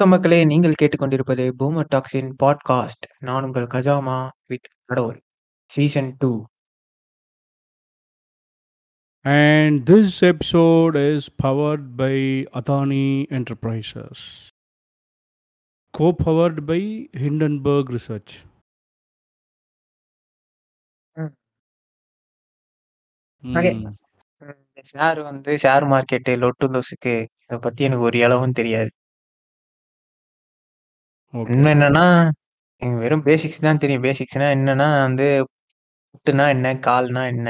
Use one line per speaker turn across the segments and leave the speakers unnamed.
வணக்கம் மக்களே! நீங்கள் கேட்டுக்கொண்டிருப்பது பூமர் டாக்ஸின் பாட்காஸ்ட். நான் உங்கள் கஜாமா வித் கடவுள். Season 2.
And this episode is powered by Adani Enterprises. Co-powered by Hindenburg Research.
ம். ஓகே.
ம்.
ம். ஷேர் வந்து ஷேர் மார்க்கெட்டு லொட்டு லொசுக்கு இத பத்தி எனக்கு ஒரு எளவும் தெரியாது.
ஓகே.
இன்னும் என்னன்னா, எனக்கு வெறும் பேசிக்ஸ் தான் தெரியும். பேசிக்ஸ்னா என்னன்னா வந்து புட்டுனா என்ன? கால்னா என்ன?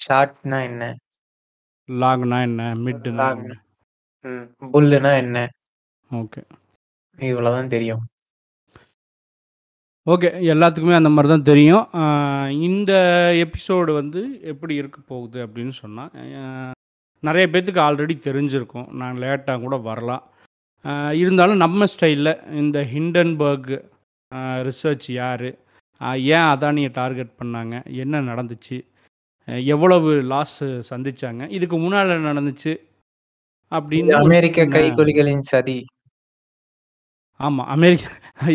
ஷார்ட்னா என்ன?
லாங்னா என்ன? மிட்னா என்ன?
ம். புல்லுனா என்ன?
ஓகே.
இவ்வளோதான் தெரியும்.
ஓகே. எல்லாத்துக்குமே அந்த மாரி தான் தெரியும். அ இந்த எபிசோடு வந்து எப்படி இருக்க போகுது அப்படின்னு சொன்னா, அ நெறைய பேத்துக்கு ஆல்ரெடி தெரிஞ்சிருக்கும். நான் லேட்டா கூட வரலாம். இருந்தாலும் நம்ம ஸ்டைல்ல இந்த ஹிண்டன்பர்க் ரிசர்ச் யாரு? ஏன் அதானிய டார்கெட் பண்ணாங்க? என்ன நடந்துச்சு? எவ்வளவு லாஸ் சந்திச்சாங்க? இதுக்கு முன்னால நடந்துச்சு? அப்படின்னு
அமெரிக்க
சின்ன
கைக்கூலிகளின் சதி.
ஆமா. அமெரிக்க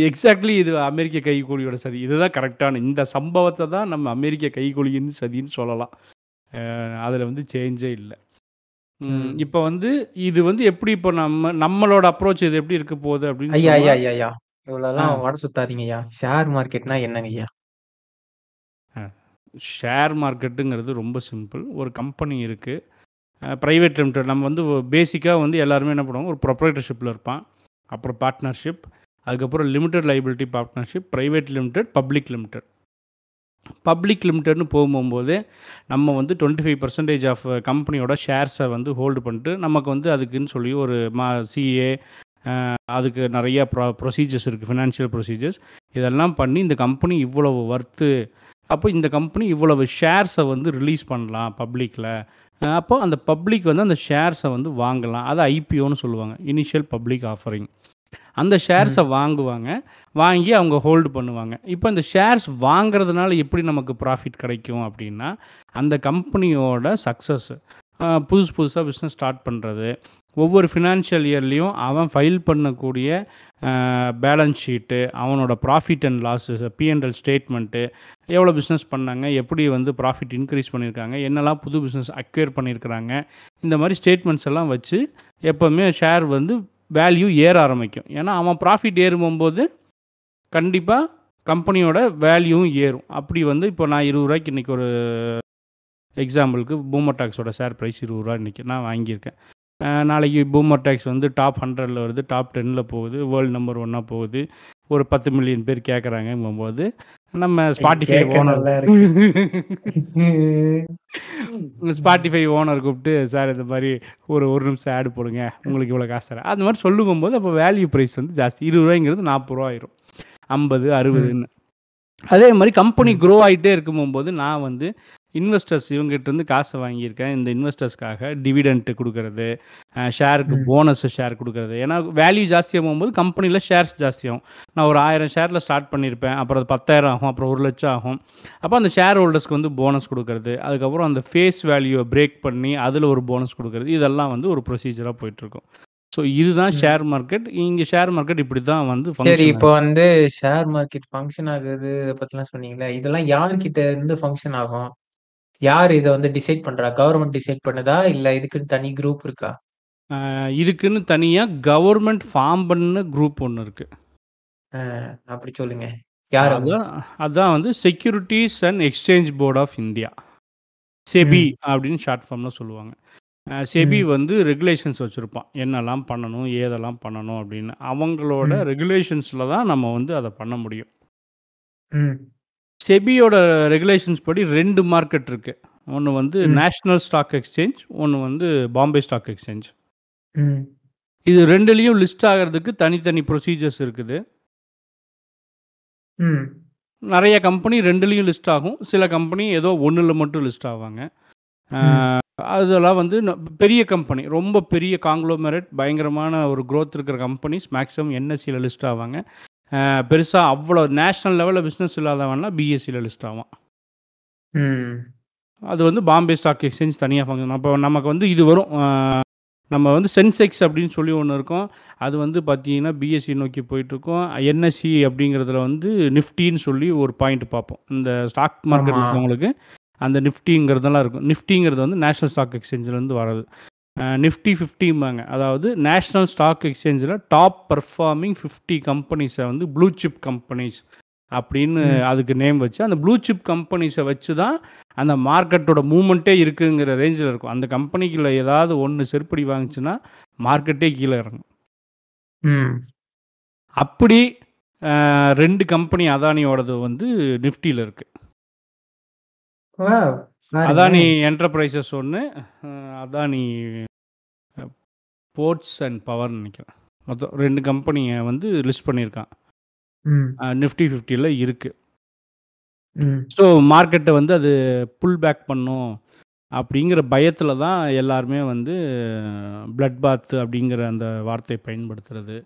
எக்ஸாக்ட்லி இது அமெரிக்க கைக்கூலியோட சதி. இதுதான் கரெக்ட்டான இந்த சம்பவத்த தான் நம்ம அமெரிக்க கைக்கூலியின் சதின்னு சொல்லலாம். அதுல வந்து சேஞ்சே இல்ல. இப்ப வந்து இது வந்து எப்படி இப்ப நம்ம நம்மளோட அப்ரோச் இது எப்படி இருக்க போகுது அப்படின்னு
ஐயா!
சொன்னா
ஐயா! ஐயா! ஐயா!
ஆ.
இவ்வளோலாம் வட சுத்தாதீங்கய்யா. ஷேர் மார்க்கெட்னா என்னங்கய்யா?
அ ஷேர் மார்க்கெட்டுங்கிறது ரொம்ப சிம்பிள். ஒரு கம்பெனி இருக்கு. அ பிரைவேட் லிமிடெட் நம்ம வந்து பேசிக்கா வந்து எல்லாருமே என்ன பண்ணுவாங்க, ஒரு ப்ரொப்ரைட்டர்ஷிப்ல இருப்பான். அப்புறம் பார்ட்னர்ஷிப். அதுக்கப்புறம் limited liability partnership, private limited, public limited. Public லிமிட்டட்னு போகும்போது, நம்ம வந்து 25% ஆஃப் கம்பெனியோட ஷேர்ஸை வந்து ஹோல்டு பண்ணிட்டு, நமக்கு வந்து அதுக்குன்னு சொல்லி ஒரு மா சிஏ அதுக்கு நிறைய ப்ரொ ப்ரொசீஜர்ஸ் இருக்குது ஃபினான்ஷியல் ப்ரொசீஜர்ஸ். இதெல்லாம் பண்ணி இந்த கம்பெனி இவ்வளவு ஒர்த்து அப்போ இந்த கம்பெனி இவ்வளவு ஷேர்ஸை வந்து ரிலீஸ் பண்ணலாம் பப்ளிக்கில் அப்போது அந்த பப்ளிக் வந்து அந்த ஷேர்ஸை வந்து வாங்கலாம். அத ஐபிஓன்னு சொல்லுவாங்க. Initial public offering. அந்த ஷேர்ஸ. வாங்குவாங்க. வாங்கி அவங்க ஹோல்டு பண்ணுவாங்க. இப்ப இந்த ஷேர்ஸ் வாங்குறதுனால எப்படி நமக்கு ப்ராஃபிட் கிடைக்கும் அப்படின்னா, அந்த கம்பெனியோட சக்சஸ். அ புதுசு புதுசா பிசினஸ் ஸ்டார்ட் பண்றது. ஒவ்வொரு ஃபினான்ஷியல் இயர்லயும் அவன் ஃபைல் பண்ணக்கூடிய பேலன்ஸ் ஷீட்டு, அவனோட profit and losses, P and L statement, எவ்வளோ பிசினஸ் பண்ணாங்க? எப்படி வந்து ப்ராஃபிட் இன்கிரீஸ் பண்ணியிருக்காங்க? என்னலாம் புது பிசினஸ் அக்வயர் பண்ணியிருக்கிறாங்க? இந்த மாரி ஸ்டேட்மெண்ட்ஸ் எல்லாம் வச்சு எப்பவுமே ஷேர் வந்து வேல்யூ ஏற ஆரம்பிக்கும். ஏன்னா, அவன் ப்ராஃபிட் ஏறும்போது கண்டிப்பாக கம்பெனியோட வேல்யூவும் ஏறும். அப்படி வந்து இப்போ நான் இருபது ரூபாய்க்கு இன்றைக்கி ஒரு எக்ஸாம்பிளுக்கு பூமர் டாக்ஸோட ஷேர் ப்ரைஸ் இருபது ரூபா இன்றைக்கி நான் வாங்கியிருக்கேன். நாளைக்கு பூமர் டேக்ஸ் வந்து டாப் 100ல வருது, டாப் 10ல போகுது, வேர்ல்ட் நம்பர் ஒன்னாக போகுது. ஒரு 10 மில்லியன் பேர் கேட்குறாங்கும்போது நம்ம
கேட்க
ஓனர். Spotify ஓனர் கூப்பிட்டு, "சார் இந்த மாரி ஒரு 1 நிமிஷம் ஆட் போடுங்க. உங்களுக்கு இவ்வளோ காசு தரேன்." அந்த மாரி சொல்லும்போது அப்போ வேல்யூ பிரைஸ் வந்து ஜாஸ்தி. ரூ. 20ங்கிறது ரூ. 40 ஆயிரும். 50,
ம்.
60ன்னு. அதே மாரி கம்பெனி. க்ரோ ஆயிட்டே இருக்கும்போது, நான் வந்து இன்வெஸ்டர்ஸ் இவங்ககிட்டருந்து காச வாங்கியிருக்கேன். இந்த இன்வெஸ்டர்ஸ்க்காக டிவிடெண்ட் குடுக்கறது, ஷேருக்கு. போனஸ் ஷேர் குடுக்கறது. ஏன்னா வேல்யூ ஜாஸ்தியாகும்போது கம்பெனில ஷேர்ஸ் ஜாஸ்தியாகும். நான் ஒரு 1000 ஷேர்ல ஸ்டார்ட் பண்ணியிருப்பேன். அப்புறம் அது 10,000 ஆகும். அப்புறம் 1,00,000 ஆகும். அப்போ அந்த ஷேர் ஹோல்டர்ஸ்க்கு வந்து போனஸ் குடுக்கறது. அதுக்கப்புறம் அந்த ஃபேஸ் வேல்யூவ பிரேக் பண்ணி அதில ஒரு போனஸ் குடுக்கறது. இதெல்லாம் வந்து ஒரு ப்ரொசீஜரா போயிட்டுருக்கும். ஸோ இதுதான். Share market. இங்க ஷேர் மார்க்கெட் இப்படி தான் வந்து
சரி, இப்போ. வந்து ஷேர் மார்க்கெட் ஃபங்ஷன் ஆகுது இத பத்திலாம் சொன்னீங்கல்ல. இதெல்லாம் யார்கிட்ட இருந்து ஃபங்ஷன் ஆகும்? யார் இத வந்து டிசைட் பண்றா? கவர்ன்மெண்ட் டிசைட் பண்ணுதா? இல்ல இதுக்குன்னு தனி குரூப் இருக்கா?
இதுக்குன்னு தனியா கவர்ன்மெண்ட் ஃபார்ம் பண்ண குரூப் ஒண்ணு இருக்கு.
அ அப்படி சொல்லுங்க. யார்?
அதான் அதான் வந்து securities and exchange board of India. SEBI. அப்படின்னு ஷார்ட் ஃபார்ம்ல சொல்லுவாங்க. செபி. வந்து ரெகுலேஷன்ஸ் வச்சிருப்பான். என்னலாம் பண்ணணும்? ஏதெல்லாம் பண்ணணும்? அப்படின்னு. அவங்களோட. ரெகுலேஷன்ஸ்ல தான் நம்ம வந்து அத பண்ண முடியும். செபியோட ரெகுலேஷன்ஸ் படி 2 மார்க்கெட் இருக்கு. ஒண்ணு வந்து. நேஷனல் ஸ்டாக் எக்ஸ்சேஞ்ச், ஒண்ணு வந்து பாம்பே ஸ்டாக் எக்ஸ்சேஞ்ச். இது 2லயும் லிஸ்ட் ஆகுறதுக்கு தனித்தனி ப்ரொசீஜர்ஸ் இருக்குது.
ம்.
நெறைய கம்பெனி 2லயும் லிஸ்ட் ஆகும். சில கம்பெனி ஏதோ 1ல மட்டும் லிஸ்ட் ஆவாங்க. அதெல்லாம் வந்து பெரிய கம்பெனி, ரொம்ப பெரிய காங்க்ளோமெரேட் பயங்கரமான ஒரு குரோத் இருக்கிற கம்பெனிஸ் மேக்ஸிமம் என்எஸ்சில லிஸ்ட் ஆவாங்க. அ பெருசா அவ்வளோ நேஷனல் லெவல்ல பிசினஸ் இல்லாதவன்லாம் பிஎஸ்சில லிஸ்ட் ஆவான். அது வந்து பாம்பே ஸ்டாக் எக்ஸ்சேஞ்ச் தனியா ஃபங்ஷன். அப்போ நமக்கு வந்து இது வரும். நம்ம வந்து சென்செக்ஸ் அப்படின்னு சொல்லி ஒன்று இருக்கும் அது வந்து பார்த்தீங்கன்னா பிஎஸ்சி நோக்கி போயிட்டுருக்கோம் என்எஸ்சி அப்படிங்கிறதுல வந்து நிஃப்டின்னு சொல்லி ஒரு பாயிண்ட் பார்ப்போம் இந்த ஸ்டாக் மார்க்கெட். இருக்கவங்களுக்கு அந்த நிஃப்டிங்கிறதெல்லாம் இருக்கும் நிஃப்டிங்கிறது வந்து நேஷ்னல் ஸ்டாக் எக்ஸ்சேஞ்சிலேருந்து வர்றது நிஃப்டி ஃபிஃப்டிம்பாங்க அதாவது நேஷ்னல் ஸ்டாக் எக்ஸ்சேஞ்சில் டாப் பர்ஃபார்மிங் ஃபிஃப்டி கம்பெனிஸை வந்து ப்ளூ சிப் கம்பெனிஸ் அப்படின்னு. அதுக்கு நேம் வச்சு அந்த ப்ளூ சிப் கம்பெனிஸை வச்சு தான் அந்த மார்க்கெட்டோட மூமெண்ட்டே இருக்குங்கிற ரேஞ்சில் இருக்கும் அந்த கம்பெனிக்குள்ள ஏதாவது ஒன்று செருப்படி வாங்குச்சுன்னா மார்க்கெட்டே கீழே இறங்கும்
ம்.
அப்படி ரெண்டு கம்பெனி அதானியோடது வந்து நிஃப்டியில் இருக்குது! அதானி. என்டர்பிரைசஸ் ஒன்று அதானி போர்ட்ஸ் அண்ட் பவர்னு நினைக்கிறேன் மொத்தம் ரெண்டு கம்பெனியை வந்து லிஸ்ட் பண்ணியிருக்கான். நிஃப்டி ஃபிஃப்டியில் இருக்குது. ஸோ மார்க்கெட்டை வந்து அது புல் பேக் பண்ணும் அப்படிங்கிற பயத்தில் தான் எல்லாருமே வந்து பிளட் பாத் அப்படிங்கிற அந்த வார்த்தையை பயன்படுத்துறது.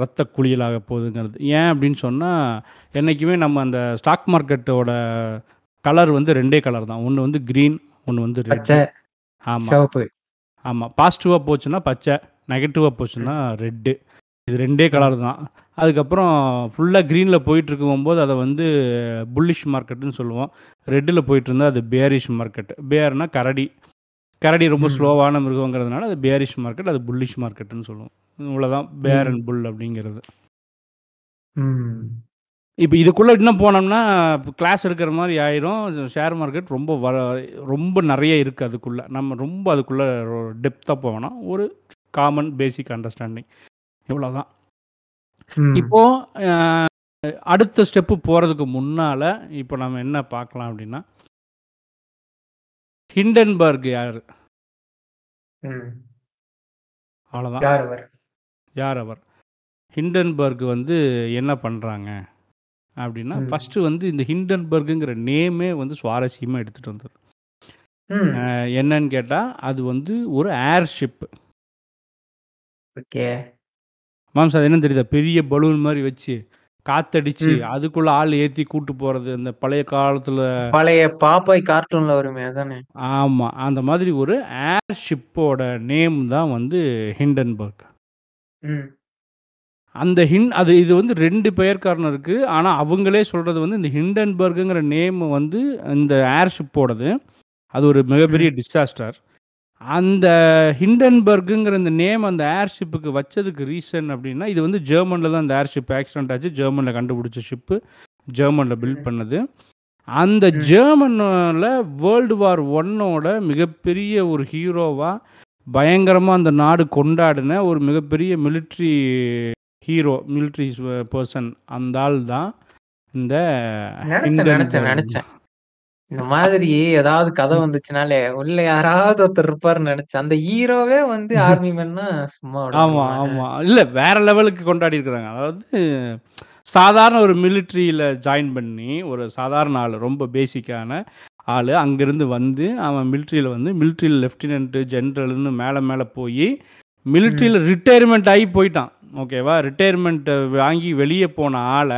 ரத்த குளியலாக போகுதுங்கிறது ஏன் அப்படின்னு சொன்னால் என்றைக்குமே நம்ம அந்த ஸ்டாக் மார்க்கெட்டோட கலர் வந்து ரெண்டே கலர் தான். ஒன்று வந்து க்ரீன் ஒன்று வந்து ரெட் ஆமாம்
சிவப்பு.
ஆமாம் பாசிட்டிவாக போச்சுன்னா பச்சை நெகட்டிவாக போச்சுன்னா ரெட்டு இது ரெண்டே கலர் தான். அதுக்கப்புறம் ஃபுல்லாக க்ரீனில் போயிட்டு இருக்கும்போது அதை வந்து புல்லிஷ் மார்க்கெட்டுன்னு சொல்லுவோம். ரெட்டில் போயிட்டு இருந்தால் அது பேரிஷ் மார்க்கெட் பேர்னா கரடி. கரடி ரொம்ப. ஸ்லோவான மிருகங்கிறதுனால அது பேரிஷ் மார்க்கெட் அது புல்லிஷ் மார்க்கெட்டுன்னு சொல்லுவோம். இவ்வளோதான் பேர். அண்ட் புல் அப்படிங்கிறது. இப்போ இதுக்குள்ளே இன்னும் போனோம்னா கிளாஸ் எடுக்கிற மாதிரி ஆயிரும். ஷேர் மார்க்கெட் ரொம்ப வர ரொம்ப நிறைய இருக்குது அதுக்குள்ளே. நம்ம ரொம்ப அதுக்குள்ளே டெப்த்தாக போகணும். ஒரு காமன் பேசிக் அண்டர்ஸ்டாண்டிங் இவ்வளோதான்
ம்.
இப்போ அஹ், அடுத்த ஸ்டெப்பு போகிறதுக்கு முன்னால் இப்போ நம்ம என்ன பார்க்கலாம் அப்படின்னா ஹிண்டன்பர்க் யார். அவ்வளோதான்
யார் அவர்?
யார் அவர்? ஹிண்டன்பர்க் வந்து என்ன பண்ணுறாங்க அப்படின்னா. ஃபஸ்ட்டு வந்து இந்த ஹிண்டன்பர்க்குங்கிற நேமே வந்து சுவாரஸ்யமாக எடுத்துகிட்டு வந்தது என்னன்னு கேட்டால் அது வந்து ஒரு ஏர்ஷிப்
ஓகே.
மாம்ஸ் அது என்ன தெரியுதா பெரிய பலூன் மாதிரி வச்சு காத்தடிச்சு. அதுக்குள்ள ஆள் ஏற்றி கூட்டு போகிறது அந்த பழைய காலத்தில்
பழைய பாப்பாய் கார்ட்டூன்ல வருமே அதானே?
ஆமாம் அந்த மாதிரி ஒரு ஏர்ஷிப்போட நேம் தான் வந்து ஹிண்டன்பர்க்
ம்.
அந்த ஹின் அது இது வந்து ரெண்டு பெயர் காரணம் இருக்குது ஆனால் அவங்களே சொல்கிறது வந்து இந்த ஹிண்டன்பர்க்குங்கிற நேம் வந்து இந்த ஏர்ஷிப்போடது அது ஒரு மிகப்பெரிய டிசாஸ்டர் அந்த ஹிண்டன்பர்க்குங்கிற இந்த நேம் அந்த ஏர்ஷிப்புக்கு வச்சதுக்கு ரீசன் அப்படின்னா இது வந்து ஜெர்மனில் தான் அந்த ஏர்ஷிப் ஆக்சிடென்ட் ஆச்சு. ஜெர்மனில் கண்டுபிடிச்ச ஷிப்பு ஜெர்மனில் பில்ட். பண்ணது. அந்த. ஜெர்மனில் வேர்ல்டு வார் ஒன்னோட மிகப்பெரிய ஒரு ஹீரோவாக பயங்கரமாக அந்த நாடு கொண்டாடின ஒரு மிகப்பெரிய மிலிட்ரி ஹீரோ மிலிட்ரி பர்சன் அந்த ஆள் தான் இந்த
நினைச்சேன், நினைச்சேன். இந்த மாதிரி ஏதாவது கதை வந்துச்சுனாலே, உள்ள யாராவது ஒருத்தர் இருப்பாருன்னு நினைச்சேன். அந்த ஹீரோவே வந்து ஆர்மி மேன்னா சும்மா
ஆமா? ஆமா. இல்ல வேற லெவலுக்கு கொண்டாடி இருக்கிறாங்க. அதாவது சாதாரண ஒரு மிலிட்ரியில ஜாயின் பண்ணி, ஒரு சாதாரண ஆளு, ரொம்ப பேசிக்கான ஆளு. அங்கேருந்து வந்து அவன் மிலிட்ரியில வந்து மிலிட்ரியில லெஃப்டினன்ட், ஜெனரல்னு மேல மேல போயி. மிலிட்ரியில ரிட்டயர்மென்ட் ஆகி போயிட்டான். ஓகேவா? ரிட்டயர்மென்ட் வாங்கி வெளிய போன ஆள,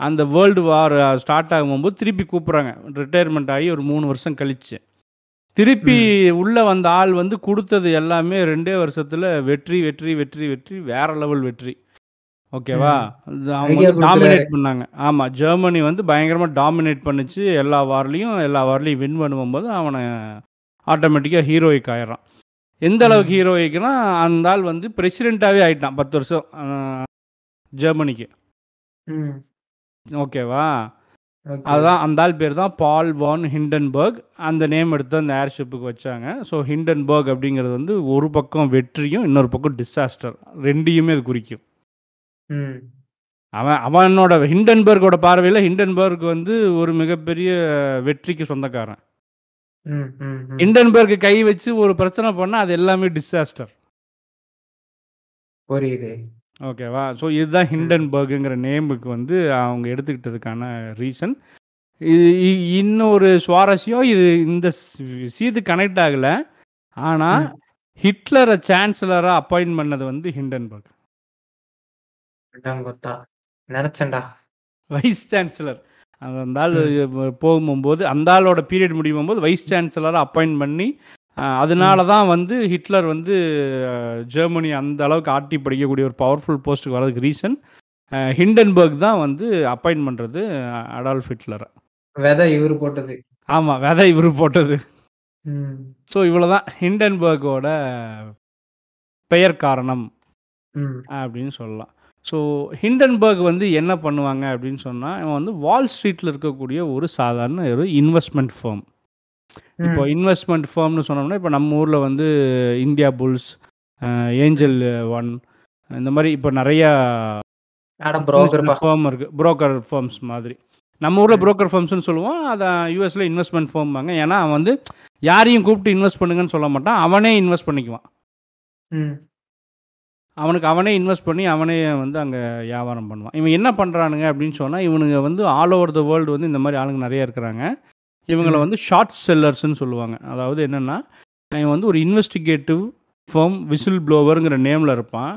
அந்த வேர்ல்டு வார் ஸ்டார்ட் ஆகும்போது திருப்பி கூப்பிடுறாங்க. ரிட்டயர்மென்ட் ஆகி ஒரு 3 வருஷம் கழிச்சு. திருப்பி. உள்ள வந்த ஆள் வந்து குடுத்தது எல்லாமே 2டே வருஷத்துல வெற்றி, வெற்றி, வெற்றி, வெற்றி வேற லெவல் வெற்றி. ஓகேவா? அவங்க. டாமினேட் பண்ணாங்க. ஆமா. ஜெர்மனி வந்து பயங்கரமா டாமினேட் பண்ணுச்சு. எல்லா வார்லயும் எல்லா வார்லயும் வின் பண்ணும்போது அவன ஆட்டோமேட்டிக்கா ஹீரோயிக் ஆயிடுறான். எந்த அளவுக்கு. ஹீரோயிக்னா, அந்த ஆள் வந்து பிரசிடென்ட்டாவே ஆயிட்டான் 10 வருஷம் ஜெர்மனிக்கு. ஓகேவா?
ஓகே.
அதான் அந்த ஆள் பேர் தான் பால் வான் ஹிண்டன்பர்க். அந்த நேம் எடுத்து அந்த ஏர்ஷிப்புக்கு வச்சாங்க. ஸோ ஹிண்டன்பர்க் அப்படிங்கிறது வந்து ஒரு பக்கம் வெற்றியும், இன்னொரு பக்கம் டிசாஸ்டர். 2யுமே அது குறிக்கும். அவன் அவனோட ஹிண்டன்பர்க்கோட பார்வையில ஹிண்டன்பர்க் வந்து ஒரு மிகப்பெரிய வெற்றிக்கு சொந்தக்காரன். ஹிண்டன்பர்க் கை வச்சு ஒரு பிரச்சனை பண்ணா, அது எல்லாமே டிசாஸ்டர்.
புரியுது.
ஓகேவா? ஸோ இதுதான். ஹிண்டன்பர்க்குங்கிற நேமுக்கு வந்து அவங்க எடுத்துக்கிட்டதுக்கான ரீசன். இது இன்னொரு சுவாரஸ்யம் இது இந்த விஷயத்துக்கு கனெக்ட் ஆகல. ஆனா,
ம்.
ஹிட்லர சான்சலரா அப்பாயிண்ட் பண்ணது வந்து ஹிண்டன்பர்க்.
நினைச்சேன்டா.
Vice chancellor. அந்த ஆளு. போகும்போது அந்த ஆளோட பீரியட் முடியும்போது வைஸ் சான்சலரா அப்பாயிண்ட் பண்ணி, அதனால தான் வந்து ஹிட்லர் வந்து ஜெர்மனி அந்த அளவுக்கு ஆட்டி படிக்கக்கூடிய ஒரு பவர்ஃபுல் போஸ்ட்டுக்கு வரதுக்கு ரீசன் ஹிண்டன்பர்க் தான் வந்து அப்பாயின்ட் பண்ணுறது அடால்ஃப் ஹிட்லரை.
விதை இவரு போட்டது.
ஆமாம் விதை இவர் போட்டது. ஸோ இவ்வளோ தான் ஹிண்டன்பர்கோட பெயர் காரணம். அப்படின்னு சொல்லலாம். ஸோ ஹிண்டன்பர்க் வந்து என்ன பண்ணுவாங்க அப்படின்னு சொன்னால் இவன் வந்து வால் ஸ்ட்ரீட்டில் இருக்கக்கூடிய ஒரு சாதாரண ஒரு இன்வெஸ்ட்மெண்ட் ஃபேம் இப்போ இன்வெஸ்ட்மெண்ட் ஃபேம்னு சொன்னோம்னா இப்போ நம்ம ஊரில் வந்து இந்தியா புல்ஸ் ஏஞ்சல் ஒன் இந்த மாதிரி இப்போ நிறையா ஃபேம் இருக்குது புரோக்கர் ஃபேர்ம்ஸ் மாதிரி. நம்ம ஊரில் புரோக்கர் ஃபேர்ம்ஸ்னு சொல்லுவோம். அதை யூஎஸில் இன்வெஸ்ட்மெண்ட் ஃபேம்பாங்க ஏன்னா அவன் வந்து யாரையும் கூப்பிட்டு இன்வெஸ்ட் பண்ணுங்கன்னு சொல்ல மாட்டான். அவனே இன்வெஸ்ட் பண்ணிக்குவான். அவனுக்கு அவனே இன்வெஸ்ட் பண்ணி அவனே வந்து அங்கே வியாபாரம் பண்ணுவான் இவன் என்ன பண்ணுறானுங்க அப்படின்னு சொன்னால் இவனுங்க வந்து ஆல் ஓவர் த வேர்ல்டு வந்து இந்த மாதிரி ஆளுங்க நிறைய இருக்கிறாங்க இவங்களை. வந்து ஷார்ட் செல்லர்ஸ்னு சொல்லுவாங்க அதாவது என்னென்னா இவன் வந்து ஒரு இன்வெஸ்டிகேட்டிவ் ஃபர்ம் விசில் ப்ளோவருங்கிற நேமில் இருப்பான்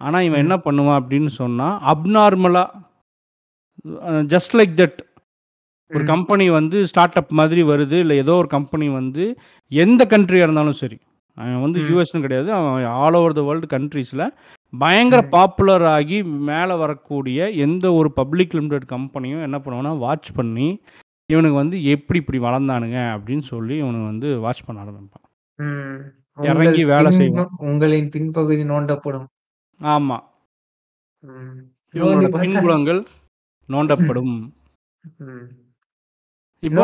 ஆனால் இவன். என்ன பண்ணுவான் அப்படின்னு சொன்னால் அப்நார்மலாக ஜஸ்ட் லைக் தட் ஒரு. கம்பெனி வந்து ஸ்டார்ட் அப் மாதிரி வருது இல்லை ஏதோ ஒரு கம்பெனி வந்து எந்த கண்ட்ரியாக இருந்தாலும் சரி அவன் வந்து. யூஎஸ்னு கிடையாது அவன் ஆல் ஓவர் த வேர்ல்டு கண்ட்ரீஸில் பயங்கர. பாப்புலர் ஆகி மேலே வரக்கூடிய எந்த ஒரு பப்ளிக் லிமிடெட் கம்பெனியும் என்ன பண்ணுவான்னா வாட்ச் பண்ணி இவனுக்கு வந்து எப்படி இப்படி வளர்ந்தானுங்க அப்படின்னு சொல்லி இவனுக்கு வந்து வாட்ச் பண்ண ஆரம்பிப்பான். இறங்கி வேலை செய்வான்
உங்களின் பின்பகுதி நோண்டப்படும்
ஆமாம். இவங்களோட பின்புலங்கள் நோண்டப்படும். இப்போ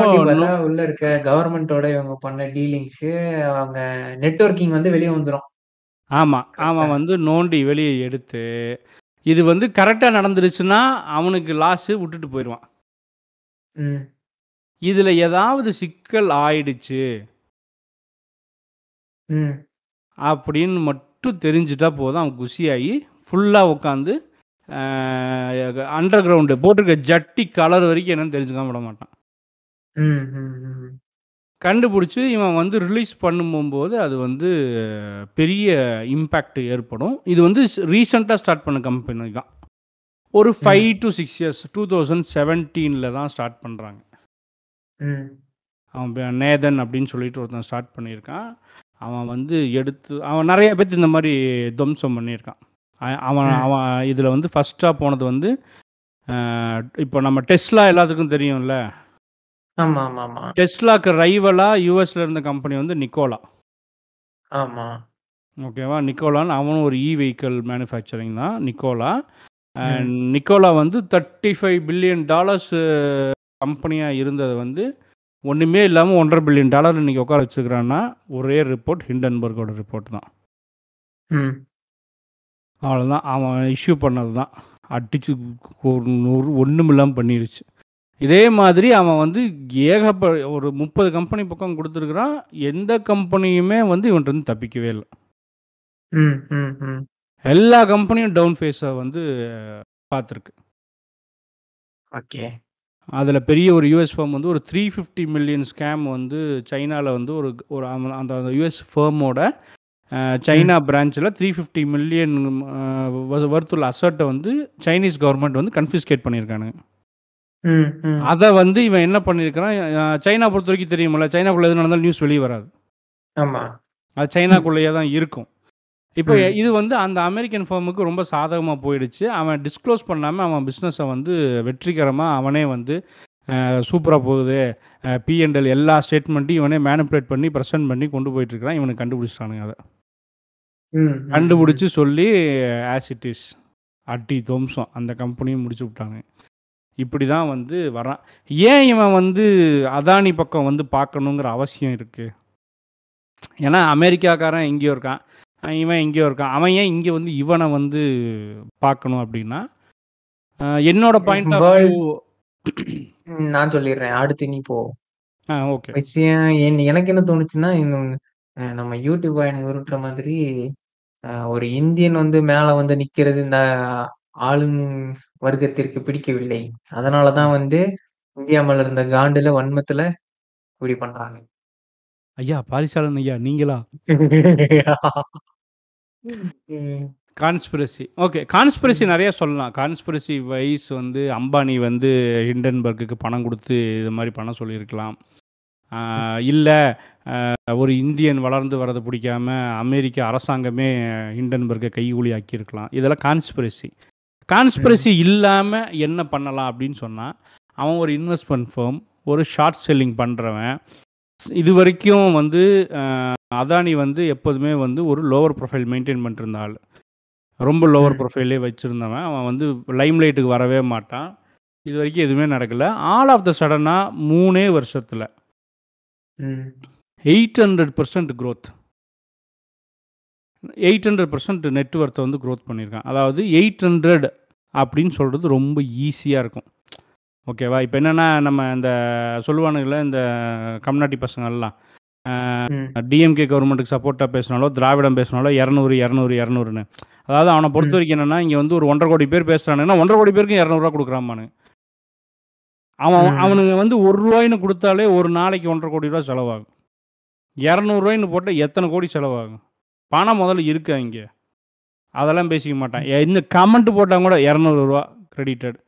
உள்ள இருக்க கவர்மெண்டோட இவங்க பண்ண டீலிங்ஸ் அவங்க நெட்வொர்க்கிங் வந்து வெளியே வந்துரும்.
ஆமாம்
கரெக்டா
அவன் வந்து நோண்டி வெளியே எடுத்து இது வந்து கரெக்டாக நடந்துருச்சுன்னா அவனுக்கு லாஸு விட்டுட்டு போயிடுவான்
ம்.
இதில் ஏதாவது சிக்கல் ஆயிடுச்சு.
ம்.
அப்படின்னு மட்டும் தெரிஞ்சிட்டா போதும். அவன் குஷியாகி ஃபுல்லாக உட்காந்து அண்டர் கிரவுண்டு போட்டிருக்க ஜட்டி கலர் வரைக்கும் என்னன்னு தெரிஞ்சுக்காம விட மாட்டான்.
ம் ம் ம்.
கண்டுபிடிச்சி இவன் வந்து ரிலீஸ் பண்ணும்போது அது வந்து பெரிய இம்பேக்ட் ஏற்படும். இது வந்து ரீசெண்டாக ஸ்டார்ட் பண்ண கம்பெனி தான். ஒரு five to six years two thousand செவன்டீனில் தான் ஸ்டார்ட் பண்ணுறாங்க
ம்.
அவன் பே- நேதன் அப்படின்னு சொல்லிட்டு ஒருத்தன் ஸ்டார்ட் பண்ணியிருக்கான். அவன் வந்து எடுத்து அவன் நிறைய பேர்த்து இந்த மாதிரி துவம்சம் பண்ணியிருக்கான். அ- அவன்
ம்.
அவன் இதில் வந்து ஃபஸ்ட்டாக போனது வந்து இப்போ நம்ம டெஸ்லா எல்லாத்துக்கும் தெரியும்ல?
ஆமா ஆமா ஆமா
டெஸ்லாக்கு ரைவலாக யூஎஸ்ல இருந்த கம்பெனி வந்து நிக்கோலா
ஆமா.
ஓகேவா நிக்கோலான்னு அவனும் ஒரு இ வெஹிக்கிள் மேனுஃபேக்சரிங் தான் நிக்கோலா. அண்ட் நிக்கோலா வந்து தேர்ட்டி ஃபைவ் பில்லியன் டாலர்ஸ் கம்பெனியாக இருந்தது வந்து ஒன்றுமே இல்லாமல் ஒன்றரை பில்லியன் டாலர் இன்றைக்கி உட்கார வச்சுக்கிறான்னா ஒரே ரிப்போர்ட் ஹிண்டன்பர்கோட ரிப்போர்ட் தான்.
ம்.
அவ்வளோதான் அவன் இஷ்யூ பண்ணது தான் அடிச்சு ஒரு நூறு ஒன்றும் இல்லாமல் பண்ணிருச்சு. இதே மாதிரி அவன் வந்து ஏகப்ப ஒரு முப்பது கம்பெனி பக்கம் கொடுத்துருக்குறான். எந்த கம்பெனியுமே வந்து இவன்ட்டு இருந்து தப்பிக்கவே இல்லை.
ம் ம் ம்.
எல்லா கம்பெனியும் டவுன் ஃபேஸை வந்து பார்த்துருக்கு.
ஓகே.
அதில் பெரிய ஒரு யூஎஸ் ஃபேம் வந்து ஒரு த்ரீ ஃபிஃப்டி மில்லியன் ஸ்கேம் வந்து சைனாவில் வந்து ஒரு ஒரு அந்த அந்த யூஎஸ் ஃபேமோட சைனா பிரான்ச்சில் த்ரீ ஃபிஃப்டி மில்லியன் வர்த்துள்ள அசட்டை வந்து சைனீஸ் கவர்மெண்ட் வந்து கன்ஃபிஸ்கேட் பண்ணியிருக்கானுங்க
ம் ம்.
அதை வந்து இவன் என்ன பண்ணியிருக்கிறான் அஹ், சைனா பொறுத்த வரைக்கும் தெரியுமில்ல சைனாக்குள்ளே எது நடந்தாலும் நியூஸ் வெளியே வராது.
ஆமா.
அது சைனாக்குள்ளேயே தான் இருக்கும். இப்போ
ம்.
இது வந்து அந்த அமெரிக்கன் ஃபார்முக்கு ரொம்ப சாதகமாக போயிடுச்சு. அவன் டிஸ்க்ளோஸ் பண்ணாமல் அவன் பிஸ்னஸை வந்து வெற்றிகரமாக அவனே வந்து சூப்பராக போகுது. பிஎன்எல் எல்லா ஸ்டேட்மெண்ட்டையும் இவனே மேனிப்புலேட் பண்ணி ப்ரெசென்ட் பண்ணி கொண்டு போயிட்டுருக்கிறான். இவனுக்கு கண்டுபிடிச்சிட்டானுங்க அதை.
ம் ம்,
கண்டுபிடிச்சி சொல்லி ஆசிட்டிஸ் அட்டி துவம்சம் அந்த கம்பெனியும் முடிச்சு விட்டாங்க இப்படி தான் வந்து வரான். ஏன் இவன் வந்து அதானி பக்கம் வந்து பார்க்கணுங்கிற அவசியம் இருக்குது ஏன்னா அமெரிக்காக்காரன் எங்கேயோ இருக்கான். இவன் எங்கேயோ இருக்கான். அவன் ஏன் இங்கே வந்து இவனை வந்து பார்க்கணும் அப்படின்னா என்னோட பாயிண்ட்
நான் சொல்லிடுறேன். அடுத்து நீ போ.
ஓகே
விஷயம் என் எனக்கு என்ன தோணுச்சுன்னா நம்ம யூடியூப் எனக்கு உருட்டுற மாதிரி ஒரு இந்தியன் வந்து மேல வந்து நிக்கிறது இந்த ஆளும் வர்க்கத்திற்கு பிடிக்கவில்லை. அதனாலதான் வந்து இந்தியா மேல இருந்த காண்டுல வன்மத்துல இப்படி பண்றாங்க.
ஐயா பாரிசாலன் ஐயா நீங்களா? கான்ஸ்பிரசி. ஓகே கான்ஸ்பிரசி நிறைய சொல்லலாம். கான்ஸ்பிரசி வைஸ் வந்து அம்பானி வந்து ஹிண்டன்பர்க்குக்கு பணம் கொடுத்து இது மாதிரி பண்ண சொல்லியிருக்கலாம். இல்ல ஒரு இந்தியன் வளர்ந்து வரது பிடிக்காம அமெரிக்க அரசாங்கமே ஹிண்டன்பர்க்கை கைக்கூலி ஆக்கியிருக்கலாம். இதெல்லாம் கான்ஸ்பிரசி. கான்ஸ்பிரசி
ம்.
இல்லாம என்ன பண்ணலாம் அப்படின்னு சொன்னா, அவன் ஒரு இன்வெஸ்ட்மென்ட் ஃபர்ம், ஒரு ஷார்ட் செல்லிங் பண்றவன். இதுவரைக்கும் வந்து அ அதானி வந்து எப்போதுமே வந்து ஒரு லோவர் ப்ரொஃபைல் மெயின்டெயின் பண்ணிட்டுருந்த ஆளு. ரொம்ப லோவர்
ம்.
ப்ரொஃபைல்லே வச்சிருந்தவன். அவன் வந்து லைம் லைட்டுக்கு வரவே மாட்டான். இதுவரைக்கும் எதுவுமே நடக்கல. ஆல் ஆஃப் த சடனா 3 வருஷத்துல
ம்.
800% குரோத். 800% நெட் வொர்த்த வந்து குரோத் பண்ணியிருக்கான். அதாவது 800 அப்படின்னு சொல்றது ரொம்ப ஈஸியா இருக்கும். ஓகேவா? இப்ப என்னன்னா, நம்ம இந்த சொல்லுவானுங்கல்ல இந்த கம்னாட்டி பசங்கள்லாம். டிஎம்கே கவர்மெண்ட்டுக்கு சப்போர்ட்டா பேசினாலோ, திராவிடம் பேசினாலோ 200, 200, 200ன்னு. அதாவது அவன
ம்.
பொறுத்தவரைக்கும் என்னன்னா, இங்க வந்து ஒரு 1 1/2 கோடி பேர் பேசுறானுங்கன்னா, 1 1/2 கோடி பேருக்கும் ரூ. 200 குடுக்குறான்பானுங்க. அவன். அவனுங்க வந்து ரூ. 1 குடுத்தாலே ஒரு நாளைக்கு ரூ. 1 1/2 கோடி ரூவா செலவாகும். ரூ. 200 போட்டா எத்தன கோடி செலவாகும்? பணம் முதல்ல இருக்கா இங்க? அதெல்லாம் பேசிக்க மாட்டான். இந்த கமெண்ட் போட்டா கூட. 200 கிரெடிட்டட்.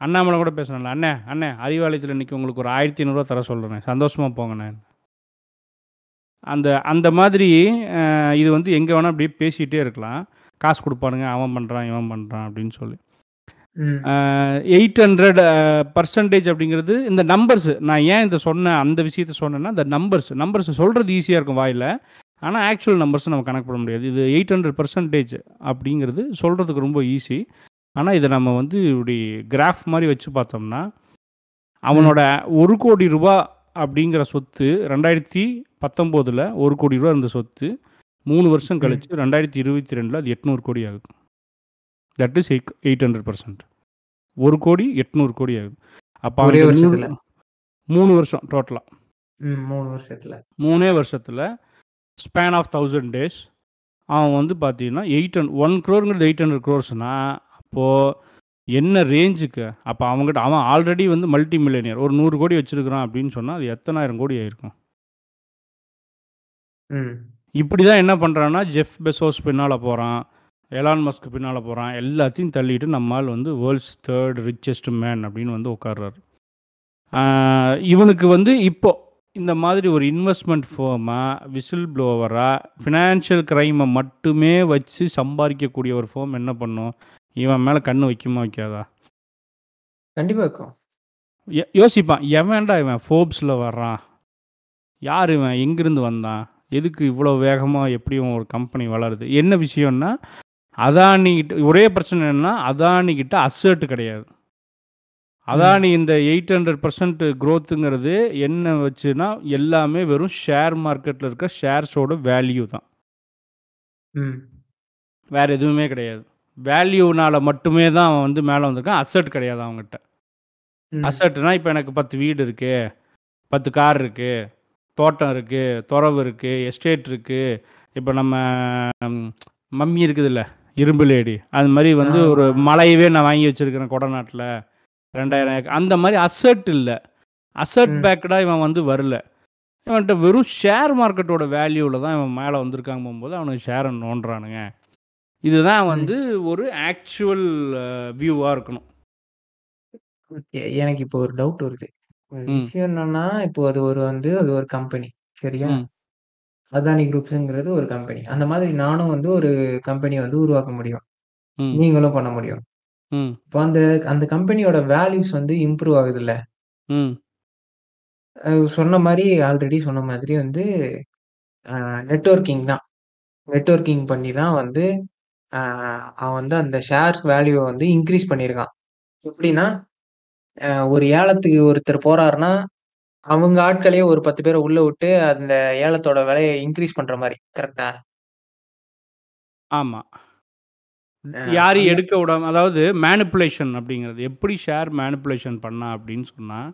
அண்ணாமலை கூட பேசுனான்ல, "அண்ணே, அண்ணே அறிவாலயத்துல இன்னைக்கு உங்களுக்கு ஒரு ரூ. 1500 தர சொல்றேன். சந்தோஷமா போங்கண்ணே." அந்த அந்த மாதிரி இது வந்து எங்க வேணா அப்படியே பேசிட்டே இருக்கலாம். காசு குடுப்பானுங்க, அவன் பண்றான், இவன் பண்றான் அப்படின்னு சொல்லி. அ 800 பர்சன்டேஜ் அப்படிங்கிறது இந்த நம்பர்ஸ். நான் ஏன் இத சொன்னேன், அந்த விஷயத்த சொன்னேன்னா, இந்த நம்பர்ஸ் நம்பர்ஸ் சொல்றது ஈஸியா இருக்கும் வாயில. ஆனா ஆக்சுவல் நம்பர்ஸ் நம்ம கணக்கு பண்ண முடியாது. இது 800% அப்படிங்கிறது சொல்றதுக்கு ரொம்ப ஈஸி. ஆனா இத நம்ம வந்து இப்படி கிராஃப் மாரி வச்சு பார்த்தோம்னா, அவனோட
ம்.
ரூ. 1,00,00,000 அப்படிங்கிற சொத்து 2019ல ரூ. 1,00,00,000 இருந்த சொத்து 3 வருஷம்
ம்.
கழிச்சு 2022ல அது 800 கோடி ஆகுது. That is எயிக் 800%. 1,00,00,000 800 கோடி ஆகுது. அப்ப
ஒரே
அவனுக்கு 100
வருஷத்துல.
3 வருஷம் டோட்டலா.
ம். 3 வருஷத்துல.
3 வருஷத்துல ஸ்பேன் ஆஃப் 1000 டேஸ் அவன் வந்து பார்த்தீங்கன்னா, 800 1 க்ரோர்ங்கிறது 800 க்ரோர்ஸ்னா, அப்போ என்ன ரேஞ்சுக்கு? அப்ப அவன்கிட்ட அவன் ஆல்ரெடி வந்து மல்டி மில்லியனியர். ஒரு 100 கோடி வச்சிருக்கிறான் அப்படின்னு சொன்னா, அது எத்தனாயிரம் கோடி ஆயிருக்கும்?
ம்.
இப்படி தான் என்ன பண்றான்னா, ஜெஃப் பெசோஸ் பின்னால போறான். எலான் மஸ்க் பின்னால போறான். எல்லாத்தையும் தள்ளிட்டு நம்ம ஆள் வந்து வேர்ல்ட்ஸ் 3 ரிச்செஸ்ட் மேன் அப்படின்னு வந்து உட்கார்றாரு. இவனுக்கு வந்து இப்போ இந்த மாதிரி ஒரு இன்வெஸ்ட்மென்ட் ஃபர்மா, விசில் ப்ளோவரா, ஃபினான்ஷியல் கிரைம மட்டுமே வச்சு சம்பாரிக்கக்கூடிய ஒரு ஃபர்ம் என்ன பண்ணும்? இவன் மேல கண்ணு வைக்குமா? வைக்காதா?
கண்டிப்பா வைக்கும்.
ய யோசிப்பான். எவன்டா இவன் ஃபோர்ப்ஸ்ல வர்றான்? யார் இவன்? எங்கிருந்து வந்தான்? எதுக்கு இவ்வளோ வேகமா எப்படி ஒரு கம்பெனி வளருது? என்ன விஷயம்னா, அதானி கிட்ட ஒரே பிரச்சனை என்னன்னா, அதானி கிட்ட அசெட் கிடையாது. அதானி
ம்.
இந்த 800% குரோத்துங்கிறது என்ன வச்சுன்னா, எல்லாமே வெறும் ஷேர் மார்க்கெட்ல இருக்க ஷேர்ஸோட வேல்யூ தான்.
ம்.
வேற எதுவுமே கிடையாது. வேல்யூனால மட்டுமே தான் அவன் வந்து மேல வந்திருக்கான். அசெட் கிடையாது அவன்கிட்ட.
ம்.
அசெட்னா இப்ப எனக்கு 10 வீடு இருக்கு, 10 கார் இருக்கு, தோட்டம் இருக்கு, தொறவு இருக்கு, எஸ்டேட் இருக்கு. இப்ப நம்ம மம்மி இருக்குதுல்ல, இரும்பு லேடி. அது மாரி வந்து ஒரு. மலையவே நான் வாங்கி வச்சிருக்கிறேன் கொடநாட்டுல. 2000
ம்.
ஏக்கர். அந்த மாரி அசெட் இல்ல. அசெட். பேக்டா இவன் வந்து வரல. இவன்ட்ட வெறும் ஷேர் மார்க்கெட்டோட வேல்யூல தான் இவன் மேல வந்திருக்காங்கும்போது, அவனுக்கு ஷேர நோண்டுறானுங்க. இதுதான் வந்து. ஒரு ஆக்சுவல் வியூவா இருக்கணும்.
ஓகே. எனக்கு இப்போ ஒரு டவுட் வருது. விஷயம் என்னன்னா, இப்போ அது ஒரு வந்து அது ஒரு கம்பெனி. சரியா? அதானி குரூப்ஸ்ங்கிறது ஒரு கம்பெனி. அந்த மாதிரி நானும் வந்து ஒரு கம்பெனிய வந்து உருவாக்க முடியும். நீங்களும் பண்ண முடியும்.
ம்.
இப்போ அந்த அந்த கம்பெனியோட வேல்யூஸ் வந்து இம்ப்ரூவ் ஆகுதுல்ல.
ம்.
சொன்ன மாரி ஆல்ரெடி சொன்ன மாதிரி வந்து அ நெட்வொர்க்கிங் தான். நெட்வொர்க்கிங் பண்ணி தான் வந்து அ அவன் வந்து அந்த ஷேர்ஸ் வேல்யூவ வந்து இன்கிரீஸ் பண்ணியிருக்கான். எப்படின்னா, அ ஒரு ஏலத்துக்கு ஒருத்தர் போறாருன்னா, அவங்க ஆட்களயே ஒரு 10 பேர உள்ள விட்டு, அந்த ஏலத்தோட விலைய இன்கிரீஸ் பண்ற மாரி. கரெக்ட்டா?
ஆமா. யாரையும் எடுக்க விடாம அதாவது மேனிபுலேஷன் அப்படிங்கிறது. எப்படி ஷேர் மேனிபுலேஷன் பண்ணான் அப்படின்னு சொன்னா,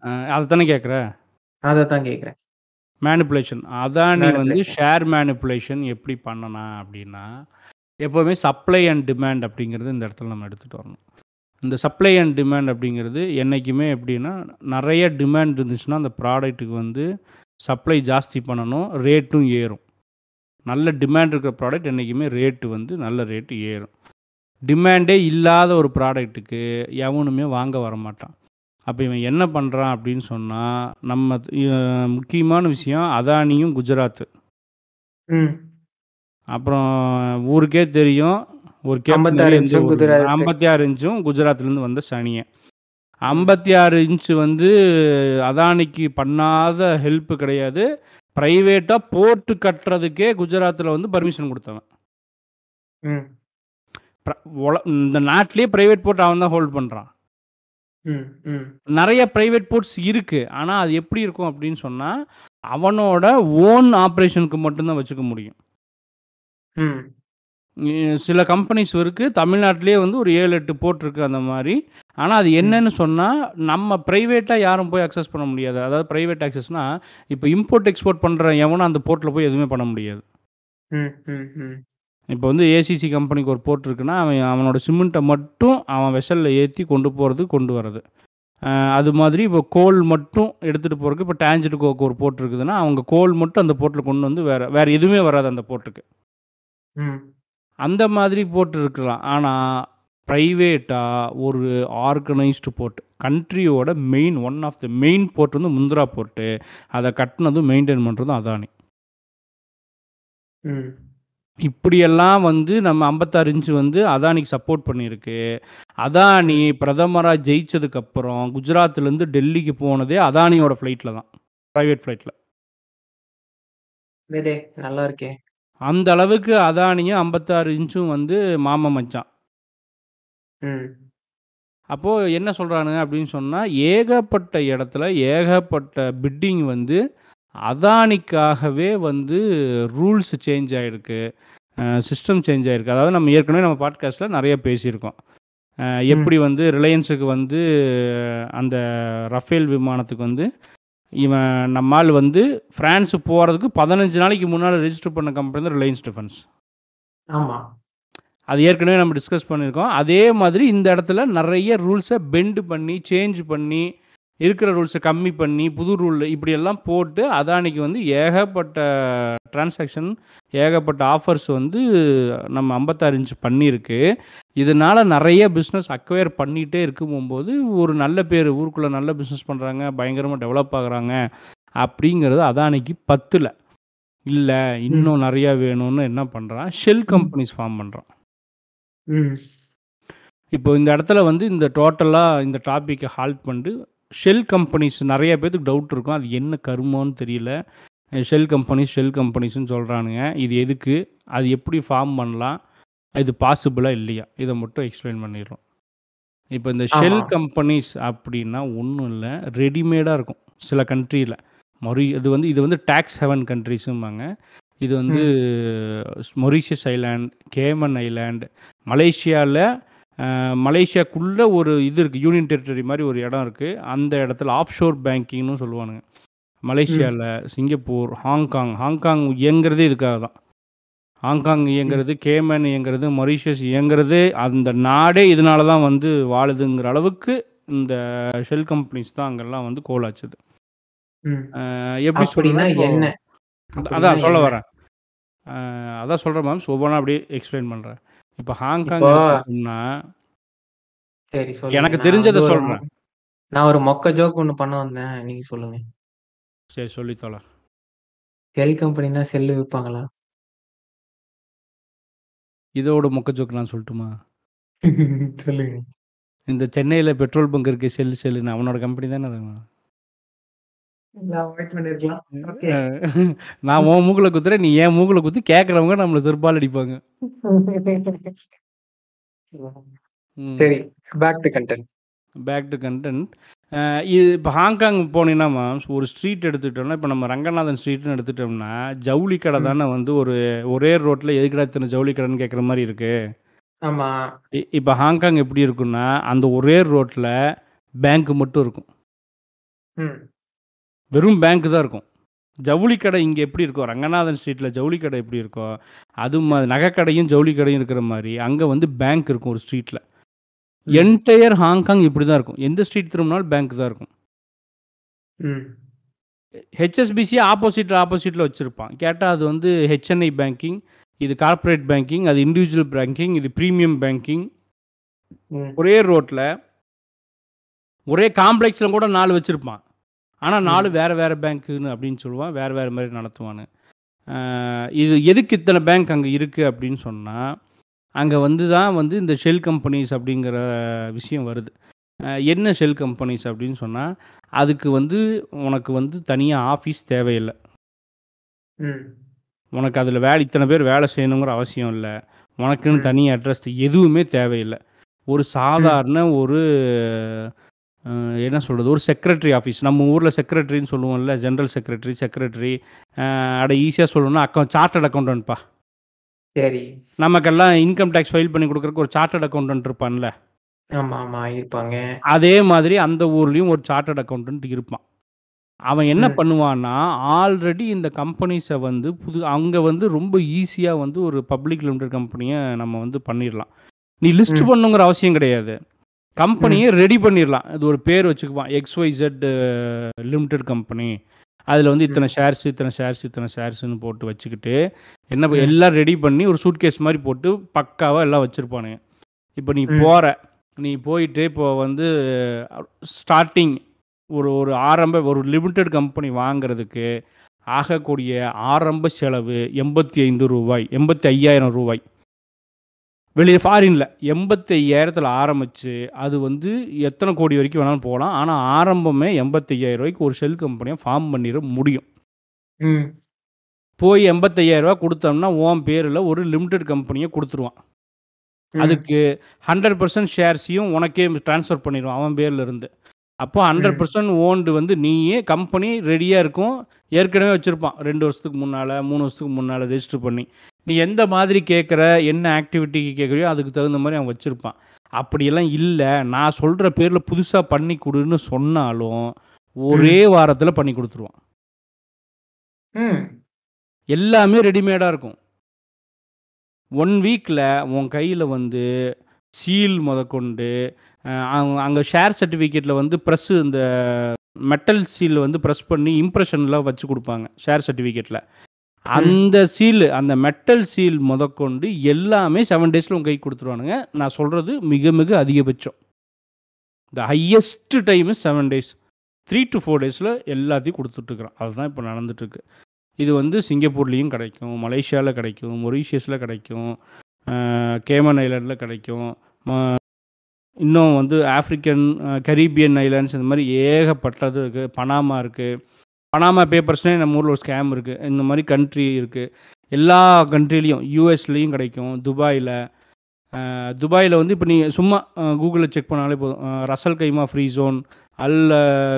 அத தானே கேட்குற?
அதத்தான் கேட்கிறேன்.
மேனிபுலேஷன். அதானி வந்து. ஷேர் மேனிபுலேஷன் எப்படி பண்ணனான் அப்படின்னா, எப்பவுமே சப்ளை அண்ட் டிமாண்ட் அப்படிங்கிறது இந்த இடத்துல நம்ம எடுத்துட்டு வரணும். இந்த சப்ளை அண்ட் டிமாண்ட் அப்படிங்கிறது என்னைக்குமே எப்படின்னா, நெறைய டிமாண்ட் இருந்துச்சுன்னா, அந்த ப்ராடக்ட்டுக்கு வந்து சப்ளை ஜாஸ்தி பண்ணணும். ரேட்டும் ஏறும். நல்ல டிமாண்ட் இருக்கிற ப்ராடக்ட் என்னைக்குமே ரேட்டு வந்து நல்ல ரேட்டு ஏறும். டிமாண்டே இல்லாத ஒரு ப்ராடக்ட்டுக்கு எவனுமே வாங்க வரமாட்டான். அப்ப இவன் என்ன பண்றான் அப்படின்னு சொன்னா, நம்ம முக்கியமான விஷயம் அதானியும், குஜராத்.
ம்.
அப்புறம் ஊருக்கே தெரியும். ஒரு கேப்
56
மாரி எந்த
இன்ச்சும்
ஊரு
குஜராத்.
56 இன்ச்சும் குஜராத்லேருந்து வந்த சனியன்.
ம்.
56 இன்ச் வந்து அதானிக்கு பண்ணாத ஹெல்ப் கிடையாது. பிரைவேட்டா போர்ட் கட்டுறதுக்கே குஜராத்ல வந்து பர்மிஷன் குடுத்தவன். இந்த நாட்டிலேயே பிரைவேட் போர்ட் அவன் தான் ஹோல்ட்.
ம்.
நெறைய பிரைவேட் போர்ட்ஸ் இருக்கு. ஆனா, அது எப்படி இருக்கும் அப்படின்னு சொன்னா, அவனோட ஓன் ஆப்பரேஷனுக்கு மட்டும் தான் வச்சுக்க முடியும். சில கம்பெனிஸ் இருக்கு. தமிழ்நாட்டிலேயே வந்து ஒரு 7, 8 போர்ட் இருக்கு அந்த மாரி. ஆனா, அது. என்னன்னு சொன்னா, நம்ம பிரைவேட்டா யாரும் போய் அக்சஸ் பண்ண முடியாது. அதாவது பிரைவேட் அக்சஸ்னா, இப்ப இம்போர்ட், எக்ஸ்போர்ட் பண்ற எவனும் அந்த போர்ட்ல போய் எதுவுமே பண்ண முடியாது. இப்ப வந்து ஏசிசி கம்பெனிக்கு ஒரு போர்ட் இருக்குன்னா, அவன் அவனோட சிமெண்ட்ட மட்டும் அவன் வெசல்ல ஏத்தி கொண்டு போறது, கொண்டு வர்றது. அது மாதிரி இப்போ கோல் மட்டும் எடுத்துட்டு போறதுக்கு இப்போ டான்ஜெட் கோக்கு ஒரு போர்ட் இருக்குதுன்னா, அவங்க கோல் மட்டும் அந்த போர்ட்ல கொண்டு வந்து வேற வேற எதுவுமே வராது அந்த போர்ட்டுக்கு. அந்த மாதிரி போர்ட் இருக்கலாம். ஆனா, பிரைவேட்டா ஒரு organised port. கண்ட்ரியோட main one of the main port வந்து முந்த்ரா போர்ட்டு. அத கட்டுனதும், மெயின்டெயின் பண்றதும் அதானி. இப்படியெல்லாம் வந்து நம்ம 56 இன்ச் வந்து அதானிக்கு சப்போர்ட் பண்ணியிருக்கு. அதானி
ம்.
பிரதமரா ஜெயிச்சதுக்கப்புறம் குஜராத்லேருந்து டெல்லிக்கு போனதே அதானியோட ஃப்ளைட்ல தான். பிரைவேட் ஃப்ளைட்ல.
அடடே! நல்லா இருக்கே!
அந்த அளவுக்கு அதானியும் 56 இன்ச்சும் வந்து மாமன் மச்சான்.
ம்.
அப்போ என்ன சொல்றானுங்க அப்படின்னு சொன்னா, ஏகப்பட்ட இடத்துல ஏகப்பட்ட பிட்டிங் வந்து அதானிக்காகவே வந்து ரூல்ஸ் சேஞ்ச் ஆயிருக்கு. அ சிஸ்டம் சேஞ்ச் ஆயிருக்கு. அதாவது நம்ம ஏற்கனவே நம்ம பாட்காஸ்ட்ல நெறைய பேசியிருக்கோம். எப்படி வந்து ரிலையன்ஸுக்கு வந்து அந்த ரஃபேல் விமானத்துக்கு வந்து இவன் நம்ம ஆள் வந்து ஃப்ரான்ஸ் போறதுக்கு 15 நாளைக்கு முன்னால ரெஜிஸ்டர் பண்ண கம்பெனி தான் ரிலையன்ஸ் டிஃபென்ஸ்.
ஆமா.
அது ஏற்கனவே நம்ம டிஸ்கஸ் பண்ணியிருக்கோம். அதே மாதிரி இந்த இடத்துல நெறைய ரூல்ஸ பெண்ட் பண்ணி, சேஞ்ச் பண்ணி, இருக்கிற ரூல்ஸ கம்மி பண்ணி, புது ரூல் இப்படியெல்லாம் போட்டு அதானிக்கு வந்து ஏகப்பட்ட டிரான்சாக்ஷன், ஏகப்பட்ட ஆஃபர்ஸ் வந்து நம்ம 56 இன்ச் பண்ணியிருக்கு. இதனால நெறைய பிசினஸ் அக்வயர் பண்ணிட்டே இருக்கும்போது, ஒரு நல்ல பேரு ஊருக்குள்ள நல்ல பிசினஸ் பண்றாங்க, பயங்கரமா டெவலப் ஆகுறாங்க அப்படிங்கிறது அதானிக்கு பத்தல. இல்ல. இன்னும் நெறையா வேணும்னு என்ன பண்றான், ஷெல். கம்பெனிஸ் ஃபார்ம் பண்றான்.
ம்.
இப்போ இந்த இடத்துல வந்து இந்த டோட்டலா இந்த டாபிக்க ஹால்ட் பண்ணிட்டு, ஷெல் கம்பெனிஸ் நெறைய பேத்துக்கு டவுட் இருக்கும். அது என்ன கருமம்னு தெரியல. ஷெல் கம்பெனிஸ், ஷெல் கம்பெனிஸ்ன்னு சொல்றானுங்க. இது எதுக்கு? அது எப்படி ஃபார்ம் பண்ணலாம்? இது பாசிபிளா இல்லையா? இத மட்டும் எக்ஸ்பிளைன் பண்ணிடுறோம். இப்போ இந்த ஷெல். கம்பெனிஸ் அப்படின்னா ஒண்ணும் இல்ல. ரெடிமேடா இருக்கும். சில கண்ட்ரில. மொரி இது வந்து இது வந்து டாக்ஸ் ஹெவன் கண்ட்ரீஸும்பாங்க. இது வந்து. மொரீஷியஸ் ஐலேண்ட், கேமன் ஐலேண்ட், மலேசியால அ மலேசியாக்குள்ள ஒரு இது இருக்கு. யூனியன் டெரிட்டரி மாரி ஒரு இடம் இருக்கு. அந்த இடத்துல ஆஃப்ஷோர் பேங்கிங்ன்னு சொல்லுவானுங்க.
ம்.
மலேசியால, சிங்கப்பூர், ஹாங்காங். ஹாங்காங் இயங்குறதே இதுக்காக தான். ஹாங்காங். இயங்குறது, கேமன் இயங்குறது, மொரீஷியஸ் இயங்குறது, அந்த நாடே இதனால தான் வந்து வாழுதுங்கிற அளவுக்கு இந்த ஷெல் கம்பெனிஸ் தான் அங்கெல்லாம் வந்து கோலாச்சுது. எப்படி
என்ன?
அதான் சொல்ல? வரேன். அதான் சொல்றேன் மேம். ஒவ்வொன்னா அப்படியே எக்ஸ்பிளைன் பண்றேன். இப்போ ஹாங்காங்
இப்போ
எடுத்துக்கிட்டோம்னா
சரி சொல்லுங்க.
எனக்கு
நான்
தெரிஞ்சத
வந்து ஒரு மொ
சொல்றேன்.
நான் ஒரு மொக்க ஜோக் ஒண்ணு பண்ண வந்தேன். நீங்க சொல்லுங்க.
சரி சொல்லி தொல.
Shell கம்பெனினா cell விப்பாங்களா?
இதோட மொக்க ஜோக் நான் சொல்லட்டுமா?
சொல்லுங்க.
இந்த சென்னையில பெட்ரோல் பங்க் இருக்கு ஷெல் ஷெல்லுன்னு அவனோட கம்பெனி தானே அது?
இல்ல அவாய்ட். ஓகே.
நான் உன் மூக்குல குத்துறேன். நீ என் மூக்குல குத்தி கேட்கறவங்க நம்மள செருப்பால அடிப்பாங்க. ம்.
சரி. Back to content.
Back to content. அ இது இப்போ ஹாங்காங் போனீங்கன்னா மேம், ஒரு ஸ்ட்ரீட் எடுத்துக்கிட்டோம்னா, இப்போ நம்ம ரங்கநாதன் ஸ்ட்ரீட்ன்னு எடுத்துட்டோம்னா, ஜவுளி கடை
ம்.
தானே வந்து ஒரு ஒரே ரோட்ல எதுக்குடா இத்தன ஜவுளி கடைன்னு கேட்குற மாரி இருக்கு.
ஆமா.
இ இப்போ ஹாங்காங் எப்படி இருக்குன்னா, அந்த ஒரே ரோட்ல பேங்க் மட்டும் இருக்கும்.
ம்.
வெறும் பேங்க் தான் இருக்கும். ஜவுளி கடை இங்க எப்படி இருக்கோ, ரங்கநாதன் ஸ்ட்ரீட்ல ஜவுளி கடை எப்படி இருக்கோ, அது மா நகைக்கடையும், ஜவுளி கடையும் இருக்கிற மாரி, அங்க வந்து பேங்க் இருக்கும் ஒரு ஸ்ட்ரீட்ல.
ம்.
என்டையர் ஹாங்காங் இப்படி தான் இருக்கும். எந்த ஸ்ட்ரீட் திரும்புனாலும் பேங்க் தான் இருக்கும். ஹெச்எஸ்பிசி ஆப்போசிட்ல ஆப்போசிட்ல வச்சிருப்பான். கேட்டா அது வந்து ஹெச்என்ஐ பேங்கிங், இது கார்ப்பரேட் பேங்கிங், அது இண்டிவிஜுவல் பேங்கிங், இது பிரீமியம் பேங்கிங். ஒரே ரோட்ல ஒரே காம்ப்ளெக்ஸ்ல கூட 4 வச்சிருப்பான். ஆனா 4 வேற வேற பேங்க்குன்னு அப்படின்னு சொல்லுவான். வேற வேற மாரி நடத்துவானு. அ இது எதுக்கு இத்தன பேங்க் அங்க இருக்கு அப்படின்னு சொன்னா, அங்க வந்து தான் வந்து இந்த ஷெல் கம்பெனிஸ் அப்படிங்கிற விஷயம் வருது. என்ன ஷெல் கம்பெனிஸ் அப்படின்னு சொன்னா, அதுக்கு வந்து உனக்கு வந்து தனியா ஆஃபீஸ் தேவையில்ல. உனக்கு அதில வேலை இத்தன பேர் வேலை செய்யணுங்கிற அவசியம் இல்ல. உனக்குன்னு. தனி அட்ரஸ் எதுவுமே தேவையில்ல. ஒரு. சாதாரண ஒரு என்ன சொல்றது? ஒரு செக்ரட்டரி ஆஃபீஸ். நம்ம ஊர்ல செக்ரட்டரின்னு சொல்லுவோம்ல. ஜெனரல் செக்ரட்டரி, செக்ரட்டரி அட ஈஸியா சொல்லணும்னா அக்கவுண்ட் சார்ட்டர்ட் அக்கவுண்டன்ட்ப்பா.
சரி.
நமக்கெல்லாம் இன்கம் டாக்ஸ் ஃபைல் பண்ணி குடுக்குறதுக்கு ஒரு சார்ட்டர்ட் அக்கவுண்டன்ட் இருப்பான்ல.
ஆமா, ஆமா. இருப்பாங்க.
அதே மாதிரி அந்த ஊர்லயும் ஒரு சார்ட்டர்ட் அக்கவுண்டன்ட் இருப்பான். அவன் என்ன. பண்ணுவான்னா, ஆல்ரெடி இந்த கம்பெனிஸ வந்து புது அங்க வந்து ரொம்ப ஈஸியா வந்து ஒரு பப்ளிக் லிமிடெட் கம்பெனிய நம்ம வந்து பண்ணிறலாம். நீ லிஸ்ட்
ம்.
பண்ணணுங்கிற அவசியம் கிடையாது. கம்பெனிய. ரெடி பண்ணிறலாம். அது ஒரு பேர் வச்சுக்குவான். XYZ limited company. அதில வந்து இத்தன. ஷேர்ஸ், இத்தன ஷேர்ஸ், இத்தன ஷேர்ஸ்ன்னு போட்டு வச்சுக்கிட்டு, என்ன. எல்லாம் ரெடி பண்ணி ஒரு சூட்கேஸ் மாரி போட்டு பக்காவா எல்லாம் வச்சிருப்பானுங்க. இப்ப நீ. போற. நீ போயிட்டு இப்போ வந்து ஸ்டார்ட்டிங் ஒரு ஒரு ஆரம்ப ஒரு லிமிடெட் கம்பெனி வாங்குறதுக்கு ஆகக்கூடிய ஆரம்ப செலவு ரூ. 85 ரூ. 85,000 வெளிய ஃபாரின்ல 85,000த்துல ஆரம்பிச்சு, அது வந்து எத்தன கோடி வரைக்கும் வேணாலும் போலாம். ஆனா ஆரம்பமே ரூ. 85,000க்கு ஒரு ஷெல் கம்பெனிய ஃபார்ம் பண்ணிற முடியும். போய். 85,000 குடுத்தோம்னா, உன் பேருல ஒரு லிமிடெட் கம்பெனிய குடுத்துருவான். அதுக்கு 100% ஷேர்ஸையும் உனக்கே ட்ரான்ஸ்ஃபர் பண்ணிருவான். அவன் பேர்ல இருந்து. அப்போ
ம்.
100% ஓன்டு வந்து நீயே கம்பெனி ரெடியா இருக்கும். ஏற்கனவே வச்சிருப்பான். 2 வருஷத்துக்கு முன்னால, 3 வருஷத்துக்கு முன்னால ரெஜிஸ்டர் பண்ணி. நீ எந்த மாதிரி கேட்குற, என்ன ஆக்டிவிட்டிக்கு கேட்குறியோ அதுக்கு தகுந்த மாரி அவன் வச்சிருப்பான். அப்படியெல்லாம் இல்ல, நான் சொல்ற பேர்ல புதுசா பண்ணி குடுன்னு சொன்னாலும், ஒரே. வாரத்தில பண்ணி குடுத்துருவான். எல்லாமே ரெடிமேடா இருக்கும். 1 வீக்ல உன் கையில வந்து சீல் மொதற்கொண்டு, அங்க ஷேர் சர்டிஃபிகேட்ல வந்து பிரஸ் இந்த மெட்டல் சீல் வந்து பிரஸ் பண்ணி இம்ப்ரஷன்லாம் வச்சு குடுப்பாங்க. ஷேர் சர்டிஃபிகேட்ல. அந்த சீல் அந்த மெட்டல் சீல் முதற்கொண்டு எல்லாமே செவன் டேஸ்ல உங்கள் கை கொடுத்துருவானுங்க நான் சொல்றது மிக மிக அதிகபட்சம். The highest time seven days three to four டேஸ்ல எல்லாத்தையும் கொடுத்துட்ருக்குறோம் அதுதான் இப்போ நடந்துட்டு இருக்கு. இது வந்து சிங்கப்பூர்லேயும் கிடைக்கும், மலேசியாவில் கிடைக்கும், மொரீஷியஸில் கிடைக்கும், கேமன் ஐலாண்டில் கிடைக்கும். இன்னும் வந்து ஆஃப்ரிக்கன், கரீபியன் ஐலேண்ட்ஸ் இந்த மாதிரி ஏகப்பட்டது இருக்குது பனாமா இருக்குது பனாமா பேப்பர்ஸ்னே நம்ம ஊர்ல ஒரு ஸ்கேம் இருக்கு. இந்த மாரி கண்ட்ரி இருக்கு. எல்லா கண்ட்ரிலயும் யுஎஸ்லயும் கிடைக்கும். துபாய்ல. துபாய்ல வந்து இப்ப நீங்க சும்மா கூகுள்ல செக் பண்ணாலே போதும். Ras Al Khaimah free zone, Al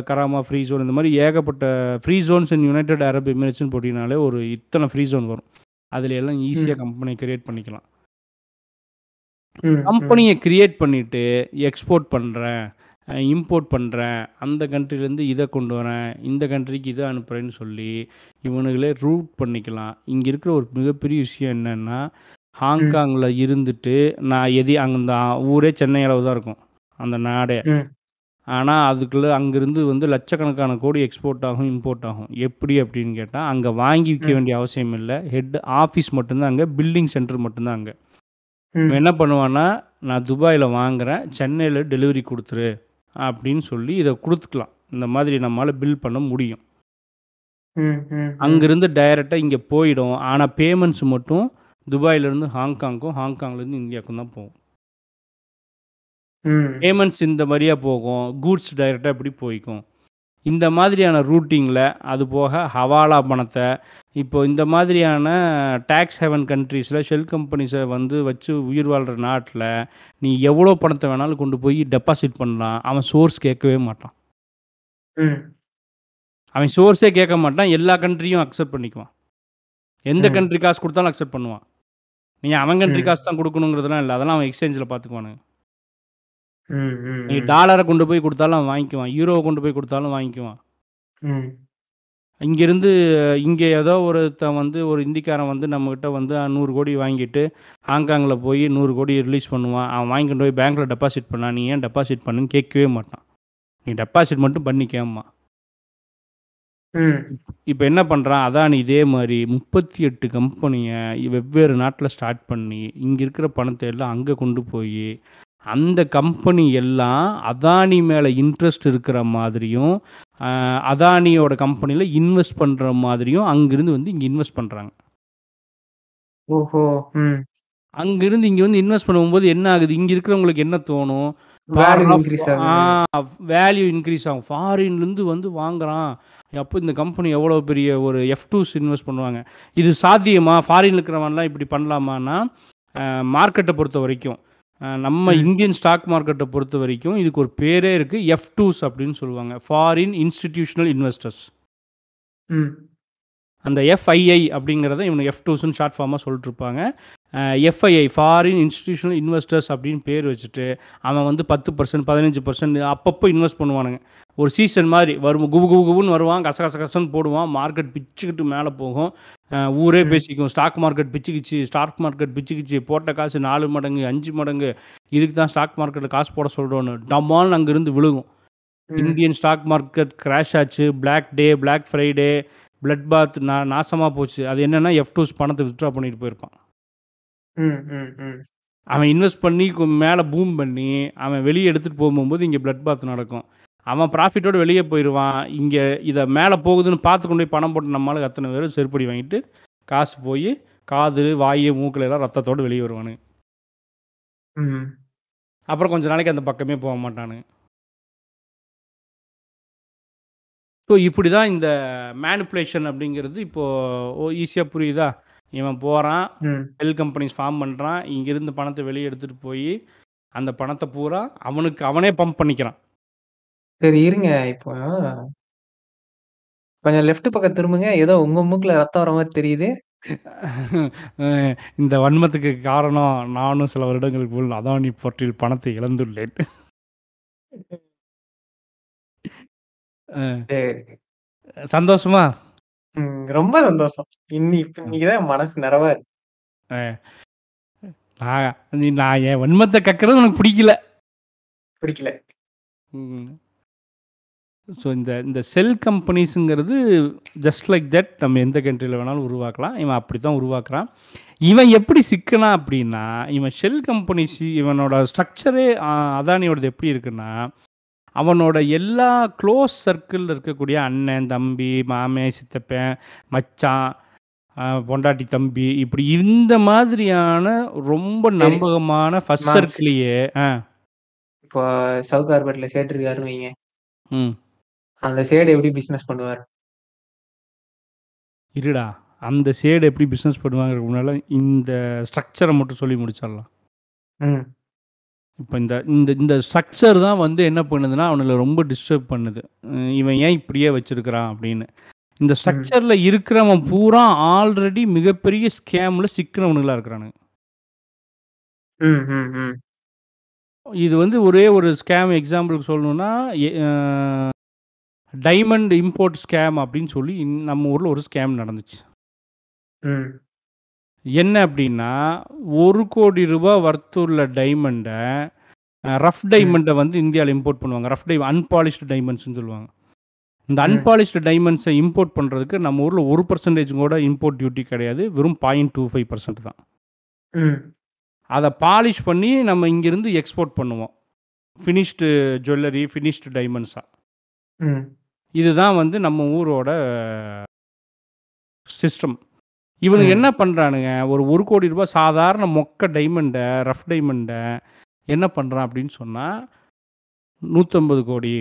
Karama free zone இந்த மாரி ஏகப்பட்ட free zones in United Arab எமிரேட்ஸ்ன்னு போட்டீங்கனாலே ஒரு இத்தன ஃப்ரீ ஜோன் வரும். அதில எல்லாம் ஈஸியா
ம்.
கம்பெனி கிரியேட் பண்ணிக்கலாம். கம்பெனிய கிரியேட் பண்ணிட்டு, எக்ஸ்போர்ட் பண்றேன், அ இம்போர்ட் பண்றேன், அந்த கண்ட்ரிலேருந்து இத கொண்டு வரேன், இந்த கண்ட்ரிக்கு இத அனுப்புறேன்னு சொல்லி, இவனுங்களே ரூட் பண்ணிக்கலாம். இங்க இருக்கிற ஒரு மிகப்பெரிய விஷயம் என்னன்னா,
ம்.
ஹாங்காங்ல இருந்துட்டு நான் எதையும் அந்த ஊரே சென்னை அளவு தான் இருக்கும். அந்த நாடே.
ம்.
ஆனா, அதுக்குள்ள அங்கிருந்து வந்து லட்சக்கணக்கான கோடி எக்ஸ்போர்ட் ஆகும், இம்போர்ட் ஆகும். எப்படி அப்படின்னு கேட்டா, அங்க வாங்கி விக்க
ம்.
வேண்டிய அவசியம் இல்ல. ஹெட் ஆஃபீஸ் மட்டும் தான் அங்க. பில்டிங் சென்டர் மட்டும் தான் அங்க. என்ன பண்ணுவான்னா, நான் துபாய்ல வாங்குறேன், சென்னையில டெலிவரி குடுத்துரு அப்படின்னு சொல்லி இத குடுத்துக்கலாம். இந்த மாதிரி நம்மால பில் பண்ண முடியும். அங்கிருந்து டைரக்ட்டா இங்க போயிடும். ஆனா பேமெண்ட்ஸ் மட்டும் துபாய்லேருந்து ஹாங்காங்க்கும், ஹாங்காங்லேருந்து இந்தியாவுக்கும் தான் போகும். பேமெண்ட்ஸ் இந்த வழியா போகும். கூட்ஸ் டைரக்ட்டா இப்படி போய்க்கும். இந்த மாதிரியான ரூட்டிங்ல, அது போக ஹவாலா பணத்த, இப்போ இந்த மாதிரியான டாக்ஸ் ஹேவன் கண்ட்ரீஸ்ல ஷெல் கம்பெனிஸ வந்து வச்சு உயிர் வாழ்ற நாட்ல, நீ எவ்வளோ பணத்த வேணாலும் கொண்டு போய் டெபாசிட் பண்ணலாம். அவன் சோர்ஸ் கேட்கவே மாட்டான். அவன் சோர்ஸே கேட்க மாட்டான். எல்லா கண்ட்ரியும் அக்செப்ட் பண்ணிக்குவான். எந்த. கண்ட்ரி காசு குடுத்தாலும் அக்செப்ட் பண்ணுவான். நீங்க அவன் கண்ட்ரி. காசு தான் குடுக்கணுங்கிறதெல்லாம் இல்ல. அதெல்லாம் அவன் எக்ஸ்சேஞ்சில பார்த்துக்குவானுங்க.
ம். ம்.
நீ
ம்.
டாலர கொண்டு போய் குடுத்தாலும் அவன் வாங்கிக்குவான். யூரோவ கொண்டு போய் குடுத்தாலும் வாங்கிக்குவான்.
ம்.
இங்கிருந்து இங்க ஏதோ ஒருத்தன் வந்து ஒரு இந்திக்காரன் வந்து நம்மகிட்ட வந்து 100,00,00,000 வாங்கிட்டு, ஹாங்காங்ல போய் 100,00,00,000 ரிலீஸ் பண்ணுவான். அவன் வாங்கி கொண்டு போய் பேங்க்ல டெபாசிட் பண்ணா, நீ ஏன் டெபாசிட் பண்ணேன்னு கேட்கவே மாட்டான். நீ டெபாசிட் மட்டும் பண்ணிக்கம்பான்.
ம்.
இப்ப என்ன பண்றான், அதானி இதே மாரி 38 கம்பெனிய வெவ்வேறு நாட்ல ஸ்டார்ட் பண்ணி, இங்க இருக்கிற பணத்த எல்லாம் அங்க கொண்டு போயி, அந்த கம்பெனி எல்லாம் அதானி மேலே இன்ட்ரெஸ்ட் இருக்கிற மாதிரியும் அதானியோட கம்பெனியில இன்வெஸ்ட் பண்ற மாதிரியும் அங்கிருந்து வந்து இங்க இன்வெஸ்ட் பண்றாங்க.
ஓஹோ! ம்.
அங்கிருந்து இங்க வந்து இன்வெஸ்ட் பண்ணும்போது என்ன ஆகுது? இங்க இருக்கிறவங்களுக்கு என்ன தோணும்?
வேல்யூ இன்கிரீஸ்
ஆகும். ஃபாரின்லேருந்து வந்து வாங்குறான். அப்போ இந்த கம்பெனி எவ்வளோ பெரிய ஒரு எஃப்2ஸ் இன்வெஸ்ட் பண்ணுவாங்க. இது சாத்தியமா? ஃபாரின்ல இருக்கிறவன்லாம் இப்படி பண்ணலாமான்னா, மார்க்கெட்ட பொறுத்த வரைக்கும், நம்ம. இந்தியன் ஸ்டாக் மார்க்கெட்ட பொறுத்த வரைக்கும் இதுக்கு ஒரு பேரே இருக்கு. எஃப்2ஸ் அப்படின்னு சொல்லுவாங்க. Foreign institutional investors. அந்த எஃப்ஐஐ அப்படிங்கிறத இவங்க எஃப்2ஸ்ன்னு ஷார்ட் ஃபார்மா சொல்லிட்டுருப்பாங்க. எஃப்ஐஐ ஃபாரின் இன்ஸ்டிடியூஷனல் இன்வெஸ்டர்ஸ் அப்படின்னு பேர் வச்சுட்டு, அவன் வந்து 10% 15% அப்பப்போ இன்வெஸ்ட் பண்ணுவானுங்க. ஒரு சீசன் மாதிரி வரும் குபு குபு குபுன்னு வருவான். கச கச கசன்னு போடுவான். மார்க்கெட் பிச்சுக்கிட்டு மேலே போகும். ஊரே. பேசிக்கும். ஸ்டாக் மார்க்கெட் பிச்சுக்கிச்சு, ஸ்டாக் மார்க்கெட் பிச்சுக்கிச்சு. போட்ட காசு 4 மடங்கு, 5 மடங்கு. இதுக்கு தான் ஸ்டாக் மார்க்கெட்ல காசு போட சொல்றோன்னு. டமால்னு அங்கேருந்து விழுகும். இந்தியன் ஸ்டாக் மார்க்கெட் கிராஷ் ஆச்சு. Black day, black Friday, blood bath நா நாசமா போச்சு. அது என்னன்னா எஃப்2ஸ் பணத்த வித்ட்ரா பண்ணிட்டு போயிருப்பான். அவன் இன்வெஸ்ட் பண்ணி கொ மேல பூம் பண்ணி, அவன் வெளிய எடுத்துட்டு போகும்போது இங்க பிளட் பாத் நடக்கும். அவன் ப்ராஃபிட்டோட வெளிய போயிருவான். இங்க இத மேல போகுதுன்னு பார்த்து கொண்டு போய் பணம் போட்ட நம்ம ஆளுங்க அத்தன பேரும் செருப்படி வாங்கிட்டு, காசு போயி காது, வாயு, மூக்குல எல்லாம் ரத்தத்தோட வெளிய வருவானுங்க.
ம்.
அப்புறம் கொஞ்ச நாளைக்கு அந்த பக்கமே போ மாட்டானுங்க. ஸோ இப்படி தான் இந்த மேனிப்புலேஷன் அப்படிங்கிறது இப்போ ஓ ஈஸியா புரியுதா? இவன் போறான்.
ம்.
ஷெல் கம்பெனிஸ் ஃபார்ம் பண்றான். இங்கிருந்து பணத்த வெளிய எடுத்துட்டு போயி, அந்த பணத்த பூரா அவனுக்கு அவனே பம்ப் பண்ணிக்கிறான்.
சரி இருங்க. இப்போ கொஞ்சம் லெஃப்ட் பக்கம் திரும்புங்க. ஏதோ உங்க மூக்குல ரத்தம் வர மாரி தெரியுது.
இந்த வன்மத்துக்கு காரணம் நானும் சில வருடங்களுக்கு அதானி போர்ட்டில் பணத்தை இழந்துள்ளேன். அ.
சரி.
சந்தோஷமா?
ம். ரொம்ப சந்தோஷம். இன்னி இப்ப
ம்.
இன்னைக்கு தான் மனசு நிறைவா இருக்கு.
அ. நான் நீ நான் என் வன்மத்த கக்குறது உனக்கு பிடிக்கல.
பிடிக்கல.
ம். ஸோ இந்த இந்த செல் கம்பெனிஸுங்கிறது ஜஸ்ட் லைக் தட் நம்ம எந்த கண்ட்ரில வேணாலும் உருவாக்கலாம். இவன் அப்படித்தான் உருவாக்குறான். இவன் எப்படி சிக்கினான் அப்படின்னா, இவன் ஷெல் கம்பெனிஸ் இவனோட ஸ்ட்ரக்சரே அ அதானியோடது எப்படி இருக்குன்னா, அவனோட எல்லா க்ளோஸ் சர்க்கிள்ல இருக்கக்கூடிய அண்ணன், தம்பி, மாமன், சித்தப்பன், மச்சான், பொண்டாட்டி, தம்பி இப்படி இந்த மாதிரியான ரொம்ப. நம்பகமான ஃபர்ஸ்ட். சர்க்கிளையே.
இப்போ சவுகார் பேட்ல சேட்டு இருக்காருன்னு வைங்க. அந்த சேடு எப்படி பிசினஸ் பண்ணுவார்?
இருடா. அந்த சேடு எப்படி பிசினஸ் பண்ணுவாங்கறதுக்கு முன்னால இந்த ஸ்ட்ரக்சர மட்டும் சொல்லி முடிச்சிடலாம். இப்ப இந்த இந்த இந்த ஸ்ட்ரக்சர் தான் வந்து என்ன பண்ணுதுன்னா, அவனுங்கள ரொம்ப டிஸ்டர்ப் பண்ணுது. இவன் ஏன் இப்படியே வச்சிருக்கிறான் அப்படின்னு. இந்த. ஸ்ட்ரக்சர்ல இருக்கிறவன் பூரா ஆல்ரெடி மிகப்பெரிய ஸ்கேம்ல சிக்கினவனுங்களா இருக்கிறானுங்க.
ம், ம், ம்.
இது வந்து ஒரே ஒரு ஸ்கேம் எக்ஸாம்பிளுக்கு சொல்லணும்னா, டைமண்ட் இம்போர்ட் ஸ்கேம் அப்படின்னு சொல்லி நம்ம ஊர்ல ஒரு ஸ்கேம் நடந்துச்சு. என்ன அப்படின்னா, ரூ. 1,00,00,000 வர்த்துள்ள டைமண்ட ரஃப். டைமண்ட வந்து இந்தியால இம்போர்ட் பண்ணுவாங்க. ரஃப் டை அன்பாலிஷ்டு டைமண்ட்ஸ்ன்னு சொல்லுவாங்க. இந்த. அன்பாலிஷ்டு டைமண்ட்ஸ இம்போர்ட் பண்றதுக்கு நம்ம ஊர்ல 1% கூட இம்போர்ட் டியூட்டி கிடையாது. வெறும் 0.25% தான்.
ம்.
அத பாலிஷ் பண்ணி நம்ம இங்கிருந்து எக்ஸ்போர்ட் பண்ணுவோம். ஃபினிஷ்டு ஜுவல்லரி, ஃபினிஷ்டு டைமண்ட்ஸா.
ம்.
இதுதான் வந்து நம்ம ஊரோட சிஸ்டம். இவனுங்க
ம்.
என்ன பண்றானுங்க, ஒரு ரூ. 1,00,00,000 சாதாரண மொக்க டைமண்ட, ரஃப் டைமண்ட என்ன பண்றான் அப்படின்னு சொன்னா, 150,00,00,000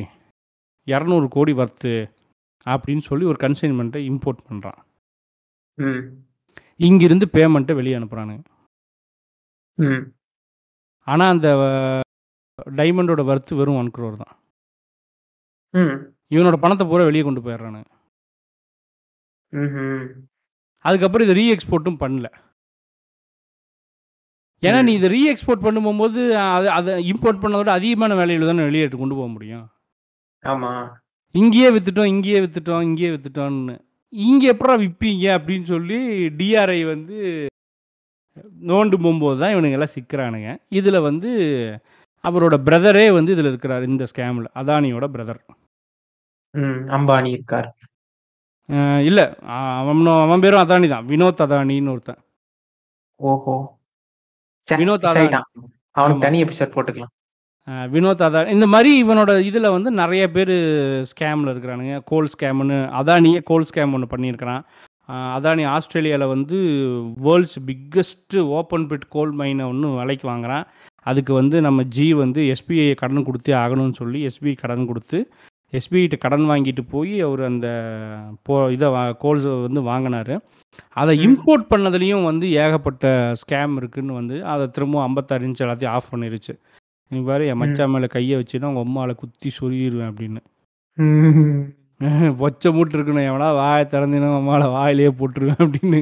200,00,00,000 வர்த்து அப்படின்னு சொல்லி ஒரு கன்சைன்மென்ட்ட இம்போர்ட் பண்றான்.
ம்.
இங்கிருந்து பேமெண்ட்ட வெளிய அனுப்புறானுங்க.
ம்.
ஆனா அந்த டைமண்டோட வர்த் வெறும் 1,00,00,000 தான்.
ம்.
இவனோட பணத்த பூரா வெளிய கொண்டு போயிடுறானுங்க. அதுக்கப்புறம் இத ரீ எக்ஸ்போர்ட்டும் பண்ணல. ஏன்னா, நீ. இத ரீ எக்ஸ்போர்ட் பண்ண போம்போது, அத அத இம்போர்ட் பண்ணத விட அதிகமான விலையில தானே வெளிய எடுத்து கொண்டு போ முடியும்.
ஆமா.
இங்கேயே வித்துட்டோம், இங்கேயே வித்துட்டோம், இங்கேயே வித்துட்டோம்ன்னு. இங்க எப்புட்றா விப்பீங்க அப்படின்னு சொல்லி டிஆர்ஐ வந்து நோண்டு போம்போது தான் இவனுங்க எல்லாம் சிக்குறானுங்க. இதுல வந்து அவரோட பிரதரே வந்து இதுல இருக்கிறாரு இந்த ஸ்கேம்ல. அதானியோட பிரதர்.
ம். அம்பானி இருக்கார்.
அ இல்ல. அ அவனும் அவன் பேரும் அதானி தான். வினோத் அதானின்னு ஒருத்தன்.
ஓஹோ! ச்சே!
வினோத்
மிஸ்
அதானி.
ஆயிட்டான். அவனுக்கு
ஆமா.
தனி எபிசோட் போட்டுக்கலாம்.
அ வினோத் அதானி இந்த மாரி இவனோட இதுல வந்து நெறைய பேரு ஸ்கேம்ல இருக்கிறானுங்க. கோல் ஸ்கேம்ன்னு அதானியே கோல் ஸ்கேம் ஒண்ணு பண்ணியிருக்கிறான். அ அதானி ஆஸ்திரேலியால வந்து world's biggest open pit coal மைன ஒண்ணு விலைக்கு வாங்குறான். அதுக்கு வந்து நம்ம ஜி வந்து எஸ்பிஐ கடன் குடுத்தே ஆகணும்னு சொல்லி எஸ்பிஐ கடன் குடுத்து, எஸ்பிஐட்ட கடன் வாங்கிட்டு போய் அவரு அந்த போ இத கோல்ஸ வந்து வாங்குனாரு. அத. இம்போர்ட் பண்ணதுலயும் வந்து ஏகப்பட்ட ஸ்கேம் இருக்குன்னு வந்து அத திரும்பவும் 56 இன்ச் எல்லாத்தையும் ஆஃப் பண்ணிருச்சு. "நீ பாரு என்
ம்.
மச்சான் மேல கைய வச்சீன்னா, உங்க அம்மால குத்தி சொருகிருவேன்" அப்படின்னு. "பொச்ச மூட்டு இருக்கணும். எவனாவது வாய திறந்தீன்னா, உன் அம்மால வாயிலேயே போட்டுருவேன்" அப்படின்னு.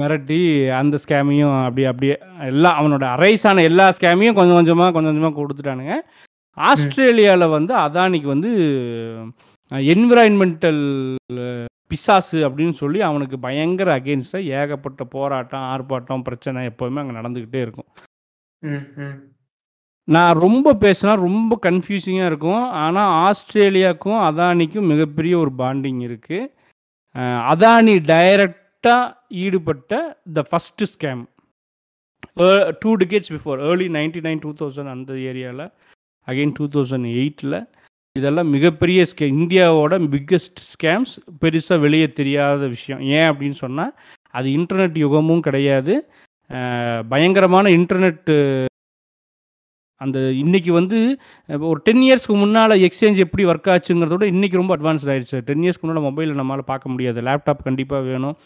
மிரட்டி அந்த ஸ்கேமையும் அப்படியே அப்படியே எல்லாம் அவனோட அரைஸ் ஆன எல்லா ஸ்கேமையும் கொஞ்சம் கொஞ்சமா, கொஞ்சம் கொஞ்சமா குடுத்துட்டானுங்க.
ம்.
ஆஸ்திரேலியால வந்து அதானிக்கு வந்து அ என்விரான்மென்டல் பிசாசு அப்படின்னு சொல்லி அவனுக்கு பயங்கர அகெயின்ஸ்ட்டா ஏகப்பட்ட போராட்டம், ஆர்ப்பாட்டம், பிரச்சனை எப்பவுமே அங்க நடந்துகிட்டே இருக்கும். நான் ரொம்ப பேசினா ரொம்ப கன்ஃப்யூசிங்கா இருக்கும். ஆனா ஆஸ்திரேலியாக்கும், அதானிக்கும் மிகப்பெரிய ஒரு பாண்டிங் இருக்கு. அ அதானி டைரக்ட்டா ஈடுபட்ட the first scam. 2 decades before early 99, 2000 அந்த அகைன் டூ தௌசண்ட் எயிட்டில் இதெல்லாம் மிகப்பெரிய ஸ்கே இந்தியாவோட பிக்கஸ்ட் ஸ்கேம்ஸ். பெருசாக வெளியே தெரியாத விஷயம். ஏன் அப்படின்னு சொன்னால் அது இன்டர்நெட் யுகமும் கிடையாது. பயங்கரமான இன்டர்நெட்டு அந்த இன்றைக்கி வந்து ஒரு 10 இயர்ஸ்க்கு முன்னால் எக்ஸ்சேஞ்ச் எப்படி ஒர்க் ஆச்சுங்கிறத விட இன்றைக்கி ரொம்ப அட்வான்ஸ்ட் ஆயிருச்சு. 10 இயர்ஸ்க்கு முன்னால் மொபைலில் நம்மளால் பார்க்க முடியாது. லேப்டாப் கண்டிப்பாக வேணும்.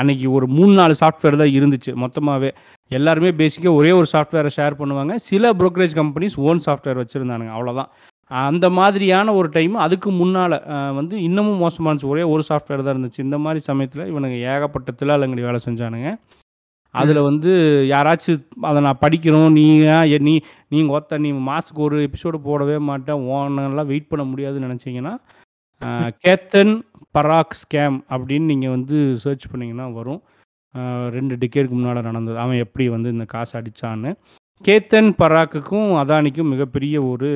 அன்னைக்கு ஒரு 3, 4 சாஃப்ட்வேர் தான் இருந்துச்சு மொத்தமாகவே எல்லாருமே பேசிக்காக ஒரே ஒரு சாஃப்ட்வேரை ஷேர் பண்ணுவாங்க. சில புரோக்கரேஜ் கம்பெனிஸ் ஓன் சாஃப்ட்வேர் வச்சுருந்தானுங்க அவ்வளோதான். அந்த மாதிரியான ஒரு டைம் அதுக்கு முன்னால் வந்து இன்னமும் மோசமா ஒரே ஒரு சாஃப்ட்வேர் தான் இருந்துச்சு. இந்த மாதிரி சமயத்தில் இவனுங்க ஏகப்பட்ட தில்லாலங்கடி வேலை செஞ்சானுங்க. அதுல. வந்து யாராச்சும் அத நான் படிக்கணும். நீ ஏன் நீ நீ ஒத்த நீ மாசத்துக்கு ஒரு எபிசோடு போடவே மாட்ட. உன்னலாம் வெயிட் பண்ண முடியாதுன்னு நெனச்சீங்கன்னா, கேத்தன் பராக் ஸ்கேம் அப்படின்னு நீங்க வந்து சர்ச் பண்ணீங்கன்னா வரும். அ 2 டிகேட்க்கு முன்னால நடந்தது. அவன் எப்படி வந்து இந்த காச அடிச்சான்னு. கேத்தன் பராக்குக்கும், அதானிக்கும் மிகப்பெரிய ஒரு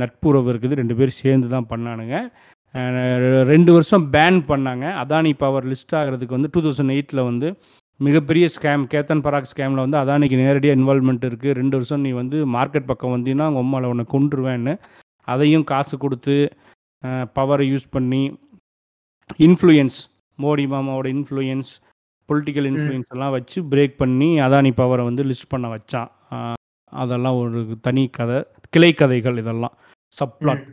நட்புறவு இருக்குது. 2 பேரும் சேர்ந்து தான் பண்ணானுங்க. 2 வருஷம் பேன் பண்ணாங்க. அதானி பவர் லிஸ்ட் ஆகுறதுக்கு வந்து 2008ல வந்து மிகப்பெரிய ஸ்கேம் கேத்தன் பராக் ஸ்கேம்ல வந்து அதானிக்கு நேரடியா இன்வால்வ்மென்ட் இருக்கு. 2 வருஷம் நீ வந்து மார்க்கெட் பக்கம் வந்தீன்னா, உங்க அம்மால உன்ன கொன்றுவேன்னு. அதையும் காசு குடுத்து, பவர யூஸ் பண்ணி, இன்ஃப்ளூயன்ஸ் மோடி மாமாவோட இன்ஃப்ளூயன்ஸ், பொலிட்டிக்கல். இன்ஃப்ளூயன்ஸ் எல்லாம் வச்சு பிரேக் பண்ணி அதானி பவர வந்து லிஸ்ட் பண்ண வச்சான். அதெல்லாம் ஒரு தனி கத. கிளை கதைகள் இதெல்லாம். சப்ளாட்.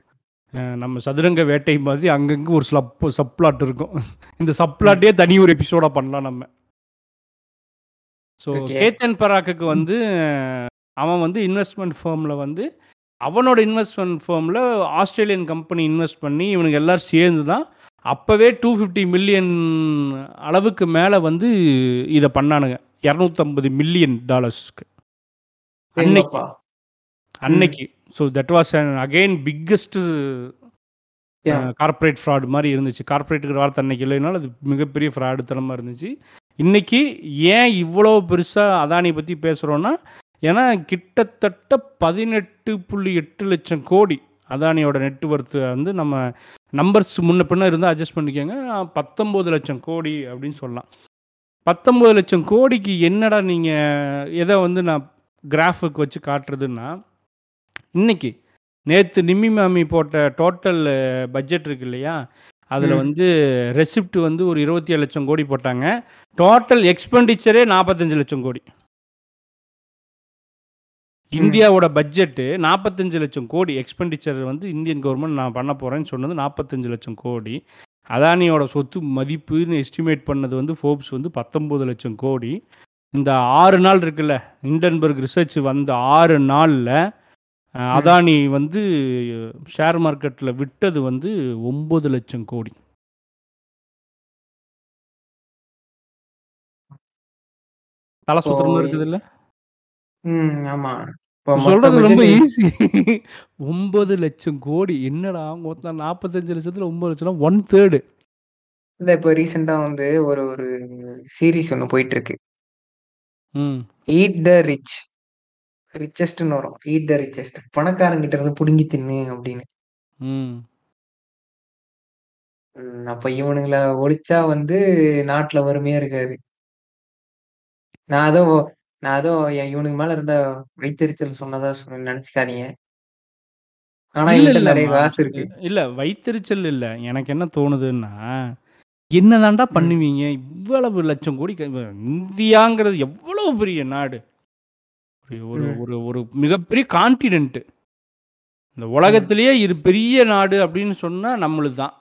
நம்ம சதுரங்க வேட்டை மாதிரி அங்கங்க ஒரு ஸ்லப் சப்ளாட் இருக்கும். இந்த. சப்ளாட்டே தனி ஒரு எபிசோடா பண்ணலாம் நம்ம. ஸோ. கேத்தன் பராக்குக்கு. வந்து அவன் வந்து இன்வெஸ்ட்மென்ட் ஃபர்ம்ல வந்து அவனோட இன்வெஸ்ட்மென்ட் ஃபர்ம்ல ஆஸ்திரேலியன் கம்பெனி இன்வெஸ்ட் பண்ணி இவனுங்க எல்லாரும் சேர்ந்து தான் அப்பவே 250 மில்லியன் அளவுக்கு மேல வந்து இத பண்ணானுங்க. 250 மில்லியன் டாலர்ஸ்க்கு. அன்னைக்கு. அன்னைக்கு. So that was again biggest. Corporate fraud மாரி இருந்துச்சு. கார்ப்பரேட்ங்கிற வார்த்தை அன்னைக்கு இல்லைனாலும் அது மிகப்பெரிய ஃப்ராடுத்தனமா இருந்துச்சு. இன்றைக்கி ஏன் இவ்வளோ பெருசாக அதானியை பற்றி பேசுகிறோன்னா ஏன்னா கிட்டத்தட்ட 18.8 லட்சம் கோடி அதானியோட நெட்ஒர்த்து வந்து நம்ம நம்பர்ஸ் முன்ன பின்ன இருந்தால் அட்ஜஸ்ட் பண்ணிக்கோங்க பத்தொம்போது லட்சம் கோடி அப்படின்னு சொல்லலாம். 19 லட்சம் கோடிக்கு என்னடா நீங்கள் எதை வந்து நான் கிராஃபுக்கு வச்சு காட்டுறதுன்னா, இன்றைக்கி நேற்று நிம்மி மாமி போட்ட டோட்டல் பட்ஜெட் இருக்கு இல்லையா? அதுல. வந்து ரெசிப்ட் வந்து ஒரு 27 லட்சம் கோடி போட்டாங்க. டோட்டல் எக்ஸ்பெண்டிச்சரே 45 லட்சம் கோடி. இந்தியாவோட பட்ஜெட் 45 லட்சம் கோடி எக்ஸ்பெண்டிச்சர் வந்து இந்தியன் கவர்ன்மென்ட் நான் பண்ண போறேன்னு சொன்னது 45 லட்சம் கோடி. அதானியோட சொத்து மதிப்புன்னு எஸ்டிமேட் பண்ணது வந்து ஃபோர்ப்ஸ் வந்து 19 லட்சம் கோடி. இந்த 6 நாள் இருக்குல்ல, ஹிண்டன்பர்க் ரிசர்ச் வந்த 6 நாள்ல. அதானி வந்து ஷேர் மார்க்கெட்ல விட்டது வந்து 9 லட்சம் கோடி. தல
இப்போ
சுத்துற மாரி இருக்குதுல்ல?
ம். ஆமா. இப்போ மொத்த
சொல்றது ரொம்ப
பட்ஜெட்
ஈஸி. 9 லட்சம் கோடி. என்னடா மொத்தம் 45 லட்சத்துல 9 லட்சம்னா 1/3
இல்ல இப்போ ரீசென்ட்டா வந்து ஒரு ஒரு சீரிஸ் ஒண்ணு போயிட்டுருக்கு.
ம்.
Eat the rich. ரிச்செஸ்ட்ன்னு வரும். Eat the ரிச்செஸ்ட். பணக்காரங்கிட்ட இருந்து புடுங்கி தின்னு அப்படின்னு.
ம்.
ம். அப்ப இவனுங்கள ஒழிச்சா வந்து நாட்டுல வறுமையே இருக்காது. நான் அதுவும் நான் ஏதோ எ இவனுக்கு மேல இருந்த வைத்தெரிச்சல் சொன்னதா சொ நெனச்சுக்காதீங்க. ஆனா
இல்ல,
நெறைய காசு
மாம்ஸ்.
இருக்கு.
இல்ல வைத்தெரிச்சல் இல்ல. எனக்கு என்ன தோணுதுன்னா, என்னதான்டா
ம்.
பண்ணுவீங்க? இவ்வளவு லட்சம் கோடி க இந்தியாங்கிறது எவ்வளவு பெரிய நாடு. ஒரு ஒரு. ஒரு மிகப்பெரிய கான்டினென்ட். இந்த. உலகத்திலேயே இது பெரிய நாடு அப்படின்னு சொன்னா நம்மளுது தான்.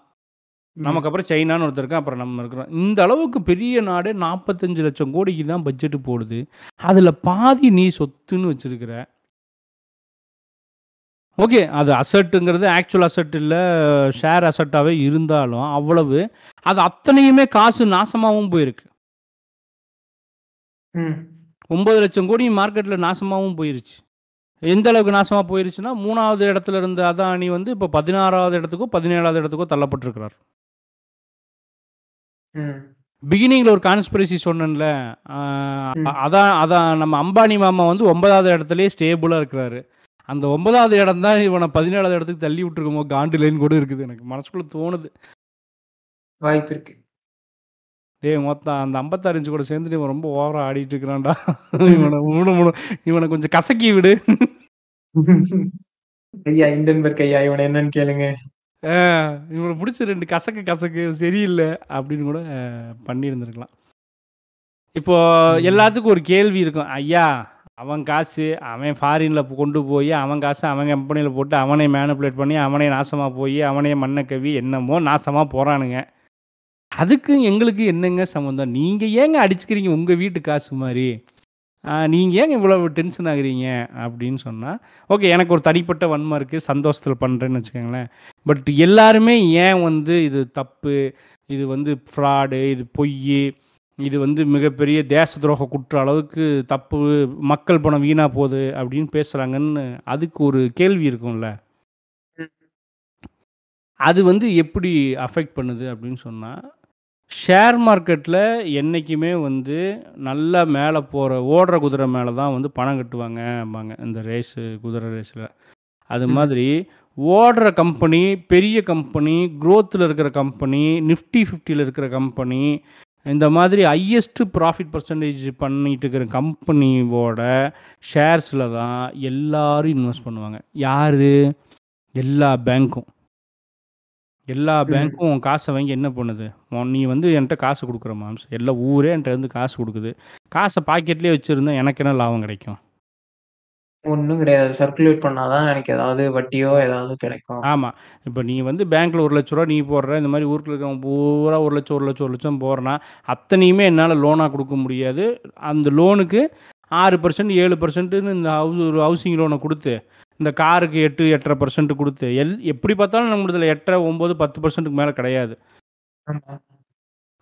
நமக்கு. அப்புறம் சைனான்னு ஒருத்தன் இருக்கான். அப்புறம் நம்ம இருக்கிறோம். இந்த அளவுக்கு பெரிய நாடு 45,00,000 கோடிக்கு தான் பட்ஜெட் போடுது. அதுல பாதி நீ சொத்துன்னு வச்சிருக்கிற. ஓகே. அது அசெட்டுங்கிறது ஆக்சுவல் அசெட் இல்ல. ஷேர் அசெட்டாவே இருந்தாலும், அவ்வளவு அது அத்தனையுமே காசு நாசமாவும் போயிருக்கு.
ம்.
9,00,000 கோடி மார்க்கெட்ல நாசமாவும் போயிருச்சு. எந்த அளவுக்கு நாசமா போயிருச்சுன்னா, 3வது இடத்துல இருந்த அதானி வந்து இப்ப 16வது இடத்துக்கோ, 17வது இடத்துக்கோ தள்ளப்பட்டிருக்கிறார்.
ம்.
பிகினிங்ல ஒரு கான்ஸ்பிரசி சொன்னேன்ல. அதான் அதான் நம்ம அம்பானி மாமா வந்து 9வது இடத்திலேயே ஸ்டேபிளா இருக்கிறாரு. அந்த 9வது இடம் தான் இவன 17வது இடத்துக்கு தள்ளி விட்டுருக்குமோ காண்டுலேன்னு கூட இருக்குது எனக்கு. மனசுக்குள்ள தோணுது.
வாய்ப்பு இருக்கு.
டேய் மொத்தம் அந்த 56 இன்ச் கூட சேர்ந்துட்டு இவன் ரொம்ப ஓவரா ஆடிட்டு இருக்கிறான்டா. இவன இவன இவன இவன கொஞ்சம் கசக்கி விடு.
ஐயா இண்டன்பர்க் ஐயா இவன என்னன்னு கேளுங்க.
இவன புடிச்சு 2 கசக்கு கசக்கு சரியில்ல அப்படின்னு கூட பண்ணியிருந்திருக்கலாம். இப்போ. எல்லாத்துக்கும் ஒரு கேள்வி இருக்கும். ஐயா அவன் காசு அவன் ஃபாரின்ல கொண்டு போய் அவன் காச அவன் கம்பெனியில போட்டு அவனே மேனிபுலேட் பண்ணி அவனே நாசமா போய் அவனே மண்ண கவ்வி என்னமோ நாசமா போறானுங்க. அதுக்கும் எங்களுக்கு என்னங்க சம்மந்தம்? நீங்க ஏங்க அடிச்சுக்கிறீங்க உங்க வீட்டு காசு மாரி? ஆ நீங்க ஏங்க இவ்வளவு டென்ஷன் ஆகுறீங்க? அப்படின்னு சொன்னா, ஓகே எனக்கு ஒரு தனிப்பட்ட வன்மம் இருக்கு. சந்தோஷத்துல பண்றேன்னு வச்சுக்கோங்களேன். பட் எல்லாருமே ஏன் வந்து இது தப்பு, இது வந்து ஃப்ராடு, இது பொய்யி, இது வந்து மிகப்பெரிய தேச துரோக குற்ற அளவுக்கு தப்பு, மக்கள் பணம் வீணா போது அப்படின்னு பேசுறாங்கன்னு அதுக்கு ஒரு கேள்வி இருக்கும்ல. அது வந்து எப்படி அஃபெக்ட் பண்ணுது அப்படின்னு சொன்னா, ஷேர் மார்க்கெட்ல என்னைக்குமே வந்து நல்லா மேல போற ஓடுற குதிரை மேல தான் வந்து பணம் கட்டுவாங்கம்பாங்க. இந்த ரேஸு குதிரை ரேஸ்ல. அது. மாதிரி ஓடுற கம்பெனி, பெரிய கம்பெனி, குரோத்ல இருக்கிற கம்பெனி, நிஃப்டி 50ல இருக்கிற கம்பெனி, இந்த மாதிரி ஹையஸ்ட் ப்ராஃபிட் பெர்சன்டேஜ் பண்ணிட்டு இருக்கிற கம்பெனியோட ஷேர்ஸ்ல தான் எல்லாரும் இன்வெஸ்ட் பண்ணுவாங்க. யாரு? எல்லா பேங்க்கும். எல்லா. பேங்க்கும் உன் காச வாங்கி என்ன பண்ணுது? உன் நீ வந்து என்ட்ட காசு குடுக்குற மாம்ஸ். எல்லா ஊரே என்ட்ட இருந்து காசு குடுக்குது. காச பாக்கெட்லயே வச்சிருந்தா எனக்கு என்ன லாபம் கிடைக்கும்?
ஒண்ணும் கிடையாது. சர்க்குலேட் பண்ணா தான் எனக்கு ஏதாவது வட்டியோ ஏதாவது கிடைக்கும்.
ஆமா. இப்ப நீ வந்து பேங்க்ல ரூ. 1,00,000 நீ போடுற. இந்த மாரி ஊருக்குள்ள இருக்கிறவன் பூரா 1,00,000 1,00,000 1,00,000 போடுறான். அத்தனையுமே என்னால லோனா குடுக்க முடியாது. அந்த லோனுக்கு 6% 7%ன்னு இந்த ஹவுஸ் ஒரு ஹவுசிங் லோன குடுத்து, இந்த காருக்கு 8 8.5% குடுத்து, எல் எப்படி பார்த்தாலும் நம்மளுதுல 8 9 10%க்கு மேல கிடையாது.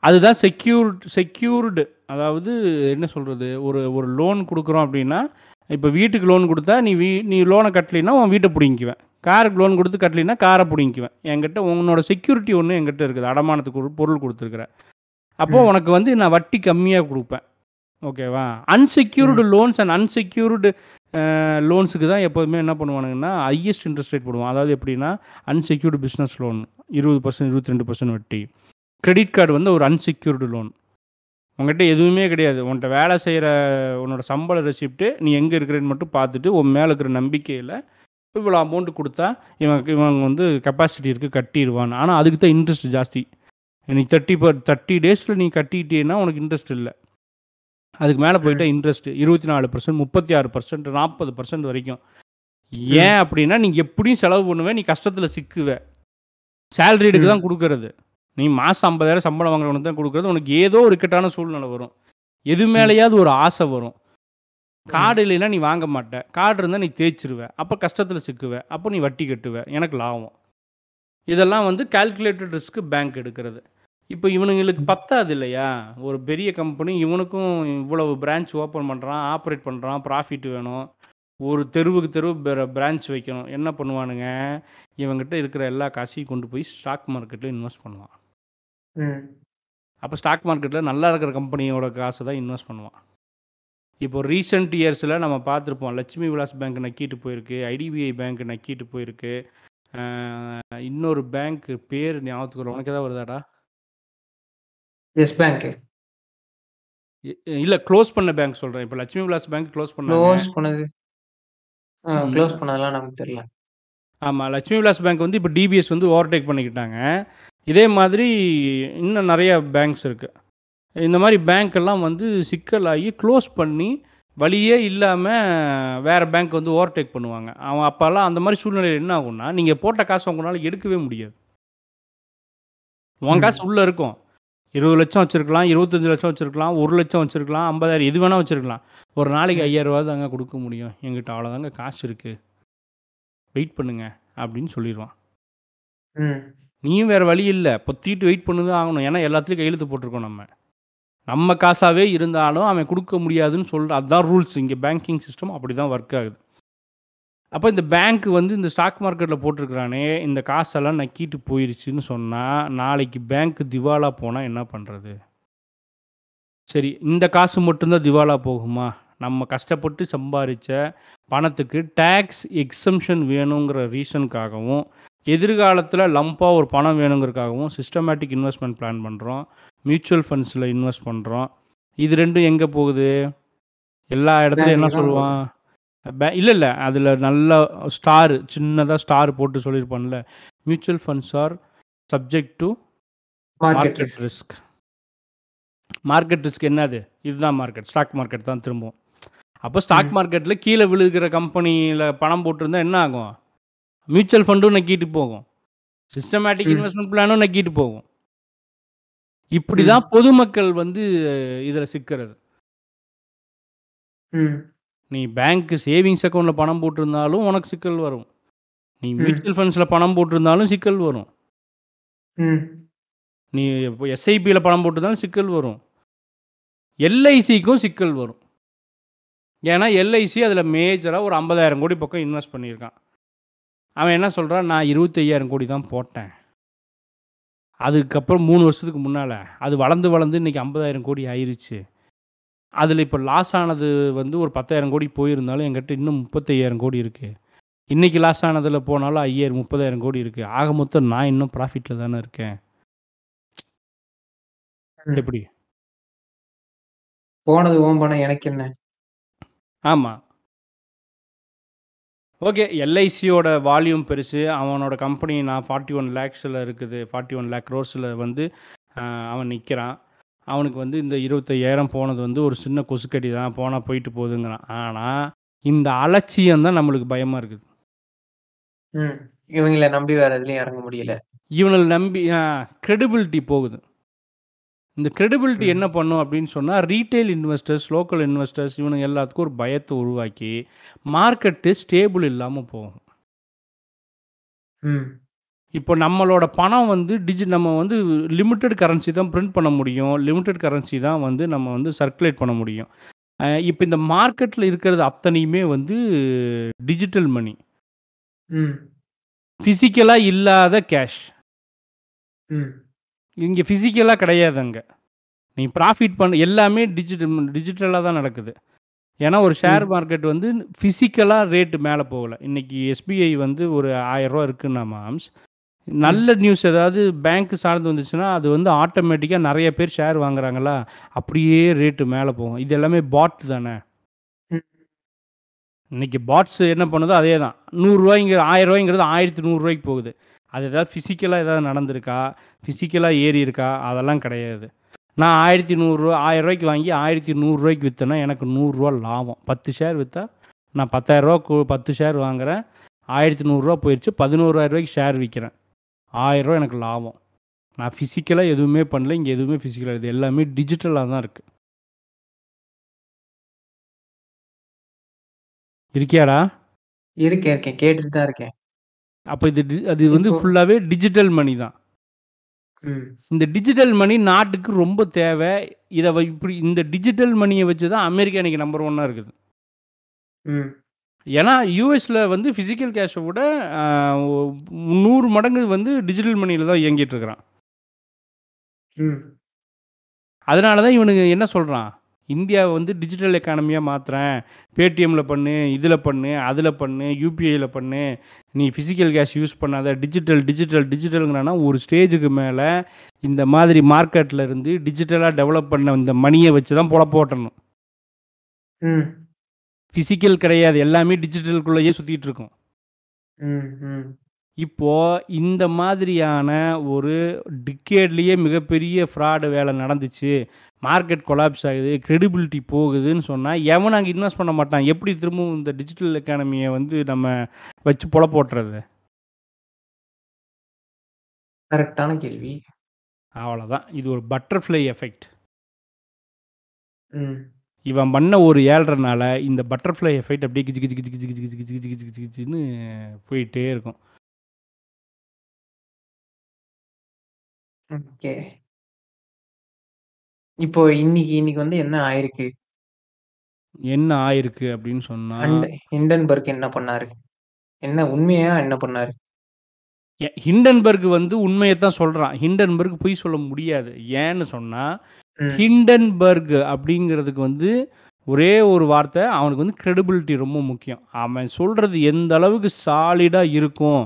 அதுதான் செக்யூர்ட் செக்யூர்டு அதாவது என்ன சொல்றது? ஒரு ஒரு லோன் குடுக்குறோம் அப்படின்னா, இப்ப வீட்டுக்கு லோன் குடுத்தா நீ வீ நீ லோன கட்டலைன்னா உன் வீட்ட புடுங்கிக்குவேன். காருக்கு லோன் குடுத்து கட்டலைன்னா கார புடுங்கிக்குவேன். என்கிட்ட உன்னோட செக்யூரிட்டி ஒண்ணு என்கிட்ட இருக்குது. அடமானத்துக்கு ஒரு பொருள் குடுத்துருக்கிற. அப்போ
ம்.
உனக்கு வந்து நான் வட்டி கம்மியா குடுப்பேன். ஓகேவா? அன்செக்யூர்டு. லோன்ஸ் அண்ட் அன்செக்யூர்டு லோன்ஸுக்கு தான் எப்போதுமே என்ன பண்ணுவானுங்கன்னா, ஹையஸ்ட் இன்ட்ரெஸ்ட் ரேட் போடுவான். அதாவது எப்படின்னா, அன்செக்யூர்டு பிஸ்னஸ் லோன் 20% 22% வட்டி. கிரெடிட் கார்டு வந்து ஒரு அன்செக்யூர்டு லோன். உன்கிட்ட எதுவுமே கிடையாது. உன்கிட்ட வேலை செய்கிற உன்னோட சம்பள ரெசிப்ட்டு நீ எங்கே இருக்கிறேன்னு மட்டும் பார்த்துட்டு, உன் மேலே இருக்கிற நம்பிக்கையில் இவ்வளோ அமௌண்ட் கொடுத்தா இவன் இவன் வந்து கெப்பாசிட்டி இருக்குது கட்டிடுவான் ஆனால் அதுக்கு தான் இன்ட்ரெஸ்ட் ஜாஸ்தி. நீ 30 பர் தேர்ட்டி டேஸில் நீ கட்டிட்டேன்னா உனக்கு இன்ட்ரெஸ்ட் இல்லை அதுக்கு மேல போயிட்டா
ம்.
இன்ட்ரெஸ்ட் 24%, 36%, 40% வரைக்கும்.
ம்.
ஏன் அப்படின்னா, நீ எப்படியும் செலவு பண்ணுவ. நீ கஷ்டத்துல சிக்குவ. சேலரிடுக்கு. தான் குடுக்குறது. நீ மாசம் 50,000 சம்பளம் வாங்குறவனுக்கு தான் குடுக்குறது. உனக்கு ஏதோ ஒரு இக்கட்டான சூழ்நிலை வரும். எது. மேலயாவது ஒரு ஆசை வரும். கார்டு இல்லைன்னா நீ வாங்க மாட்ட. கார்டு இருந்தா நீ தேய்ச்சுருவ. அப்ப கஷ்டத்துல சிக்குவ. அப்ப நீ வட்டி கட்டுவ. எனக்கு லாபம். இதெல்லாம் வந்து கால்குலேட்டட் ரிஸ்க் பேங்க் எடுக்கிறது. இப்ப இவனுங்களுக்கு. பத்தாது இல்லையா? ஒரு பெரிய கம்பெனி இவனுக்கும் இவ்வளவு பிரான்ச் ஓப்பன் பண்றான், ஆப்பரேட் பண்றான், ப்ராஃபிட் வேணும். ஒரு தெருவுக்கு தெரு பிர பிரான்ச் வைக்கணும். என்ன பண்ணுவானுங்க? இவன்கிட்ட இருக்கிற எல்லா காசையும் கொண்டு போய் ஸ்டாக் மார்க்கெட்ல இன்வெஸ்ட் பண்ணுவான்.
ம்.
அப்ப ஸ்டாக் மார்க்கெட்ல நல்லா இருக்கிற கம்பெனியோட காச தான் இன்வெஸ்ட் பண்ணுவான். இப்போ ரீசென்ட் இயர்ஸ்ல நம்ம பார்த்துருப்போம். லட்சுமி விலாஸ் பேங்க் நக்கிட்டு போயிருக்கு. ஐடிபிஐ பேங்க் நக்கிட்டு போயிருக்கு. அ இன்னொரு பேங்க் பேர் ஞாபகத்துக்கு. உனக்கு ஏதாவது வருதாடா?
Yes Bank.
இல்ல க்ளோஸ் பண்ண பேங்க் சொல்றேன். இப்ப லட்சுமி விலாஸ் பேங்க் க்ளோஸ் பண்ணாங்க.
க்ளோஸ் பண்ணது. க்ளோஸ் பண்ணதெல்லாம் நமக்கு தெரியல.
ஆமா. லட்சுமி விலாஸ் பேங்க் வந்து இப்ப டிபிஎஸ் வந்து ஓவர்டேக் பண்ணிக்கிட்டாங்க. இதே மாதிரி இன்னும் நெறைய பேங்க்ஸ் இருக்கு. இந்த மாரி பேங்க் எல்லாம் வந்து சிக்கலாகி க்ளோஸ் பண்ணி, வழியே இல்லாம வேற பேங்க் வந்து ஓவர்டேக் பண்ணுவாங்க. அவன் அப்பலாம் அந்த மாரி சூழ்நிலையில என்ன ஆகும்னா, நீங்க போட்ட காச உங்கனால எடுக்கவே முடியாது. உன் காசு. உள்ள இருக்கும். 20,00,000 வச்சிருக்கலாம், 25,00,000 வச்சிருக்கலாம், 1,00,000 வச்சிருக்கலாம், 50,000 எது வேணா வச்சிருக்கலாம். ஒரு நாளைக்கு. 5,000 தாங்க குடுக்க முடியும். என்கிட்ட அவ்வளோதாங்க காசு இருக்கு. வெயிட் பண்ணுங்க அப்படின்னு சொல்லிருவான்.
ம்.
நீயும் வேற வழி இல்ல. பொத்திட்டு வெயிட் பண்ணி தான் ஆகணும். ஏன்னா எல்லாத்துலயும் கையெழுத்து போட்டுருக்கோம் நம்ம. நம்ம காசாவே இருந்தாலும் அவன் குடுக்க முடியாதுன்னு சொல்ற அதான் ரூல்ஸ். இங்க பேங்கிங் சிஸ்டம் அப்படிதான் ஒர்க் ஆகுது. அப்ப இந்த பேங்க் வந்து இந்த ஸ்டாக் மார்க்கெட்ல போட்டிருக்கிறானே, இந்த காசெல்லாம் நக்கிட்டு போயிருச்சுன்னு சொன்னா, நாளைக்கு பேங்க் திவாலா போனா என்ன பண்றது? சரி, இந்த காசு மட்டும் தான் திவாலா போகுமா? நம்ம கஷ்டப்பட்டு சம்பாரிச்ச பணத்துக்கு டாக்ஸ் எக்ஸம்ப்ஷன் வேணுங்கிற ரீசனுக்காகவும், எதிர்காலத்தில லம்பா ஒரு பணம் வேணுங்கிறதுக்காகவும் சிஸ்டமேட்டிக் இன்வெஸ்ட்மென்ட் பிளான் பண்றோம். மியூச்சுவல் ஃபண்ட்ஸ்ல இன்வெஸ்ட் பண்றோம். இது 2ம் எங்க போகுது? எல்லா இடத்துலயும் என்ன சொல்லுவான்? பே இல்ல, இல்ல. அதுல நல்லா ஸ்டார் சின்னதா ஸ்டார் போட்டு சொல்லியிருப்பான்ல. Mutual funds are subject to
market
market
risk.
Risk. Market risk என்னது? இதுதான் மார்க்கெட். ஸ்டாக் மார்க்கெட் தான் திரும்பவும். அப்ப ஸ்டாக்
ம்.
மார்க்கெட்ல கீழ விழுகிற கம்பெனியில பணம் போட்டிருந்தா என்ன ஆகும்? மியூச்சுவல் ஃபண்டும் நக்கிட்டு போகும். சிஸ்டமேட்டிக்
ம்.
இன்வெஸ்ட்மென்ட் பிளானும் நக்கிட்டு போகும்.
ம்.
தான் பொதுமக்கள் வந்து இதுல சிக்கறது.
ம்.
நீ பேங்க் சேவிங்ஸ் அக்கவுண்ட்ல பணம் போட்டிருந்தாலும் உனக்கு சிக்கல் வரும். நீ. மியூச்சுவல் ஃபண்ட்ஸ்ல பணம் போட்டிருந்தாலும் சிக்கல் வரும். நீ இப்போ எஸ்ஐபில பணம் போட்டிருந்தாலும் சிக்கல் வரும். எல்ஐசிக்கும் சிக்கல் வரும். ஏன்னா எல்ஐசி அதுல மேஜரா ஒரு 50,000 கோடி பக்கம் இன்வெஸ்ட் பண்ணியிருக்கான். அவன் என்ன சொல்றான்? நான் 25,000 கோடி தான் போட்டேன். அதுக்கப்புறம் 3 வருஷத்துக்கு முன்னால. அது வளர்ந்து, வளர்ந்து இன்னைக்கு 50,000 கோடி ஆயிருச்சு. அதுல இப்ப லாஸ் ஆனது வந்து ஒரு 10,000 கோடி போயிருந்தாலும் என்கிட்ட இன்னும் 35,000 கோடி இருக்கு. இன்னைக்கு லாஸ் ஆனதுல போனாலும் 5,000 30,000 கோடி இருக்கு. ஆக மொத்தம் நான் இன்னும் ப்ராஃபிட்ல தானே இருக்கேன்.
ம்.
எப்படி?
போனது உன் பணம் எனக்கு என்ன?
ஆமா. ஓகே. எல்ஐசியோட வால்யூம் பெருசு. அவனோட கம்பெனி நான் 41 லேக்ஸ்ல இருக்குது. 41 லேக் குரோர்ஸ்ல வந்து அ அவன் நிக்கிறான். அவனுக்கு வந்து இந்த 25,000 போனது வந்து ஒரு சின்ன கொசுக்கடி தான். போனா போயிட்டு போகுதுங்கிறான். ஆனா, இந்த அலட்சியம் தான் நம்மளுக்கு பயமா இருக்குது.
ம். இவங்கள நம்பி வேற எதுலயும் இறங்க முடியல.
இவங்கள நம்பி கிரெடிபிலிட்டி போகுது. இந்த கிரெடிபிலிட்டி. என்ன பண்ணும் அப்படின்னு சொன்னா, ரீட்டெயில் இன்வெஸ்டர்ஸ், லோக்கல் இன்வெஸ்டர்ஸ் இவனுங்க எல்லாத்துக்கும் ஒரு பயத்த உருவாக்கி, மார்க்கெட்டு ஸ்டேபிள் இல்லாம போகும். இப்போ நம்மளோட பணம் வந்து டிஜி நம்ம வந்து லிமிட்டட் கரன்சி தான் பிரிண்ட் பண்ண முடியும். லிமிட்டட் கரன்சி தான் வந்து நம்ம வந்து சர்க்குலேட் பண்ண முடியும். இப்ப இந்த மார்க்கெட்ல இருக்கிறது அத்தனையுமே வந்து டிஜிட்டல் மணி.
ம்.
பிசிக்கலா இல்லாத கேஷ். இங்க பிசிக்கலா கிடையாது அங்க. நீ ப்ராஃபிட் பண்ண எல்லாமே டிஜிட்டல் டிஜிட்டலா தான் நடக்குது. ஏன்னா ஒரு ஷேர். மார்க்கெட் வந்து பிசிக்கலா ரேட் மேல போகல. இன்னைக்கு எஸ்பிஐ வந்து ஒரு ரூ. 1000 இருக்குன்னா மாம்ஸ். நல்ல நியூஸ் ஏதாவது பேங்க் சார்ந்து வந்துச்சுன்னா, அது வந்து ஆட்டோமேட்டிக்கா நெறைய பேர் ஷேர் வாங்குறாங்களா, அப்படியே ரேட் மேல போகும். இது எல்லாமே பாட் தானே. இன்னைக்கு பாட்ஸ் என்ன பண்ணுதோ அதே தான். ரூ. 100 ரூ. 1000ங்கிறது ரூ. 1100 போகுது. அது ஏதாவது பிசிக்கலா ஏதாவது நடந்திருக்கா? பிசிக்கலா ஏறி இருக்கா? அதெல்லாம் கிடையாது. நான் ரூ. 1100 ரூ. 1000 வாங்கி ரூ. 1100 வித்தேன்னா எனக்கு. 100 லாபம். 10 ஷேர் வித்தா நான் ரூ. 10,000 கு 10 ஷேர் வாங்குறேன். ரூ. 1100 போயிருச்சு. ரூ. 11,000 ஷேர் விக்கிறேன். 1000 எனக்கு லாபம். நான் பிசிக்கலா எதுவுமே பண்ணல. இங்க எதுவுமே பிசிக்கலா இது எல்லாமே டிஜிட்டலா தான் இருக்கு. இருக்கியாடா?
இருக்கேன், இருக்கேன். கேட்டுட்டு தான் இருக்கேன்.
அப்ப இது டி அது வந்து
இப்போ
ஃபுல்லாவே டிஜிட்டல் மணி தான்.
ம்.
இந்த டிஜிட்டல் மணி நாட்டுக்கு ரொம்ப தேவை. இத இப்படி இந்த டிஜிட்டல் மணிய வச்சு தான் அமெரிக்கா இன்னைக்கு நம்பர் 1 இருக்குது.
ம்.
ஏன்னா, யுஎஸ்ல வந்து பிசிக்கல் கேஷ விட 100 மடங்கு வந்து டிஜிட்டல் மணியில தான் இயங்கிட்டு இருக்கிறான்.
ம்.
அதனால தான் இவனுங்க என்ன சொல்றான்? இந்தியாவை வந்து டிஜிட்டல் எக்கானமியா மாத்துறேன். பேடிஎம்ல பண்ணு, இதுல பண்ணு, அதுல பண்ணு, யுபிஐல பண்ணு. நீ பிசிக்கல் கேஷ் யூஸ் பண்ணாத. டிஜிட்டல், டிஜிட்டல், டிஜிட்டல்ங்கிறான்னா, ஒரு ஸ்டேஜுக்கு மேல இந்த மாதிரி மார்க்கெட்ல இருந்து டிஜிட்டலா டெவலப் பண்ண இந்த மணிய வச்சு தான் பொழப்பு ஓட்டணும்.
ம்.
பிசிக்கல் கிடையாது. எல்லாமே டிஜிட்டலுக்குள்ளேயே சுத்திட்டு இருக்கும். இப்போ இந்த மாதிரியான ஒரு டிகேட்லயே மிகப்பெரிய ஃப்ராட் வேலை நடந்துச்சு. மார்க்கெட் கொலாப்ஸ் ஆகுது. கிரெடிபிலிட்டி போகுதுன்னு சொன்னா, எவனும் அங்க இன்வெஸ்ட் பண்ண மாட்டான். எப்படி திரும்பவும் இந்த டிஜிட்டல் எக்கானமிய வந்து நம்ம வச்சு பொழப்பு ஓட்டுறது?
கரெக்ட்டான கேள்வி.
அவ்வளதான். இது ஒரு பட்டர்ஃப்ளை எஃபெக்ட். இவன் பண்ண ஒரு ஏழ்றனால, இந்த பட்டர்ஃப்ளை எஃபெக்ட் அப்படியே கிச்சு கிச்சு கிச்சு கிச்சு கிச்சு கிச்சு கிச்சு கிச்சு கிச்சு கிச்சுன்னு போயிட்டே இருக்கும்.
ஓகே. இப்போ இன்னைக்கு இன்னைக்கு வந்து என்ன ஆயிருக்கு?
என்ன ஆயிருக்கு அப்படின்னு சொன்னா
ஹிண்டன்பர்க் என்ன பண்ணாரு? என்ன உண்மையா என்ன பண்ணாரு?
ஹிண்டன்பர்க் வந்து உண்மையத்தான் சொல்றான். ஹிண்டன்பர்க் பொய் சொல்ல முடியாது. ஏன்னு சொன்னா. ஹிண்டன்பர்க் அப்படிங்கிறதுக்கு வந்து ஒரே ஒரு வார்த்தை, அவனுக்கு வந்து கிரெடிபிலிட்டி ரொம்ப முக்கியம். அவன் சொல்றது எந்த அளவுக்கு சாலிடா இருக்கும்.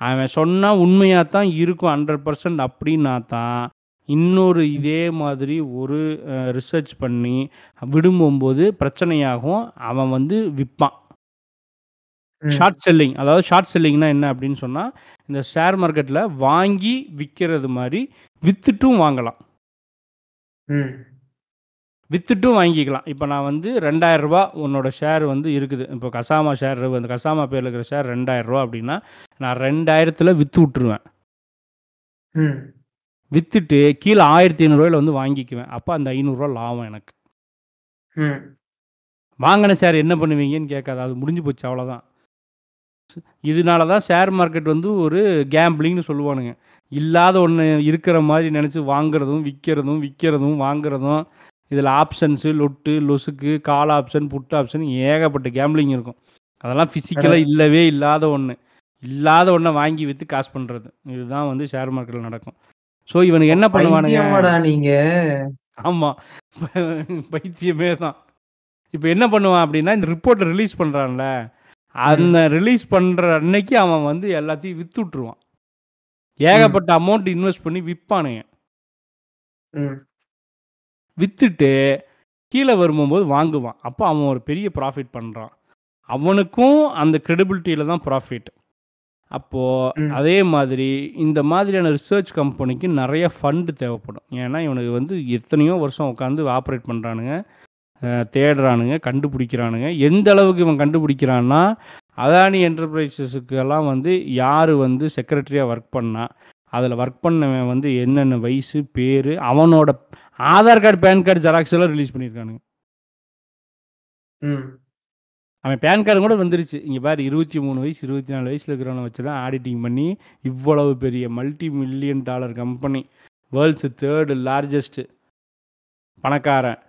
அவன் சொன்னா உண்மையா தான் இருக்கும் 100% அப்படின்னா தான், இன்னொரு இதே மாதிரி ஒரு ரிசர்ச் பண்ணி விடும்போது பிரச்சனையாகும். அவன் வந்து விப்பான்.
ம்.
Short selling. அதாவது ஷார்ட் செல்லிங்னா என்ன அப்படின்னு சொன்னா, இந்த ஷேர் மார்க்கெட்ல வாங்கி விக்கிறது மாரி வித்துட்டும் வாங்கலாம்.
ம்.
வித்துட்டும் வாங்கிக்கலாம். இப்ப நான் வந்து ரூ. 2000 உன்னோட ஷேர் வந்து இருக்குது. இப்போ கசாமா ஷேர் அந்த கசாமா பேர்ல இருக்கிற ஷேர் ரூ. 2000 அப்படின்னா, நான் 2000த்துல வித்து விட்டுருவேன்.
ம்.
வித்துட்டு கீழ ரூ. 1500 வந்து வாங்கிக்குவேன். அப்ப அந்த ரூ. 500 லாபம் எனக்கு.
ம்.
வாங்குன ஷேர் என்ன பண்ணுவீங்கன்னு கேட்காத. அது முடிஞ்சு போச்சு அவ்வளோதான். இதனால தான் ஷேர் மார்க்கெட் வந்து ஒரு கேம்பிளிங்ன்னு சொல்லுவானுங்க. இல்லாத ஒண்ணு இருக்கிற மாரி நெனச்சு வாங்குறதும், விக்கிறதும், விக்கிறதும், வாங்குறதும். இதில ஆப்ஷன்ஸு, லொட்டு, லொசுக்கு, கால் ஆப்ஷன், புட் ஆப்ஷன் ஏகப்பட்ட கேம்பிளிங் இருக்கும். அதெல்லாம் பிசிக்கலா
கரெக்ட்.
இல்லவே இல்லாத ஒண்ணு. இல்லாத ஒண்ண வாங்கி வித்து காசு பண்றது. இதுதான் வந்து ஷேர் மார்க்கெட்ல நடக்கும். ஸோ இவனுங்க என்ன பண்ணுவானுங்க
பைத்தியமாடா நீங்க?
ஆமா. பைத்தியமே தான். இப்ப என்ன பண்ணுவான் அப்படின்னா, இந்த ரிப்போர்ட்ட ரிலீஸ் பண்றான்ல, அந்த. ரிலீஸ் பண்ற அன்னைக்கு அவன் வந்து எல்லாத்தையும் வித்து விட்டுருவான். ஏகப்பட்ட அமௌண்ட் இன்வெஸ்ட் பண்ணி விப்பானுங்க.
ம்.
வித்துட்டு கீழ வரும்போது வாங்குவான். அப்ப அவன் ஒரு பெரிய ப்ராஃபிட் பண்றான். அவனுக்கும் அந்த கிரெடிபிலிட்டில தான் ப்ராஃபிட். அப்போ
ம்.
அதே மாதிரி இந்த மாதிரியான ரிசர்ச் கம்பெனிக்கு நெறைய ஃபண்ட் தேவைப்படும். ஏன்னா, இவனுக்கு வந்து எத்தனையோ வருஷம் உட்காந்து ஆப்பரேட் பண்றானுங்க. தேடுறானுங்க, கண்டுபிடிக்கிறானுங்க. எந்த அளவுக்கு இவன் கண்டுபிடிக்கிறான்னா, அதானி என்டர்பிரைசஸ்க்கெல்லாம் வந்து யாரு வந்து செக்ரட்டரியா ஒர்க் பண்ணா, அதில ஒர்க் பண்ணவன் வந்து என்னென்ன வயசு, பேரு, அவனோட Aadhaar card, PAN card xerox எல்லாம் ரிலீஸ் பண்ணியிருக்கானுங்க.
ம்.
அவன் பான் கார்டு கூட வந்துருச்சு. இங்க பாரு 23 வயசு, 24 வயசுல இருக்கிறவன வச்சு தான் ஆடிட்டிங் பண்ணி, இவ்வளவு பெரிய multi million dollar company, world's 3 largest பணக்காரன்.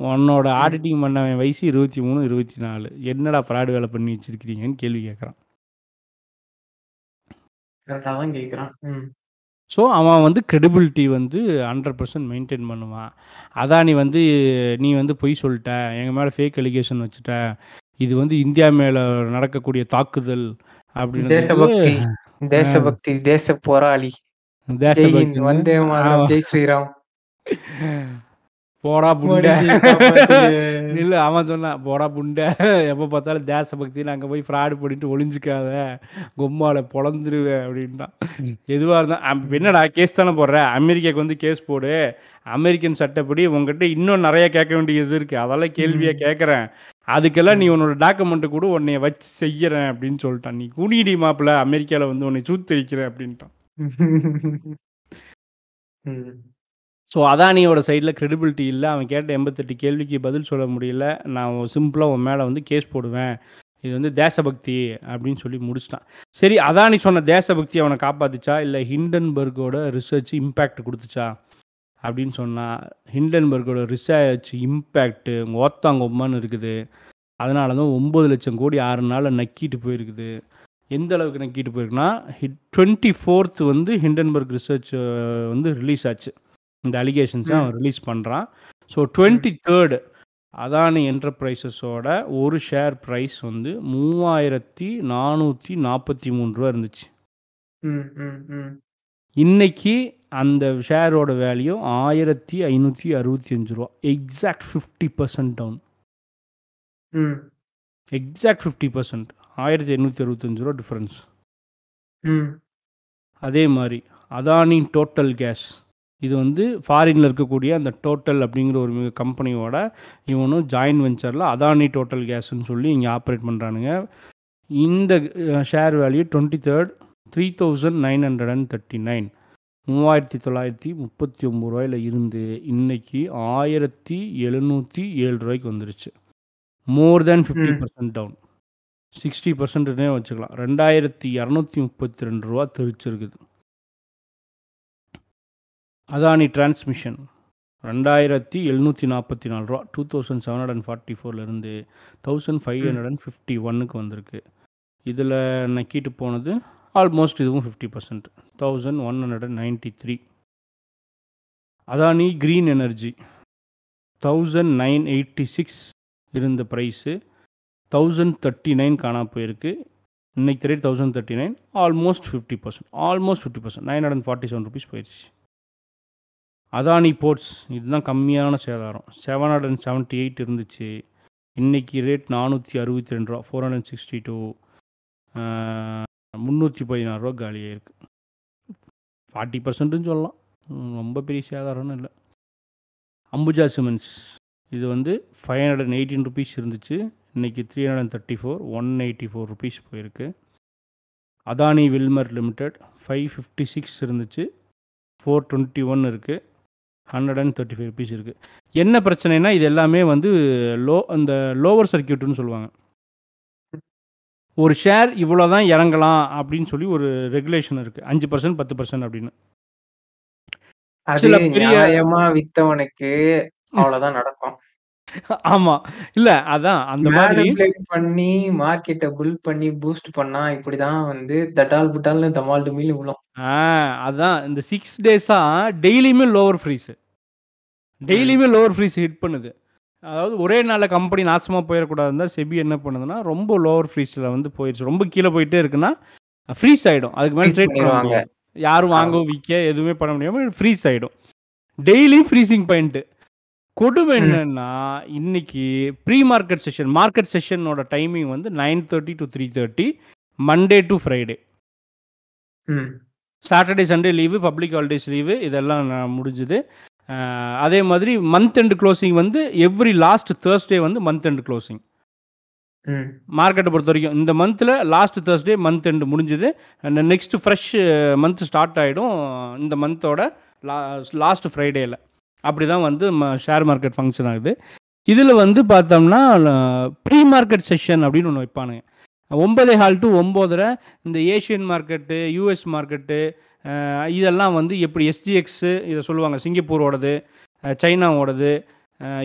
உன்னோட. ஆடிட்டிங் பண்ணவன் வயசு 23, 24 என்னடா ஃப்ராட் வேலை பண்ணி வச்சிருக்கிறீங்கன்னு கேள்வி கேட்குறான்.
கரெக்ட்டா தான் கேட்குறான். ம்.
ஸோ, அவன் வந்து கிரெடிபிலிட்டி வந்து 100% மெயின்டெயின் பண்ணுவான். அதானி வந்து நீ வந்து பொய் சொல்ட்ட. எங்க மேல ஃபேக் அலிகேஷன் வச்சுட்ட. இது வந்து இந்தியா மேல நடக்கக்கூடிய தாக்குதல் அப்படின்னும்போது
தேசபக்தி. தேசபக்தி, தேச போராளி.
தேசபக்தின்னு
வந்தே ஸ்ரீராம்.
போடா புண்ட. இல்ல அவன் சொன்னான். போடா புண்ட. எப்ப பார்த்தாலும் தேசபக்தின்னு அங்க போய் ஃப்ராட் பண்ணிட்டு ஒளிஞ்சுக்காத. கொம்மால பொளந்துருவேன் அப்படின்ட்டான். எதுவா இருந்தா அப்ப என்னடா கேஸ் தானே போடுற. அமெரிக்காக்கு வந்து கேஸ் போடு. அமெரிக்கன் சட்டப்படி உன்கிட்ட இன்னும் நெறைய கேட்க வேண்டியது இருக்கு. அதெல்லாம் கேள்வியா
ம்.
கேட்குறேன். அதுக்கெல்லாம் நீ. உன்னோட டாக்குமெண்ட் குடு. உன்னைய வச்சு செய்யறேன் அப்படின்னு சொல்ட்டான். நீ குனிடி மாப்பிள அமெரிக்கால வந்து உன்னை சூத்து வைக்கிறேன் அப்படின்ட்டான். ஸோ, அதானியோட சைடில் கிரெடிபிலிட்டி இல்லை அவன் கேட்ட 88 கேள்விக்கு பதில் சொல்ல முடியல. நான் சிம்பிளாக உன் மேலே வந்து கேஸ் போடுவேன். இது வந்து தேசபக்தி அப்படின்னு சொல்லி முடிச்சுட்டான். சரி அதானி சொன்ன தேசபக்தி அவனை காப்பாத்துச்சா? இல்லை ஹிண்டன்பர்க்கோட ரிசர்ச் இம்பேக்ட் கொடுத்துச்சா அப்படின்னு சொன்னால் ஹிண்டன்பர்கோட ரிசர்ச் இம்பாக்ட் ஓத்தாங்கொம்மான்னு இருக்குது. அதனால தான் 9,00,000 கோடி ஆறு நாளில் நக்கிட்டு போயிருக்குது. எந்த அளவுக்கு நக்கிட்டு போயிருக்குன்னா, ஹிட் 24த் வந்து ஹிண்டன்பர்க் ரிசர்ச் வந்து ரிலீஸ் ஆச்சு. இந்த அலிகேஷன்ஸ. அவன் ரிலீஸ் பண்றான். ஸோ
ம்.
23rd அதானி என்டர்பிரைசஸோட ஒரு ஷேர் ப்ரைஸ் வந்து மூவாயிரத்தி நானூற்றி நாற்பத்தி மூணு ரூபா இருந்துச்சு. இன்னைக்கு அந்த ஷேரோட வேல்யூ ஆயிரத்தி ஐநூற்றி அறுபத்தி அஞ்சு ரூபா எக்ஸாக்ட் ஃபிஃப்டி பர்சன்ட் டவுன்
ம்,
எக்ஸாக்ட் ஃபிஃப்டி பர்சன்ட் ஆயிரத்தி எண்ணூற்றி அறுபத்தஞ்சு ரூபா டிஃப்ரென்ஸ்
ம்.
அதே மாதிரி அதானி டோட்டல் கேஸ் இது வந்து ஃபாரினில் இருக்கக்கூடிய அந்த டோட்டல் அப்படிங்கிற ஒரு மிக கம்பெனியோட இவனும் ஜாயின் வெஞ்சரில் அதானி டோட்டல் கேஸ்ன்னு சொல்லி இங்கே ஆப்ரேட் பண்ணுறானுங்க இந்த share value twenty third three thousand nine hundred and thirty nine மூவாயிரத்தி தொள்ளாயிரத்தி முப்பத்தி ஒம்பது ரூபாயில் இருந்து இன்னைக்கு ஆயிரத்தி எழுநூற்றி ஏழு ரூபாய்க்கு வந்துருச்சு. More than fifty percent down sixty பர்சன்ட்னே வச்சுக்கலாம். ரெண்டாயிரத்தி இரநூத்தி முப்பத்தி ரெண்டு ரூபா தெரிச்சிருக்குது. அதானி டிரான்ஸ்மிஷன் ரெண்டாயிரத்தி எழுநூற்றி நாற்பத்தி நாலு ரூபா. Two thousand seven hundred and forty ஃபோர்லேருந்து thousand five hundred and fifty ஒன்னுக்கு வந்திருக்கு. இதில் நக்கிட்டு போனது ஆல்மோஸ்ட் இதுவும் fifty percent thousand one hundred and ninety three Adani green energy thousand nine eighty six இருந்த ப்ரைஸு தௌசண்ட் தேர்ட்டி நைன் காணா போயிருக்கு. இன்னைக்கு rate thousand thirty nine almost fifty percent almost fifty percent nine hundred forty seven rupees போயிடுச்சு Adani ports இதுதான் கம்மியான சேதாரம். Seven hundred and seventy eight இருந்துச்சு. இன்றைக்கி ரேட் நானூற்றி அறுபத்தி ரெண்டு ரூபா ஃபோர் ஹண்ட்ரட் சிக்ஸ்டி டூ முந்நூற்றி பதினாறு ரூபா ஃபார்ட்டி பர்சன்ட்டுன்னு சொல்லலாம். ரொம்ப பெரிய சேதாரம்னு இல்லை. அம்புஜா சிமெண்ட்ஸ் இது வந்து five hundred and eighteen rupees இருந்துச்சு. இன்றைக்கி three hundred and thirty four one eighty four rupees போயிருக்கு. Adani Wilmar limited five fifty six இருந்துச்சு. ஃபோர் டுவெண்ட்டி ஒன் இருக்குது hundred and thirty five rupees இருக்குது என்ன பிரச்சனைனா இது எல்லாமே வந்து லோ அந்த லோவர் சர்க்கியூட்னு சொல்லுவாங்க. ஒரு ஷேர் இவ்வளோ தான் இறங்கலாம் அப்படின்னு சொல்லி ஒரு ரெகுலேஷன் இருக்குது அஞ்சு பர்சன்ட் பத்து பர்சன்ட் அப்படின்னு. சில பெரிய-
வித்தவனுக்கு அவ்வளவுதான் நடக்கும்.
ஆமாம் இல்லை அதான் அந்த மாதிரி
பண்ணி மார்க்கெட்டை புல் பண்ணி பூஸ்ட் பண்ணா இப்படிதான் வந்து தட்டால் புட்டால்னு தமால் டுமில் விழும்.
அதான். இந்த சிக்ஸ் டேஸாக டெய்லியுமே லோவர் ஃப்ரீஸு டெய்லியுமே லோவர் ஃப்ரீஸ் ஹிட் பண்ணுது. அதாவது ஒரே நாளில் கம்பெனி நாசமாக போயிடக்கூடாதுன்னு தான் செபி என்ன பண்ணுதுன்னா ரொம்ப லோவர் ஃப்ரீஸில் வந்து போயிடுச்சு ரொம்ப கீழே போயிட்டே இருக்குன்னா ஃப்ரீஸ் ஆகிடும் அதுக்கு மேலே ட்ரேட். பண்ணுவாங்க யாரும் வாங்கவும் விற்க எதுவுமே பண்ண முடியாமல் ஃப்ரீஸ் ஆகிடும் டெய்லியும் ஃப்ரீசிங் பாயிண்ட்டு கொடுமை. என்னன்னா இன்னைக்கு ப்ரீ மார்க்கெட் செஷன் மார்க்கெட் செஷனோட டைமிங் வந்து nine thirty to three thirty Monday to Friday. Saturday Sunday leave public holidays leave இதெல்லாம் நான் முடிஞ்சுது அதே மாதிரி மந்த் எண்ட் க்ளோசிங் வந்து எவ்ரி லாஸ்ட் தேர்ஸ்டே வந்து மந்த் எண்ட் க்ளோசிங்
ம்.
மார்க்கெட்டை பொறுத்த வரைக்கும் இந்த மந்தில் லாஸ்ட் தேர்ஸ்டே மந்த் எண்டு முடிஞ்சுது நெக்ஸ்ட் ஃப்ரெஷ் மந்த் ஸ்டார்ட் ஆகிடும் இந்த மந்தோட லா லாஸ்ட் ஃப்ரைடேயில் அப்படி தான் வந்து ஷேர் மார்க்கெட் ஃபங்க்ஷன் ஆகுது. இதில் வந்து பார்த்தோம்னா ப்ரீ மார்க்கெட் செஷன் அப்படின்னு ஒன்று வைப்பானுங்க. ஒன்பதே ஹால் டு ஒம்போதரை இந்த ஏஷியன் மார்க்கெட்டு யூஎஸ் மார்க்கெட்டு இதெல்லாம் வந்து எப்படி எஸ்ஜிஎக்ஸு இதை சொல்லுவாங்க சிங்கப்பூரோடது சைனாவோடது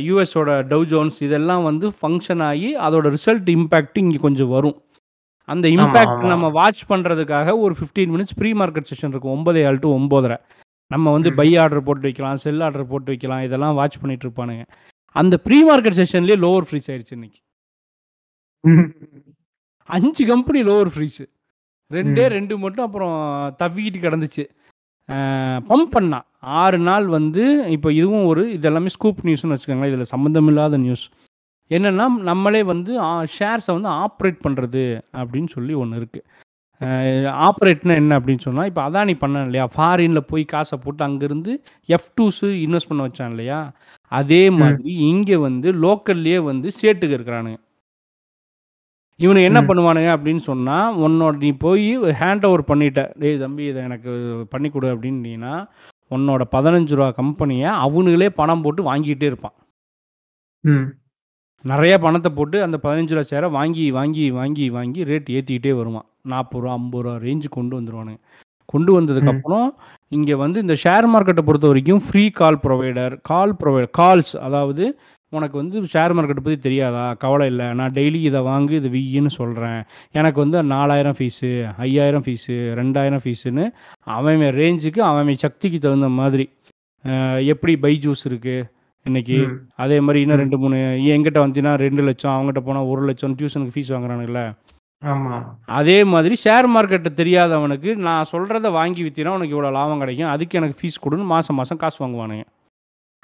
யூஎஸோட டவ் ஜோன்ஸ் இதெல்லாம் வந்து ஃபங்க்ஷன் ஆகி அதோட ரிசல்ட் இம்பேக்ட் இங்கே கொஞ்சம் வரும். அந்த இம்பேக்ட். நம்ம வாட்ச் பண்ணுறதுக்காக ஒரு fifteen minutes pre market session இருக்கும் ஒன்பதே ஆள் டு ஒம்போதரை. நம்ம வந்து. பை ஆர்டர் போட்டு வைக்கலாம் செல் ஆர்டர் போட்டு வைக்கலாம் இதெல்லாம் வாட்ச் பண்ணிட்டு இருப்பானுங்க. அந்த ப்ரீ மார்க்கெட் செஷன்லேயே லோவர் ஃப்ரீஸ் ஆயிடுச்சு இன்னைக்கு. அஞ்சு கம்பெனி லோவர் ஃப்ரீஸு ரெண்டே. ரெண்டு மட்டும் அப்புறம் தவிக்கிட்டு கிடந்துச்சு. பம்ப் பண்ணா. ஆறு நாள் வந்து இப்போ இதுவும் ஒரு இதெல்லாமே ஸ்கூப் நியூஸ்னு வச்சுக்கோங்களேன். இதில் சம்மந்தமில்லாத நியூஸ் என்னென்னா நம்மளே வந்து ஷேர்ஸை வந்து ஆப்ரேட் பண்ணுறது அப்படின்னு சொல்லி ஒன்று இருக்குது ஆப்ரேட்னா என்ன அப்படின்னு சொன்னால் இப்போ அதானி பண்ணான் இல்லையா? ஃபாரினில் போய் காசை போட்டு அங்கேருந்து எஃப் டூஸு இன்வெஸ்ட் பண்ண வச்சான் இல்லையா? அதே மாதிரி இங்கே வந்து லோக்கல்லையே வந்து சேட்டுக்கு இருக்கிறானுங்க. இவனு என்ன. பண்ணுவானுங்க அப்படின்னு சொன்னால் உன்னோட நீ போய் ஹேண்ட் ஓவர் பண்ணிட்ட. டேய் தம்பி இதை எனக்கு பண்ணி கொடு அப்படின்னீங்கன்னா உன்னோட பதினஞ்சு ரூபா கம்பெனியை அவனுங்களே பணம் போட்டு வாங்கிட்டே இருப்பான்.
ம்.
நிறைய பணத்தை போட்டு அந்த பதினஞ்சு ரூபா சேரை வாங்கி வாங்கி வாங்கி வாங்கி ரேட் ஏற்றிக்கிட்டே வருவான். நாற்பது ரூபா ஐம்பது ரூபா ரேஞ்சு கொண்டு வந்துடுவானுங்க கொண்டு வந்ததுக்கப்புறம் இங்கே வந்து இந்த ஷேர் மார்க்கெட்டை பொறுத்த வரைக்கும் free call provider call provider calls அதாவது உனக்கு வந்து ஷேர் மார்க்கெட்டை பற்றி தெரியாதா? கவலை இல்லை. நான் டெய்லி இதை வாங்கி இது வின்னு சொல்கிறேன் எனக்கு வந்து நாலாயிரம் ஃபீஸு ஐயாயிரம் ஃபீஸு ரெண்டாயிரம் ஃபீஸுன்னு அவன் ரேஞ்சுக்கு அவன் சக்திக்கு தகுந்த மாதிரி. எப்படி பைஜூஸ் இருக்குது இன்னைக்கு. அதே மாதிரி இன்னும். ரெண்டு மூணு என்கிட்ட வந்துச்சுன்னா ரெண்டு லட்சம் அவங்ககிட்ட போனால் ஒரு லட்சம் டியூஷனுக்கு ஃபீஸ் வாங்குறானுங்களே. அதே மாதிரி ஷேர் மார்க்கெட்டை தெரியாதவனுக்கு நான் சொல்கிறத வாங்கி விற்றினா உனக்கு இவ்வளோ லாபம் கிடைக்கும் அதுக்கு எனக்கு ஃபீஸ் கொடுன்னு மாதம் மாதம் காசு வாங்குவானுங்க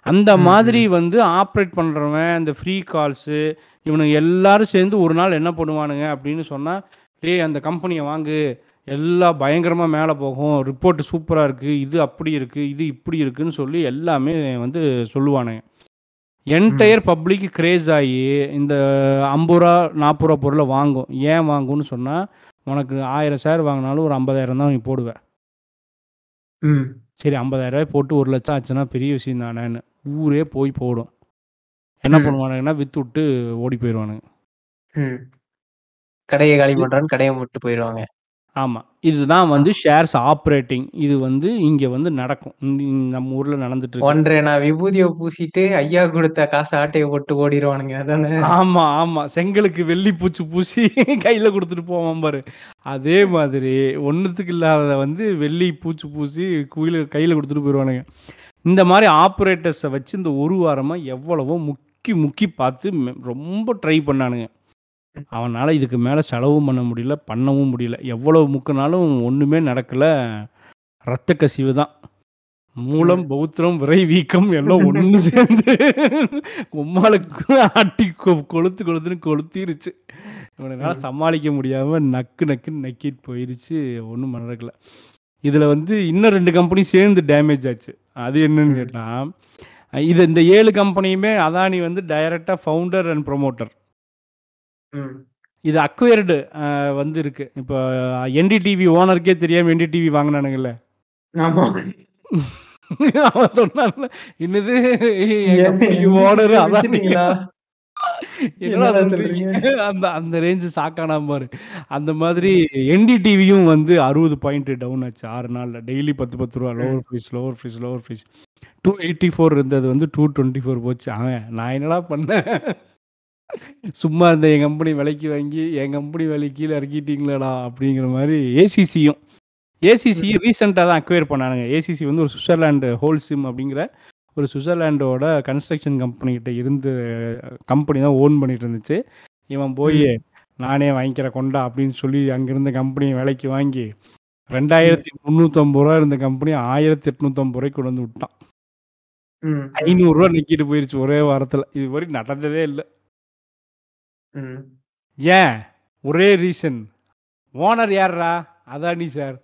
அந்த மாதிரி. வந்து ஆப்ரேட் பண்ணுறவன் இந்த ஃப்ரீ கால்ஸு இவனுங்க எல்லாரும் சேர்ந்து ஒரு நாள் என்ன பண்ணுவானுங்க அப்படின்னு சொன்னால் டேய் அந்த கம்பெனியை வாங்கு எல்லாம் பயங்கரமாக மேலே போகும். ரிப்போர்ட் சூப்பராக இருக்குது இது அப்படி இருக்குது இது இப்படி இருக்குன்னு சொல்லி எல்லாமே வந்து சொல்லுவானுங்க. என்டையர் பப்ளிக் கிரேஸ் ஆகி இந்த ஐம்பது ரூபா நாற்பது ரூபா பொருளை வாங்கும். ஏன் வாங்கும்னு சொன்னால் உனக்கு ஆயிரம் ஷேர் வாங்கினாலும் ஒரு ஐம்பதாயிரம் தான் நீ போடுவேன்
ம்.
சரி ஐம்பதாயிரம் ரூபாய் போட்டு ஒரு லட்சம் ஆச்சுன்னா பெரிய விஷயம் தானேன்னு. ஊரே போய் போடும். என்ன. பண்ணுவானுங்கன்னா வித்து விட்டு ஓடி போயிடுவானுங்க.
கடைய காலி பண்றான்னு கடைய விட்டு போயிருவாங்க.
ஆமாம் இதுதான் வந்து ஷேர்ஸ் ஆப்ரேட்டிங் இது வந்து இங்கே வந்து நடக்கும். இந்த நம்ம ஊரில் நடந்துட்டு இருக்கு.
ஒன்றரை நான் விபூதிய பூசிட்டு ஐயா கொடுத்த காசு ஆட்டைய போட்டு ஓடிருவானுங்க. அதானே?
ஆமாம் ஆமாம் செங்கலுக்கு வெள்ளி பூச்சி பூசி கையில் கொடுத்துட்டு போவான் பாரு. அதே மாதிரி ஒன்றுத்துக்கு இல்லாததை வந்து வெள்ளி பூச்சி பூசி குயில் கையில் கொடுத்துட்டு போயிடுவானுங்க இந்த மாதிரி ஆப்ரேட்டர்ஸை வச்சு இந்த ஒரு வாரமாக எவ்வளவோ முக்கி முக்கி பார்த்து மெ- ரொம்ப ட்ரை பண்ணானுங்க. அவனால் இதுக்கு மேலே செலவும் பண்ண முடியல பண்ணவும் முடியல எவ்வளவு முக்கினாலும் ஒன்றுமே நடக்கலை ரத்த கசிவு தான் மூலம்
ம்.
பௌத்திரம் விரை வீக்கம் எல்லாம் ஒன்று சேர்ந்து உம்மாளுக்கு ஆட்டி கொ- கொளுத்து கொளுத்துன்னு கொளுத்திருச்சு
ம்.
சமாளிக்க முடியாமல் நக்கு நக்குன்னு நக்கிட்டு போயிருச்சு ஒன்றும் நடக்கல இதில் வந்து இன்னும் ரெண்டு கம்பெனி சேர்ந்து டேமேஜ் ஆச்சு அது என்னன்னு
ம்.
கேட்டால் இது இந்த ஏழு கம்பெனியுமே அதானி வந்து டைரக்டாக ஃபவுண்டர் அண்ட் ப்ரொமோட்டர். இது அக்வயர்டு வந்து இருக்கு இப்போ என்டிடிவி ஓனருக்கே தெரியாமல் என்டிடிவி வாங்கினானுங்கல்ல. அவன் சொன்னான்ல என்னது? ஓனர் அதான்? அந்த அந்த ரேஞ்சு சாக்கானா பாரு. அந்த மாதிரி என்டிடிவியும் வந்து அறுபது பாயிண்ட் டவுன் ஆச்சு ஆறு நாளில். டெய்லி பத்து பத்து ரூபா. Lower fees lower fees lower fees two eighty four இருந்தது வந்து டூ டுவெண்ட்டி ஃபோர் போச்சு. அவன் நான் என்னடா பண்ணேன்? சும்மா இருந்த என் கம்பெனி விலைக்கு வாங்கி என் கம்பெனி விலை கீழே இறக்கிட்டீங்களேடா அப்படிங்கிற மாதிரி ஏசிசியும் ஏசிசி. ரீசெண்டாக தான் அக்வயர் பண்ணானுங்க ஏசிசி வந்து ஒரு சுவிட்சர்லாண்டு ஹோல்சிம் அப்படிங்கிற ஒரு சுவிட்சர்லாண்டோட கன்ஸ்ட்ரக்ஷன் கம்பெனிக்கிட்ட இருந்து கம்பெனி தான் ஓன் பண்ணிட்டு இருந்துச்சு இவன் போய். நானே வாங்கிக்கிற கொண்டா அப்படின்னு சொல்லி அங்கேருந்த கம்பெனியை விலைக்கு வாங்கி. ரெண்டாயிரத்தி முந்நூற்றம்பது ரூபா இருந்த கம்பெனி ஆயிரத்தி எட்நூற்றம்பது ரூபாய்க்கு கொண்டு வந்து விட்டான். ஐநூறுரூவா நிற்கிட்டு போயிருச்சு ஒரே வாரத்தில் இது வரைக்கும் நடந்ததே இல்லை. ஏன்? ஒரே ரீசன் ஓனர் யார்ரா அதானி சார்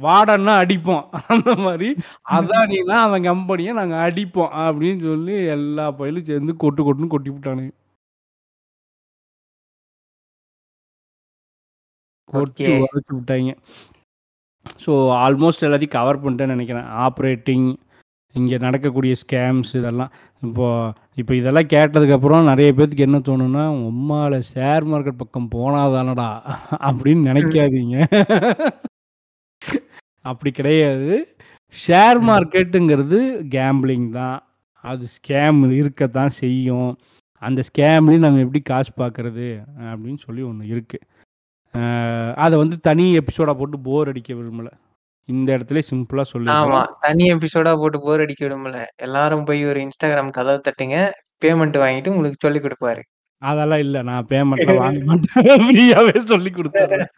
வாடன்னா அடிப்போம். அந்த மாதிரி. அதானினா அவன் கம்பெனியை நாங்கள் அடிப்போம் அப்படின்னு சொல்லி எல்லா பயிலும் சேர்ந்து கொட்டு கொட்டுன்னு கொட்டி விட்டானுங்க. கொட்டி
ஓகே.
உடச்சி விட்டாங்க. ஸோ ஆல்மோஸ்ட் எல்லாத்தையும் கவர் பண்ணிட்டேன்னு நினைக்கிறேன். ஆப்ரேட்டிங் இங்கே நடக்கக்கூடிய ஸ்கேம்ஸ் இதெல்லாம். இப்போது இப்போ இதெல்லாம் கேட்டதுக்கப்புறம் நிறைய பேர்த்துக்கு என்ன தோணுன்னா உம்மால ஷேர் மார்க்கெட் பக்கம் போனாதானடா அப்படின்னு நினைக்காதீங்க. அப்படி கிடையாது. ஷேர் மார்க்கெட்டுங்கிறது கேம்பிளிங் தான். அது ஸ்கேம் இருக்கத்தான் செய்யும். அந்த ஸ்கேம்லேயும் நம்ம எப்படி காசு பார்க்கறது அப்படின்னு சொல்லி ஒன்று இருக்குது அதை வந்து தனி எபிசோடாக போட்டு போர் அடிக்க விரும்பலை. இந்த இடத்துல சிம்பிளாக
ஆமா.
சொல்லிடுறேன்
தனி எபிசோடா போட்டு போர் அடிக்க விடும்ல. எல்லாரும் போய் ஒரு Instagram கதவ தட்டுங்க. பேமெண்ட் வாங்கிட்டு உங்களுக்கு சொல்லிக் குடுப்பாரு.
அதெல்லாம் இல்லை நான் பேமெண்ட்லாம் வாங்க மாட்டேன் ஃப்ரீயாகவே சொல்லி கொடுத்துட்றேன்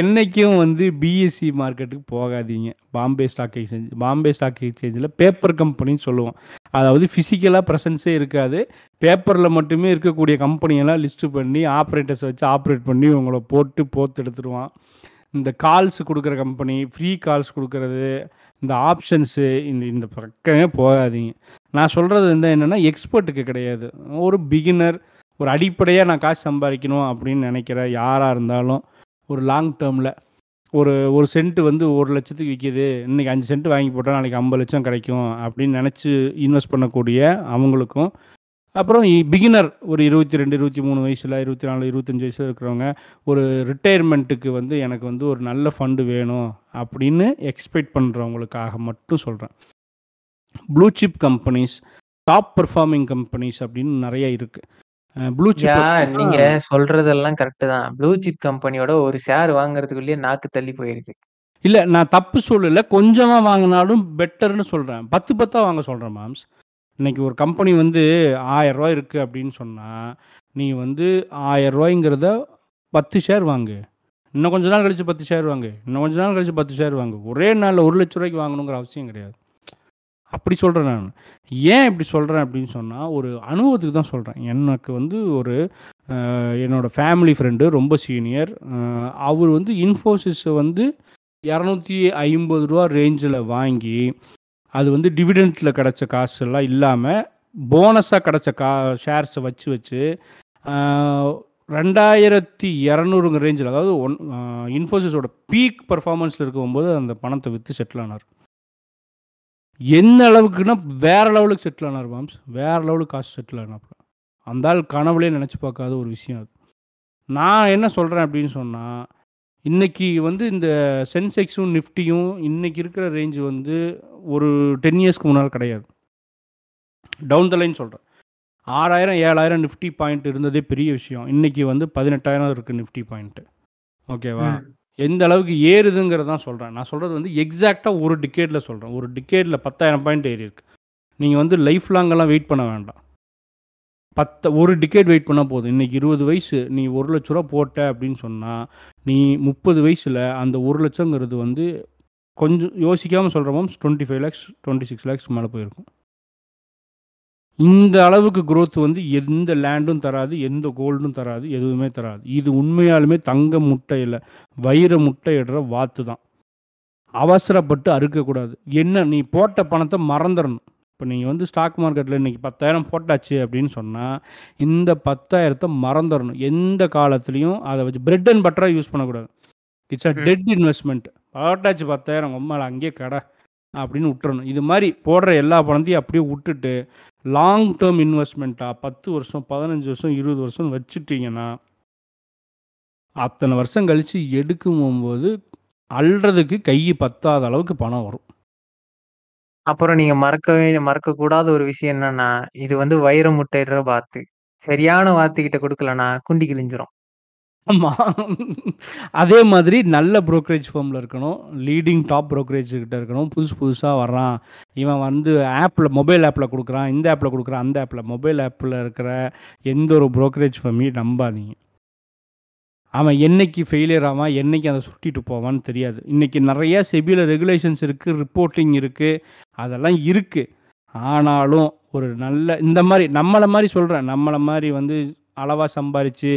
என்னைக்கும் வந்து பிஎஸ்சி மார்க்கெட்டுக்கு போகாதீங்க Bombay stock exchange Bombay stock எக்ஸ்சேஞ்சில் பேப்பர் கம்பெனின்னு சொல்லுவோம் அதாவது ஃபிசிக்கலாக ப்ரெசன்ஸே இருக்காது பேப்பரில் மட்டுமே இருக்கக்கூடிய கம்பெனியெல்லாம் லிஸ்ட்டு பண்ணி ஆப்ரேட்டர்ஸ் வச்சு ஆப்ரேட் பண்ணி உங்களை போட்டு போத்து எடுத்துருவான் இந்த கால்ஸ் கொடுக்குற கம்பெனி ஃப்ரீ கால்ஸ் கொடுக்கறது இந்த ஆப்ஷன்ஸு இந்த இந்த பக்கமே போகாதீங்க. நான் சொல்கிறது வந்து என்னென்னா எக்ஸ்பர்ட்டுக்கு கிடையாது. ஒரு பிகினர் ஒரு அடிப்படையாக நான் காசு சம்பாதிக்கணும் அப்படின்னு நினைக்கிற யாராக இருந்தாலும் ஒரு லாங் டேர்மில் ஒரு ஒரு சென்ட்டு வந்து ஒரு லட்சத்துக்கு விற்கிது இன்றைக்கி அஞ்சு சென்ட் வாங்கி போட்டால் நாளைக்கு ஐம்பது லட்சம் கிடைக்கும் அப்படின்னு நினச்சி இன்வெஸ்ட் பண்ணக்கூடிய அவங்களுக்கும் அப்புறம் பிகினர் ஒரு இருபத்தி ரெண்டு இருபத்தி மூணு வயசில் இருபத்தி நாலு இருபத்தஞ்சி வயசில் இருக்கிறவங்க ஒரு ரிட்டையர்மெண்ட்டுக்கு வந்து எனக்கு வந்து ஒரு நல்ல ஃபண்டு வேணும் அப்படின்னு எக்ஸ்பெக்ட் பண்ணுறவங்களுக்காக மட்டும் சொல்கிறேன் blue chip companies top performing companies அப்படின்னு நிறைய இருக்குது ப்ளூ சிப்
நீங்க சொல்றதெல்லாம் கரெக்ட் தான். ப்ளூ சிப் கம்பெனியோட ஒரு ஷேர் வாங்குறதுக்குள்ளேயே நாக்கு தள்ளி போயிடுது.
இல்லை நான் தப்பு சொல்லலை. கொஞ்சமாக வாங்கினாலும் பெட்டர்னு சொல்கிறேன் பத்து பத்தாக வாங்க சொல்கிறேன் மாம்ஸ் இன்னைக்கு ஒரு கம்பெனி வந்து ரூ. 1000 இருக்கு அப்படின்னு சொன்னால் நீ வந்து ஆயரூவாய்ங்கிறத பத்து ஷேர் வாங்கு. இன்னும் கொஞ்ச நாள் கழித்து பத்து ஷேர் வாங்கு. இன்னும் கொஞ்ச நாள் கழித்து பத்து ஷேர் வாங்கு. ஒரே நாளில் ஒரு லட்ச ரூபாய்க்கு வாங்கணுங்கிற அவசியம் கிடையாது. அப்படி சொல்கிறேன் நான் ஏன் இப்படி சொல்கிறேன் அப்படின்னு சொன்னால் ஒரு அனுபவத்துக்கு தான் சொல்கிறேன் எனக்கு வந்து ஒரு என்னோடய என்னோட ஃபேமிலி ஃப்ரெண்டு ரொம்ப சீனியர். அவர் வந்து இன்ஃபோசிஸை வந்து இரநூத்தி ஐம்பது ரூபா ரேஞ்சில் வாங்கி, அது வந்து டிவிடெண்டில் கிடைச்ச காசெல்லாம் இல்லாமல் போனஸாக கிடச்ச கா ஷேர்ஸை வச்சு வச்சு, ரெண்டாயிரத்தி இரநூறுங்க ரேஞ்சில் அதாவது ஒன் இன்ஃபோசிஸோட பீக் பர்ஃபார்மன்ஸில் இருக்கும்போது அந்த பணத்தை விற்று செட்டில் ஆனாரு. எந்த அளவுக்குன்னா, வேற லெவலுக்கு செட்டில் ஆனார் மாம்ஸ். வேற லெவலுக்கு காசு செட்டில் ஆனாப்ல. அந்த ஆள் கனவுலேயே நினச்சி பார்க்காத ஒரு விஷயம் அது. நான் என்ன சொல்கிறேன் அப்படின்னு சொன்னால் இன்றைக்கி வந்து இந்த சென்செக்ஸும், நிஃப்டியும் இன்றைக்கி இருக்கிற ரேஞ்சு வந்து ஒரு 10 இயர்ஸ்க்கு முன்னால கிடையாது. டவுன் த லைன் சொல்றேன். 6000, 7000 நிஃப்டி பாயிண்ட் இருந்ததே பெரிய விஷயம். இன்னைக்கு வந்து 18,000 இருக்கு நிஃப்டி பாயிண்ட். ஓகேவா? எந்த அளவுக்கு ஏறுதுங்கிறத தான் சொல்றேன். நான் சொல்றது வந்து எக்ஸாக்ட்டா ஒரு டிகேட்ல சொல்றேன். ஒரு டிகேட்ல 10,000 பாயிண்ட் ஏறியிருக்கு. நீங்க வந்து லைஃப் லாங்கெல்லாம் வெயிட் பண்ண வேண்டாம். பத்து ஒரு டிகேட் வெயிட் பண்ணா போதும். இன்னைக்கு 20 வயசு நீ ரூ. 1,00,000 போட்ட அப்படின்னு சொன்னா, நீ 30 வயசுல அந்த 1,00,000ங்கிறது வந்து கொஞ்சம் யோசிக்காம சொல்றேன் மாம்ஸ் 25 லேக்ஸ், 26 லேக்ஸ் மேல போயிருக்கும். இந்த அளவுக்கு குரோத் வந்து எந்த லேண்டும் தராது, எந்த கோல்டும் தராது, எதுவுமே தராது. இது உண்மையாலுமே தங்க முட்டை இல்ல. வைர முட்டையிடுற வாத்து தான். அவசரப்பட்டு அறுக்கக்கூடாது. என்ன நீ போட்ட பணத்த மறந்துறணும். இப்ப நீங்க வந்து ஸ்டாக் மார்க்கெட்ல இன்னைக்கு 10,000 போட்டாச்சு அப்படின்னு சொன்னா, இந்த 10,000த்த மறந்துறணும். எந்த காலத்திலயும் அத வச்சு பிரெட் அண்ட் பட்டரா யூஸ் பண்ணக்கூடாது. It's a. Dead investment. போட்டாச்சு 10,000 உம்மால அங்கேயே கடை அப்படின்னு விட்டுறணும். இது மாதிரி போடுற எல்லா பணத்தையும் அப்படியே விட்டுட்டு, லாங் டெர்ம் இன்வெஸ்ட்மெண்ட்டாக பத்து வருஷம், 15 வருஷம், இருபது வருஷம் வச்சுட்டிங்கன்னா அத்தனை வருஷம் கழிச்சு எடுக்கும்போது, அல்றதுக்கு கை பத்தாத அளவுக்கு பணம் வரும்.
அப்புறம் நீங்க மறக்கவே மறக்கக்கூடாத ஒரு விஷயம் என்னன்னா, இது வந்து வைர முட்டையிடுற வாத்து. சரியான வாத்துக்கிட்ட குடுக்கலன்னா, குண்டி கிழிஞ்சிரும்.
ஆமா. அதே மாதிரி நல்ல புரோக்கரேஜ் ஃபார்மில் இருக்கணும். லீடிங் டாப் புரோக்கரேஜ் கிட்ட இருக்கணும். புதுசு புதுசா வர்றான். இவன் வந்து ஆப்ல மொபைல் ஆப்ல குடுக்குறான். இந்த ஆப்ல குடுக்குறான், அந்த ஆப்ல. மொபைல் ஆப்ல இருக்கிற எந்த ஒரு புரோக்கரேஜ் ஃபார்மையும் நம்பாதீங்க. அவன் என்னைக்கு ஃபெயிலியர் ஆவான், என்னைக்கு அதை சுருட்டிட்டு போவான்னு தெரியாது. இன்னைக்கு நிறைய செபியில் ரெகுலேஷன்ஸ் இருக்கு, ரிப்போர்ட்டிங் இருக்கு. அதெல்லாம் இருக்கு. ஆனாலும் ஒரு நல்ல இந்த மாரி நம்மள மாரி சொல்றேன். நம்மள மாரி வந்து அளவா சம்பாரிச்சு,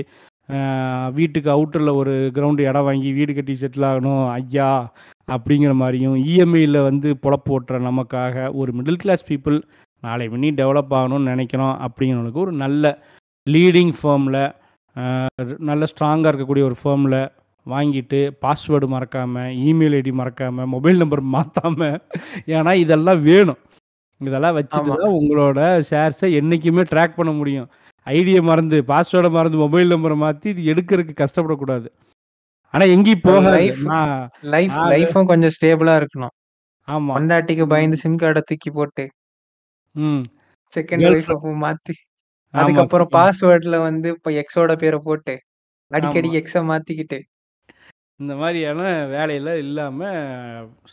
வீட்டுக்கு அவுட்டர்ல ஒரு கிரவுண்ட் இடம் வாங்கி வீடு கட்டி செட்டில் ஆகணும் ஐயா! அப்படிங்கிற மாரியும், இஎம்ஐல வந்து பொழப்பு ஓட்டுற நமக்காக ஒரு மிடில் கிளாஸ் பீப்பிள் நாளை பின்னி டெவலப் ஆகணும்னு நெனைக்கிறோம் அப்படிங்கிறவங்களுக்கு ஒரு நல்ல லீடிங் ஃபர்ம்ல, அ நல்ல ஸ்ட்ராங்கா இருக்கக்கூடிய ஒரு ஃபர்ம்ல வாங்கிட்டு, பாஸ்வேர்டு மறக்காம, இமெயில் ஐடி மறக்காம, மொபைல் நம்பர் மாத்தாம ஏன்னா இதெல்லாம் வேணும். இதெல்லாம் வச்சுட்டு. தான் உங்களோட ஷேர்ஸ என்னைக்குமே ட்ராக் பண்ண முடியும். ஐடிய மறந்து, பாஸ்வேர்ட மறந்து, மொபைல் நம்பர மாத்தி இது எடுக்கறக்கு கஷ்டப்படக்கூடாது. ஆனா எங்கேயும் போகாது.
லைஃப் லைஃப் லைஃப்பும் கொஞ்சம் ஸ்டேபிளா இருக்கணும்.
ஆமா.
பொண்டாட்டிக்கு பயந்து சிம் கார்ட தூக்கி போட்டு
ம்.
செகண்ட் மாத்தி,
ஆமா.
அதுக்கப்புறம் பாஸ்வேர்ட்ல வந்து இப்ப எக்ஸோட பேர போட்டு, அடிக்கடி. எக்ஸ மாத்திக்கிட்டு
இந்த மாரியான வேலையெல்லாம் இல்லாம,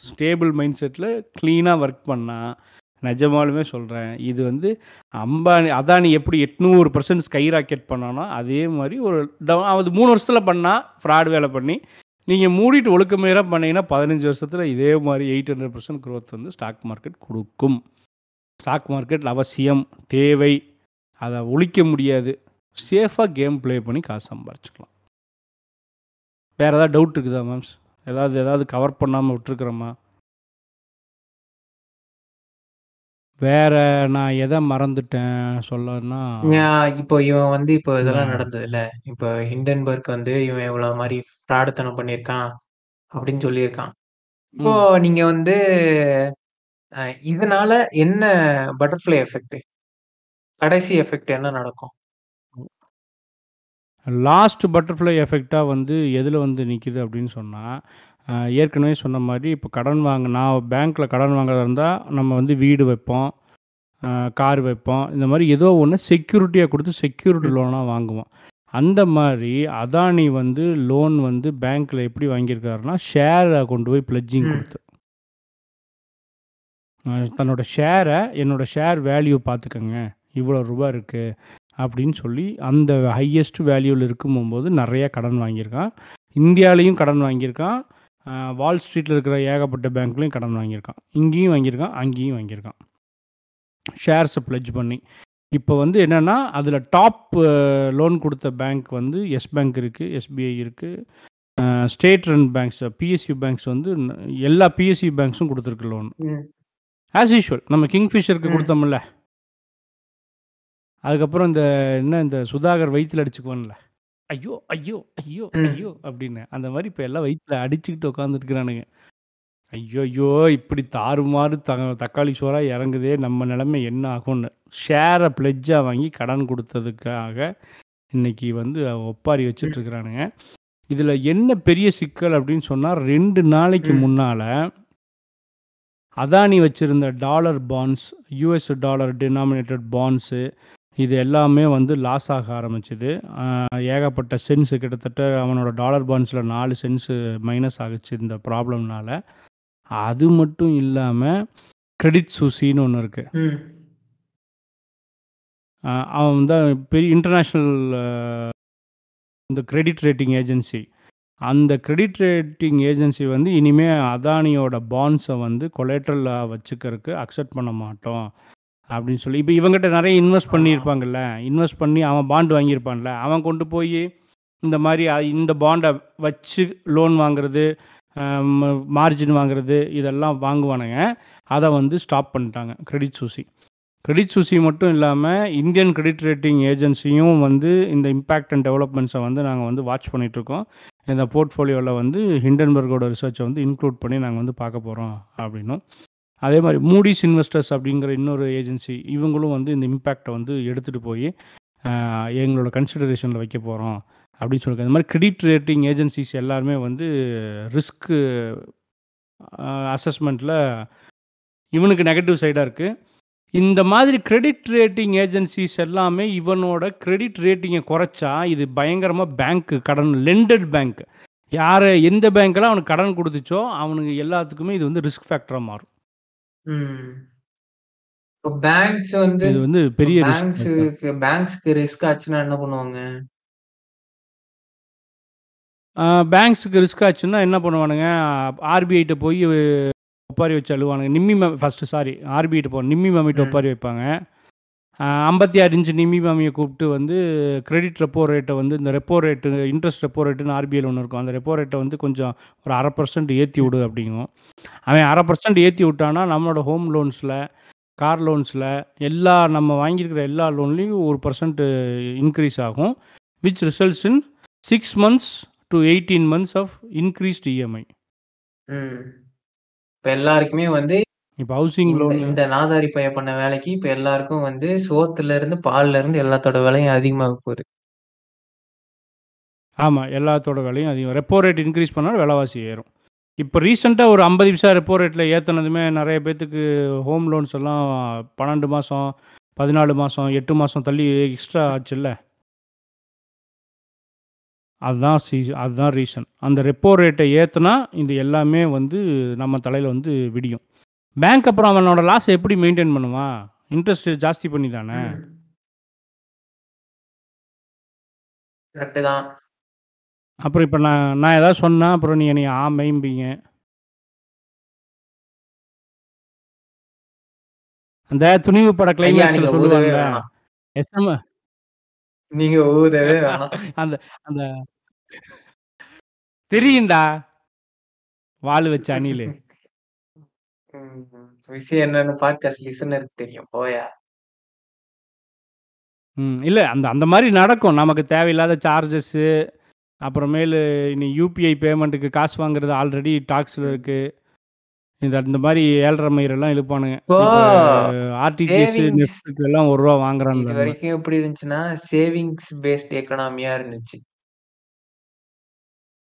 ஸ்டேபிள் மைண்ட் செட்ல கிளீனா வொர்க் பண்ணா, நிஜமாலுமே சொல்கிறேன் இது வந்து அம்பானி அதானி எப்படி 800% ஸ்கை ராக்கெட் பண்ணானோ, அதே மாதிரி ஒரு டவு அது மூணு வருஷத்தில் பண்ணால் ஃப்ராட் வேலை பண்ணி, நீங்கள் மூடிட்டு ஒழுக்கமையாக பண்ணீங்கன்னா, பதினஞ்சு வருஷத்தில் இதே மாதிரி எயிட் ஹண்ட்ரட் பர்சன்ட் க்ரோத் வந்து ஸ்டாக் மார்க்கெட் கொடுக்கும் ஸ்டாக் மார்க்கெட் அவசியம், தேவை. அதை ஒழிக்க முடியாது. சேஃபாக கேம் ப்ளே பண்ணி காசு சம்பாரிச்சுக்கலாம். வேறு ஏதாவது டவுட் இருக்குதா மேம்ஸ்? ஏதாவது ஏதாவது கவர் பண்ணாமல் விட்டுருக்குறோமா வேற நான் எத மறந்துட்டேன் சொல்லன்னா
ஞா இப்போ இவன் வந்து இப்போ இதெல்லாம் நடந்ததுல்ல. இப்போ ஹிண்டன்பர்க் வந்து இவன் இவ்வளோ மாரி ஃப்ராடுத்தனம் பண்ணியிருக்கான், அப்படின்னு சொல்லியிருக்கான். இப்போ
ம்.
நீங்க வந்து அ இதனால என்ன பட்டர்ஃப்ளை எஃபெக்ட்? கடைசி எஃபெக்ட் என்ன நடக்கும்?
லாஸ்ட் பட்டர்ஃப்ளை எஃபெக்ட்டா வந்து எதுல வந்து நிக்குது அப்படின்னு சொன்னா, ஏற்கனவே சொன்ன மாரி இப்போ கடன் வாங்க நான் பேங்க்ல கடன் வாங்குறதா இருந்தா, நம்ம வந்து வீடு வைப்போம், கார் வைப்போம். இந்த மாரி ஏதோ ஒண்ணு செக்யூரிட்டியா குடுத்து செக்யூர்டு
ம்.
லோனா வாங்குவோம். அந்த மாரி அதானி வந்து லோன் வந்து பேங்க்ல எப்படி வாங்கியிருக்காருன்னா, ஷேர கொண்டு போய் பிளட்ஜிங். குடுத்து. தன்னோட ஷேர என்னோட ஷேர் வேல்யூ பார்த்துக்கங்க. இவ்வளோ ரூபா இருக்கு. அப்படின்னு சொல்லி அந்த ஹையஸ்ட் வேல்யூல இருக்கும்போது நெறைய கடன் வாங்கியிருக்கான். இந்தியாலயும் கடன் வாங்கியிருக்கான். வால் ஸ்ட்ரீட்ல இருக்கிற ஏகப்பட்ட பேங்க்லயும் கடன் வாங்கியிருக்கான். இங்கேயும் வாங்கியிருக்கான், அங்கேயும் வாங்கியிருக்கான். ஷேர்ஸ பிளெட்ஜ் பண்ணி. இப்போ வந்து என்னன்னா, அதில டாப் லோன் குடுத்த பேங்க் வந்து எஸ் பேங்க் இருக்கு, எஸ்பிஐ இருக்கு. அ state run banks, PSU banks வந்து எல்லா பிஎஸ்யூ பேங்க்ஸும் குடுத்துருக்கு லோன். ஆஸ் யூசுவல் நம்ம கிங்ஃபிஷருக்கு. குடுத்தோம்ல. அதுக்கப்புறம் இந்த என்ன இந்த சுதாகர் வயித்துல அடிச்சுக்குவான்ல. ஐயோ! ஐயோ! ஐயோ!
ம்.
ஐயோ! அப்படின்னு. அந்த மாரி இப்ப எல்லாம் வயித்துல அடிச்சுக்கிட்டு உட்காந்துருக்கிறானுங்க. ஐய்யய்யோ! இப்படி தாறுமாறு த தக்காளி சோறா இறங்குதே! நம்ம நிலைமை என்ன ஆகும்னு. ஷேர பிளெட்ஜா வாங்கி கடன் குடுத்ததுக்காக, இன்னைக்கு வந்து ஒப்பாரி
ம்.
இதில என்ன பெரிய சிக்கல் அப்படின்னு சொன்னா, 2 நாளைக்கு
ம்.
முன்னால அதானி வச்சிருந்த dollar bonds, US dollar denominated bonds இது எல்லாமே வந்து லாஸ் ஆக ஆரம்பிச்சது. ஏகப்பட்ட சென்ட்ஸ் கிட்டத்தட்ட அவனோட டாலர் பாண்ட்ஸ்ல 4 சென்ட்ஸ் மைனஸ் ஆகுச்சு இந்த ப்ராப்ளம்னால. அது மட்டும் இல்லாம, கிரெடிட் சுசின்னு ஒண்ணு இருக்கு.
ம்.
அ அவன் தான் பெரிய இன்டர்நேஷனல் இந்த கிரெடிட் ரேட்டிங் ஏஜென்சி. அந்த கிரெடிட் ரேட்டிங் ஏஜென்சி வந்து இனிமே அதானியோட பாண்ட்ஸ வந்து கொலேட்ரலா வச்சுக்கறக்கு அக்செப்ட் பண்ண மாட்டோம். அப்படின்னு சொல்லி இப்போ இவங்ககிட்ட நிறைய இன்வெஸ்ட் பண்ணியிருப்பாங்கல்ல. இன்வெஸ்ட் பண்ணி அவன் பாண்டு வாங்கியிருப்பான்ல. அவன் கொண்டு போய் இந்த மாதிரி இந்த பாண்டை வச்சு லோன் வாங்குறது, ம மார்ஜின் வாங்குறது இதெல்லாம் வாங்குவானுங்க. அதை வந்து ஸ்டாப் பண்ணிட்டாங்க கிரெடிட் சூசி கிரெடிட் சூசி மட்டும் இல்லாமல் இந்தியன் கிரெடிட் ரேட்டிங் ஏஜென்சியும் வந்து இந்த இம்பேக்ட் அண்ட் டெவலப்மெண்ட்ஸை வந்து நாங்கள் வந்து வாட்ச் பண்ணிகிட்ருக்கோம் இந்த போர்ட்ஃபோலியோவில் வந்து ஹிண்டன்பர்கோட ரிசர்ச்சை வந்து இன்க்ளூட் பண்ணி நாங்கள் வந்து பார்க்க போகிறோம் அப்படின்னும். அதே மாதிரி மூடிஸ் இன்வெஸ்டர்ஸ் அப்படிங்கிற இன்னொரு ஏஜென்சி இவங்களும் வந்து இந்த இம்பேக்டை வந்து எடுத்துகிட்டு போய் எங்களோட கன்சிடரேஷனில் வைக்க போகிறோம் அப்படின்னு சொல்லிருக்காங்க. இந்த மாதிரி கிரெடிட் ரேட்டிங் ஏஜென்சிஸ் எல்லாருமே வந்து ரிஸ்க்கு அசஸ்மெண்ட்டில் இவனுக்கு நெகட்டிவ் சைடாக இருக்குது இந்த மாதிரி கிரெடிட் ரேட்டிங் ஏஜென்சிஸ் எல்லாமே இவனோட கிரெடிட் ரேட்டிங்கை குறைச்சா, இது பயங்கரமாக பேங்க்கு கடன் லெண்டட் பேங்க். யார் எந்த பேங்க்கெல்லாம் அவனுக்கு கடன் கொடுத்துச்சோ அவனுங்க எல்லாத்துக்குமே இது வந்து ரிஸ்க் ஃபேக்டராக மாறும்.
ம். இப்போ பேங்க்ஸ் வந்து
இது வந்து
இப்போ
பெரிய ரிஸ்க்.
பேங்க்ஸுக்கு பேங்க்ஸ்க்கு ரிஸ்க் ஆச்சுன்னா என்ன பண்ணுவாங்க?
அ பேங்க்ஸ்க்கு ரிஸ்க் ஆச்சுன்னா என்ன பண்ணுவானுங்க, ஆர்பிஐட்ட போய் ஒப்பாரி வச்சு அழுவானுங்க. நிம்மி ம ஃபர்ஸ்ட்டு சாரி ஆர்பிஐட்ட போ நிம்மி மாமிட்ட
ம்.
ஒப்பாரி வைப்பாங்க. ஐம்பத்தி ஆறு இன்ச்சு நிமிபாமியை கூப்பிட்டு வந்து கிரெடிட் ரெப்போ ரேட்டை வந்து இந்த ரெப்போ ரேட்டு இன்ட்ரெஸ்ட் ரெப்போ ரேட்டுன்னு ஆர்பிஐல ஒன்று இருக்கும். அந்த ரெப்போ ரேட்டை வந்து கொஞ்சம் ஒரு அரை பர்சன்ட்
ஏற்றி
விடு அப்படிங்கும். அவன் அரை பர்சன்ட் ஏற்றி விட்டான்னா, நம்மளோட ஹோம் லோன்ஸில் கார் லோன்ஸில் எல்லா நம்ம வாங்கியிருக்கிற எல்லா லோன்லேயும் ஒரு பர்சன்ட் இன்க்ரீஸ் ஆகும். Which results in six months to eighteen months of increased EMI.
இப்போ எல்லாருக்குமே வந்து
இப்ப ஹவுசிங்
இந்த
லோனு
இந்த நாதாரி பையன் பண்ண வேலைக்கு இப்ப எல்லாருக்கும் வந்து சோத்துல இருந்து, பால்ல இருந்து எல்லாத்தோட விலையும் அதிகமாக போகுது.
ஆமா. எல்லாத்தோட விலையும் அதிகம். ரெப்போ ரேட் இன்கிரீஸ் பண்ணா விலைவாசி ஏறும். இப்ப ரீசென்ட்டா ஒரு 50 பைசா ரெப்போ ரேட்ல ஏத்துனதுமே நெறைய பேத்துக்கு ஹோம் லோன்ஸ் எல்லாம் 12 மாசம், 14 மாசம், 8 மாசம் தள்ளி எக்ஸ்ட்ரா ஆச்சுல்ல. அதுதான் சீ அதுதான் ரீசன். அந்த ரெப்போ ரேட்ட ஏத்துனா, இது எல்லாமே வந்து நம்ம தலையில வந்து விடியும். பேங்க் அப்புறம் அவனோட லாஸ எப்படி மெயின்டெயின் பண்ணுவான்? இன்ட்ரெஸ்ட் ஜாஸ்தி பண்ணி தானே.
ம். கரெக்ட்டு தான்.
அப்புறம் இப்ப நான் நான் ஏதாவது சொன்னா, அப்புறம் நீ என்னைய ஆமைம்பீங்க. அந்த துணிவு பட கிளைமாக்ஸ்ல.
வேணாம்.
எஸ்எம்
நீங்க ஊதவே.
அந்த அந்த தெரியும்டா. வாலு வச்ச அணிலு.
ம். விஷயம் என்னன்னு பாட்காஸ்ட் லிசனருக்கு தெரியும். போயா.
ம். இல்ல அந்த அந்த மாரி நடக்கும். நமக்கு தேவையில்லாத சார்ஜஸ்ஸு, அப்புறமேலு இனி யுபிஐ பேமெண்ட்டுக்கு காசு வாங்குறது ஆல்ரெடி டாக்ஸ்ல
ம்.
இருக்கு. இந்த இந்த மாரி ஏழ்ற மயிரெல்லாம் இழுப்பானுங்க.
இப்போ
இப்ப ஆர்டிஜிஎஸ்,
சேவிங்ஸ்
நெஃப்ட்க்கு எல்லாம் ரூ. 1 வாங்குறான்ல.
இதுவரைக்கும் எப்படி இருந்துச்சுன்னா, சேவிங்ஸ் பேஸ்ட் எக்கானமியா இருந்துச்சு.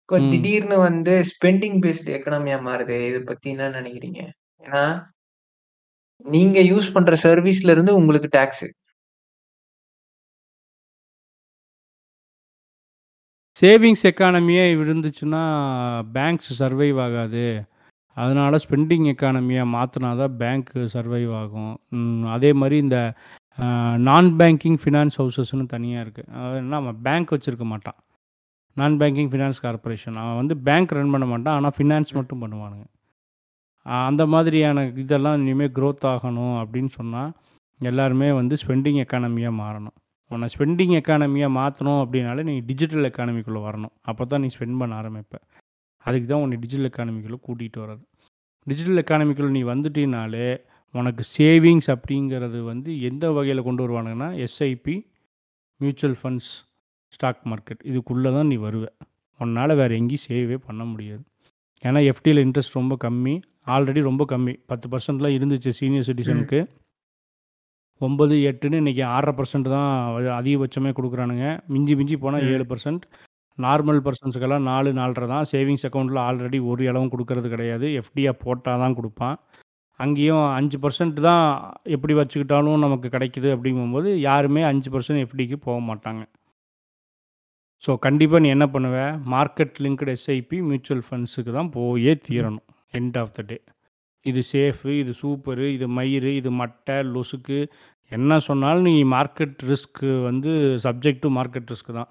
இப்போ
ம்.
திடீர்னு வந்து ஸ்பெண்டிங் பேஸ்ட் எக்கானமியா மாறுதே. இத பத்தி என்ன நெனைக்கிறீங்க? ஏன்னா நீங்க யூஸ் பண்ற சர்வீஸ்ல இருந்து உங்களுக்கு டாக்ஸு.
சேவிங்ஸ் எக்கானமியே இருந்துச்சுன்னா, பேங்க்ஸ் சர்வைவ் ஆகாது. அதனால ஸ்பெண்டிங் எக்கானமியா மாத்துனா தான் பேங்க் சர்வைவ் ஆகும். ம் அதே மாரி இந்த அ நான் பேங்கிங் ஃபினான்ஸ் ஹவுசஸ்னு தனியா இருக்கு. அதாவது அவன் பேங்க் வச்சிருக்க மாட்டான். நான் பேங்கிங் ஃபினான்ஸ் கார்ப்பரேஷன். அவன் வந்து பேங்க் ரன் பண்ண மாட்டான். ஆனா ஃபினான்ஸ்
ம்.
மட்டும் பண்ணுவானுங்க. அந்த மாதிரியான இதெல்லாம் இனிமேல் க்ரோத் ஆகணும் அப்படின்னு சொன்னால் எல்லாருமே வந்து ஸ்பெண்டிங் எக்கானமியாக மாறணும். உன்னை ஸ்பெண்டிங் எக்கானமியாக மாற்றணும் அப்படின்னாலே, நீ டிஜிட்டல் எக்கானமிக்குள்ளே வரணும். அப்பதான் நீ ஸ்பெண்ட் பண்ண ஆரம்பிப்ப. அதுக்கு தான் உன்னை டிஜிட்டல் எக்கானமிக்குள்ளே கூட்டிகிட்டு வர்றது. டிஜிட்டல் எக்கானமிக்குள்ளே நீ வந்துட்டினாலே உனக்கு சேவிங்ஸ் அப்படிங்கிறது வந்து எந்த வகையில் கொண்டு வருவானுங்கன்னா, SIP, mutual funds, stock market இதுக்குள்ளே தான் நீ வருவ. உன்னால் வேறு எங்கேயும் சேவே பண்ண முடியாது. ஏன்னா எஃப்டியில் இன்ட்ரெஸ்ட் ரொம்ப கம்மி. ஆல்ரெடி ரொம்ப கம்மி. 10% இருந்துச்சு சீனியர். சிட்டிசனுக்கு. 9, 8ன்னு இன்னைக்கு 6.5% தான் அதிகபட்சமே குடுக்குறானுங்க. மிஞ்சி மிஞ்சி போனா
ம்.
7%. நார்மல் பெர்சன்ஸ்க்கெல்லாம் 4, 4.5 தான். சேவிங்ஸ் அக்கவுண்ட்ல ஆல்ரெடி ஒரு இலவும் குடுக்கறது கிடையாது. எஃப்டியா போட்டா தான் குடுப்பான். அங்கேயும் 5% தான் எப்படி வச்சுக்கிட்டாலும் நமக்கு கிடைக்குது அப்படிங்கும்போது, யாருமே 5% எஃப்டிக்கு போ மாட்டாங்க. ஸோ கண்டிப்பா நீ என்ன பண்ணுவ? மார்க்கெட் லிங்க்டு எஸ்ஐபி, மியூச்சுவல் ஃபண்ட்ஸுக்கு தான் போயே. தீரணும். End of the day. இது சேஃபு, இது சூப்பரு, இது மயிரு, இது மட்டை, லொசுக்கு என்ன சொன்னாலும் நீ மார்க்கெட் ரிஸ்க் வந்து சப்ஜெக்ட் டூ மார்க்கெட் ரிஸ்க் தான்.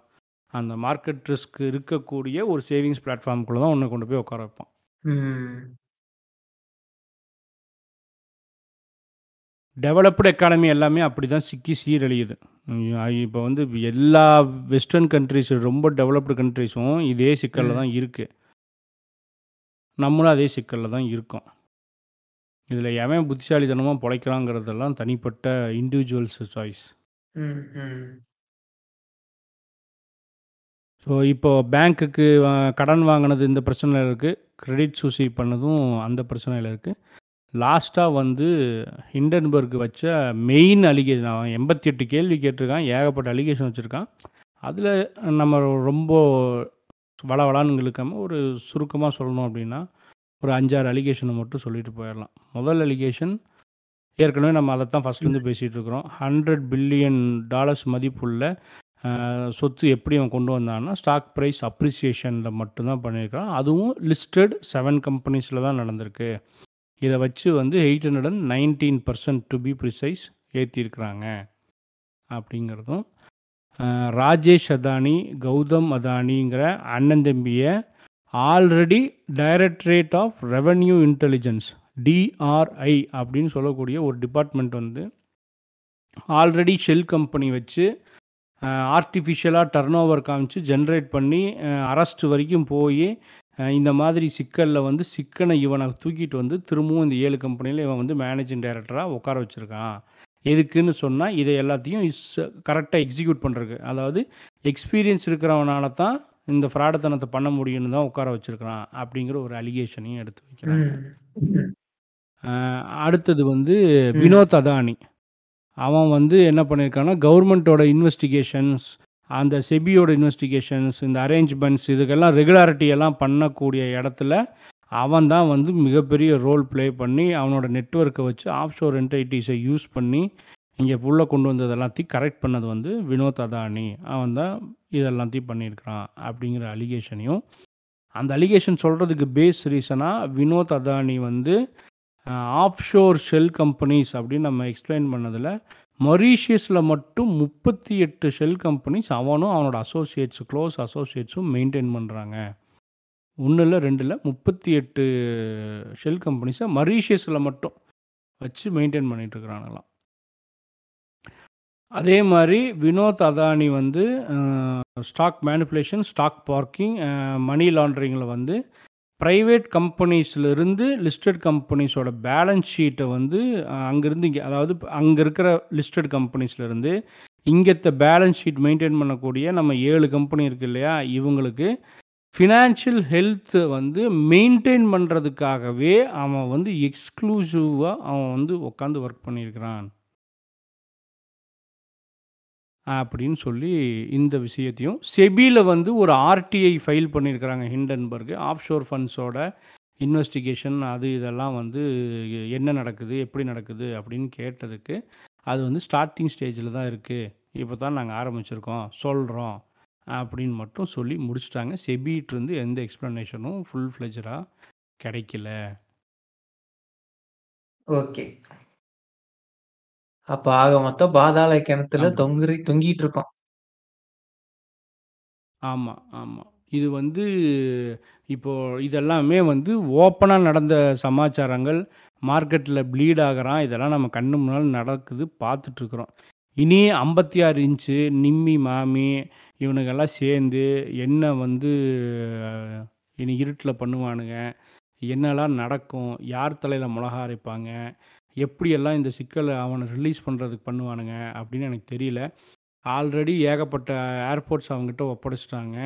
அந்த மார்க்கெட் ரிஸ்க் இருக்கக்கூடிய ஒரு சேவிங்ஸ் பிளாட்ஃபார்ம்க்குள்ள தான் உன்ன கொண்டு போய் உட்கார வைப்பான். டெவலப்டு எக்கானமி எல்லாமே அப்படிதான் சிக்கி சீரழியுது. இப்போ வந்து எல்லா வெஸ்டர்ன் கண்ட்ரீஸ் ரொம்ப டெவலப்டு கண்ட்ரீஸும் இதே சிக்கல்ல. தான் இருக்கு. நம்மளும் அதே சிக்கல்ல தான் இருக்கோம். இதில எவன் புத்திசாலித்தனமா பொழைக்கிறாங்கிறதெல்லாம் தனிப்பட்ட இண்டிவிஜுவல்ஸ் சாய்ஸ். ஸோ இப்போ பேங்க்குக்கு கடன் வாங்குனது இந்த பிரச்சனையில இருக்கு. கிரெடிட் சூசைட் பண்ணதும் அந்த பிரச்சனையில இருக்கு. லாஸ்ட்டா வந்து ஹிண்டன்பர்க் வச்ச மெயின் அலிகேஷன் அவன் 88 கேள்வி கேட்டிருக்கான். ஏகப்பட்ட அலிகேஷன் வச்சிருக்கான். அதில நம்ம ரொம்ப வழவழான்னு இழுக்காம ஒரு சுருக்கமாக சொல்லணும் அப்படின்னா, ஒரு அஞ்சாறு அலிகேஷனை மட்டும் சொல்லிட்டு போயிடலாம் முதல் அலிகேஷன் ஏற்கனவே நம்ம அதை
தான்
ஃபர்ஸ்ட்லேருந்து பேசிகிட்டு இருக்கிறோம். $100 பில்லியன் டாலர்ஸ் மதிப்புள்ள சொத்து எப்படி அவன் கொண்டு வந்தான்னா, ஸ்டாக் ப்ரைஸ் அப்ரிசியேஷனில் மட்டும்தான் பண்ணியிருக்கிறான் பண்ணியிருக்கான். அதுவும் லிஸ்டட் செவன் கம்பெனிஸில் தான் நடந்திருக்கு. இதை வச்சு வந்து 819% டூ பி ப்ரிசைஸ் ஏற்றிருக்கிறாங்க அப்படிங்கிறதும், ராஜேஷ் அதானி, கௌதம் அதானிங்கிற அண்ணன் தம்பியை already directorate of revenue intelligence DRI அப்படின்னு சொல்லக்கூடிய ஒரு டிபார்ட்மெண்ட் வந்து ஆல்ரெடி ஷெல் கம்பெனி வச்சு ஆர்டிஃபிஷியலாக டர்ன் ஓவர் காமிச்சு ஜென்ரேட் பண்ணி அரெஸ்ட் வரைக்கும் போய் இந்த மாதிரி சிக்கலில் வந்து சிக்கனை இவனை தூக்கிட்டு வந்து திரும்பவும் இந்த ஏழு கம்பெனியில் இவன் வந்து மேனேஜிங் டைரக்டராக உட்கார வச்சுருக்கான். எதுக்குன்னு சொன்னா, இத எல்லாத்தையும் இஸ் கரெக்ட்டா எக்ஸிக்யூட் பண்றதுக்கு. அதாவது எக்ஸ்பீரியன்ஸ் இருக்கிறவனால தான் இந்த ஃப்ராடுத்தனத்த பண்ண முடியும்னு தான் உட்கார வச்சிருக்கிறான். அப்படிங்கிற ஒரு அலிகேஷனையும் எடுத்து வைக்கிறாங்க. அடுத்தது வந்து. வினோத் அதானி. அவன் வந்து என்ன பண்ணியிருக்கான்னா, கவர்மெண்ட்டோட இன்வெஸ்டிகேஷன்ஸ், அந்த செபியோட இன்வெஸ்டிகேஷன்ஸ், இந்த அரேஞ்ச்மெண்ட்ஸ் இதுக்கெல்லாம் ரெகுலாரிட்டி எல்லாம் பண்ணக்கூடிய இடத்துல, அவன் தான் வந்து மிகப்பெரிய ரோல் ப்ளே பண்ணி, அவனோட நெட்ஒர்க்கை வச்சு ஆஃப்ஷோர் என்டைட்டிஸை யூஸ் பண்ணி, இங்கே உள்ளே கொண்டு வந்தது எல்லாத்தையும் கரெக்ட் பண்ணது வந்து வினோத் அதானி. அவன் தான் இதெல்லாத்தையும் பண்ணியிருக்கிறான். அப்படிங்கிற அலிகேஷனையும், அந்த அலிகேஷன் சொல்கிறதுக்கு பேஸ் ரீசனாக வினோத் அதானி வந்து ஆஃப் ஆஃப்ஷோர் ஷெல் கம்பெனிஸ் அப்படின்னு நம்ம எக்ஸ்பிளைன் பண்ணதில் மொரீஷியஸில் மட்டும் 38 ஷெல் கம்பெனிஸ் அவனும் அவனோட அசோசியேட்ஸ் க்ளோஸ் அசோசியேட்ஸும் மெயின்டைன் பண்ணுறாங்க 1 இல்ல 2 இல்ல 38 ஷெல் கம்பெனிஸை மரீஷியஸில் மட்டும் வச்சு மெயின்டெயின் பண்ணிகிட்ருக்குறாங்களாம் அதே மாதிரி வினோத் அதானி வந்து stock manipulation, stock parking, money லாண்ட்ரிங்கில் வந்து ப்ரைவேட் கம்பெனிஸ்லேருந்து லிஸ்டட் கம்பெனிஸோட பேலன்ஸ் ஷீட்டை வந்து அங்கேருந்து இங்கே அதாவது அங்கே இருக்கிற லிஸ்டட் கம்பெனிஸ்லேருந்து இங்கேத்த பேலன்ஸ் ஷீட் மெயின்டெயின் பண்ணக்கூடிய நம்ம ஏழு கம்பெனி இருக்குது இல்லையா? இவங்களுக்கு ஃபினான்ஷியல் ஹெல்த்தை வந்து மெயின்டைன் பண்ணுறதுக்காகவே அவன் வந்து எக்ஸ்க்ளூசிவாக அவன் வந்து உட்காந்து ஒர்க் பண்ணியிருக்கிறான். அப்படின்னு சொல்லி இந்த விஷயத்தையும், செபியில் வந்து ஒரு ஆர்டிஐ ஃபைல் பண்ணியிருக்கிறாங்க ஹிண்டன்பர்க். ஆஃப்ஷோர் ஃபண்ட்ஸோட இன்வெஸ்டிகேஷன் அது இதெல்லாம் வந்து என்ன நடக்குது? எப்படி நடக்குது? அப்படின்னு கேட்டதுக்கு, அது வந்து ஸ்டார்டிங் ஸ்டேஜில் தான் இருக்குது இப்போ தான் நாங்கள் ஆரம்பிச்சிருக்கோம். சொல்கிறோம் அப்படின்னு மட்டும் சொல்லி முடிச்சுட்டாங்க. செபிட்டருந்து எந்த எக்ஸ்ப்ளனேஷனும் ஃபுல் ஃப்ளெட்ஜ்டா கிடைக்கல.
ஓகே. அப்ப ஆக மொத்தம் பாதாள கிணத்துல
ஆமா.
தொங்குறி தொங்கிட்டு இருக்கோம்.
ஆமா, ஆமா. இது வந்து இப்போ இதெல்லாமே வந்து ஓப்பனா நடந்த சமாச்சாரங்கள். மார்க்கெட்ல ப்ளீட் ஆகுறான். இதெல்லாம் நம்ம கண்ணு முன்னால நடக்குது, பார்த்துட்டுருக்குறோம். இனி 56 இன்ச்சு, நிம்மி, மாமி இவனுங்கெல்லாம் சேர்ந்து என்ன வந்து இனி இருட்டில் பண்ணுவானுங்க? என்னலாம் நடக்கும்? யார் தலையில் மிளகா அரைப்பாங்க? எப்படியெல்லாம் இந்த சிக்கலை அவனை ரிலீஸ் பண்ணுறதுக்கு பண்ணுவானுங்க? அப்படின்னு எனக்கு தெரியல. ஆல்ரெடி ஏகப்பட்ட ஏர்போர்ட்ஸ் அவங்ககிட்ட ஒப்படைச்சிட்டாங்க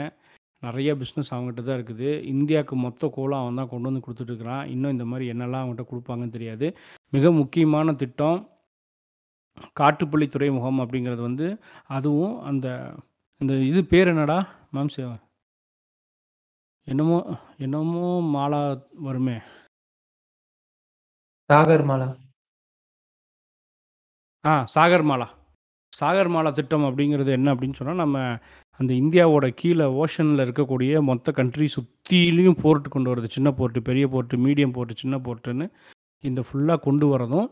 நிறைய பிஸ்னஸ் அவன்கிட்ட தான் இருக்குது. இந்தியாவுக்கு மொத்த கோலம் அவன் தான் கொண்டு வந்து குடுத்துட்டுருக்கிறான். இன்னும் இந்த மாதிரி என்னெல்லாம் அவன்கிட்ட கொடுப்பாங்கன்னு தெரியாது. மிக முக்கியமான திட்டம் காட்டுப்பள்ளி துறைமுகம் அப்படிங்கிறது வந்து அதுவும் அந்த இந்த இது பேர் என்னடா? மாம்சு என்னமோ என்னமோ மாலா வருமே.
சாகர்மாலா.
ஆ சாகர்மாலா. சாகர்மாலா திட்டம் அப்படிங்கிறது என்ன அப்படின்னு சொன்னா, நம்ம அந்த இந்தியாவோட கீழ ஓஷன்ல இருக்கக்கூடிய மொத்த கண்ட்ரி சுத்தியிலயும் போர்ட் கொண்டு வரது. சின்ன போர்ட், பெரிய போர்ட், மீடியம் போர்ட், சின்ன போர்ட்டுன்னு இந்த ஃபுல்லா கொண்டு வரதும்,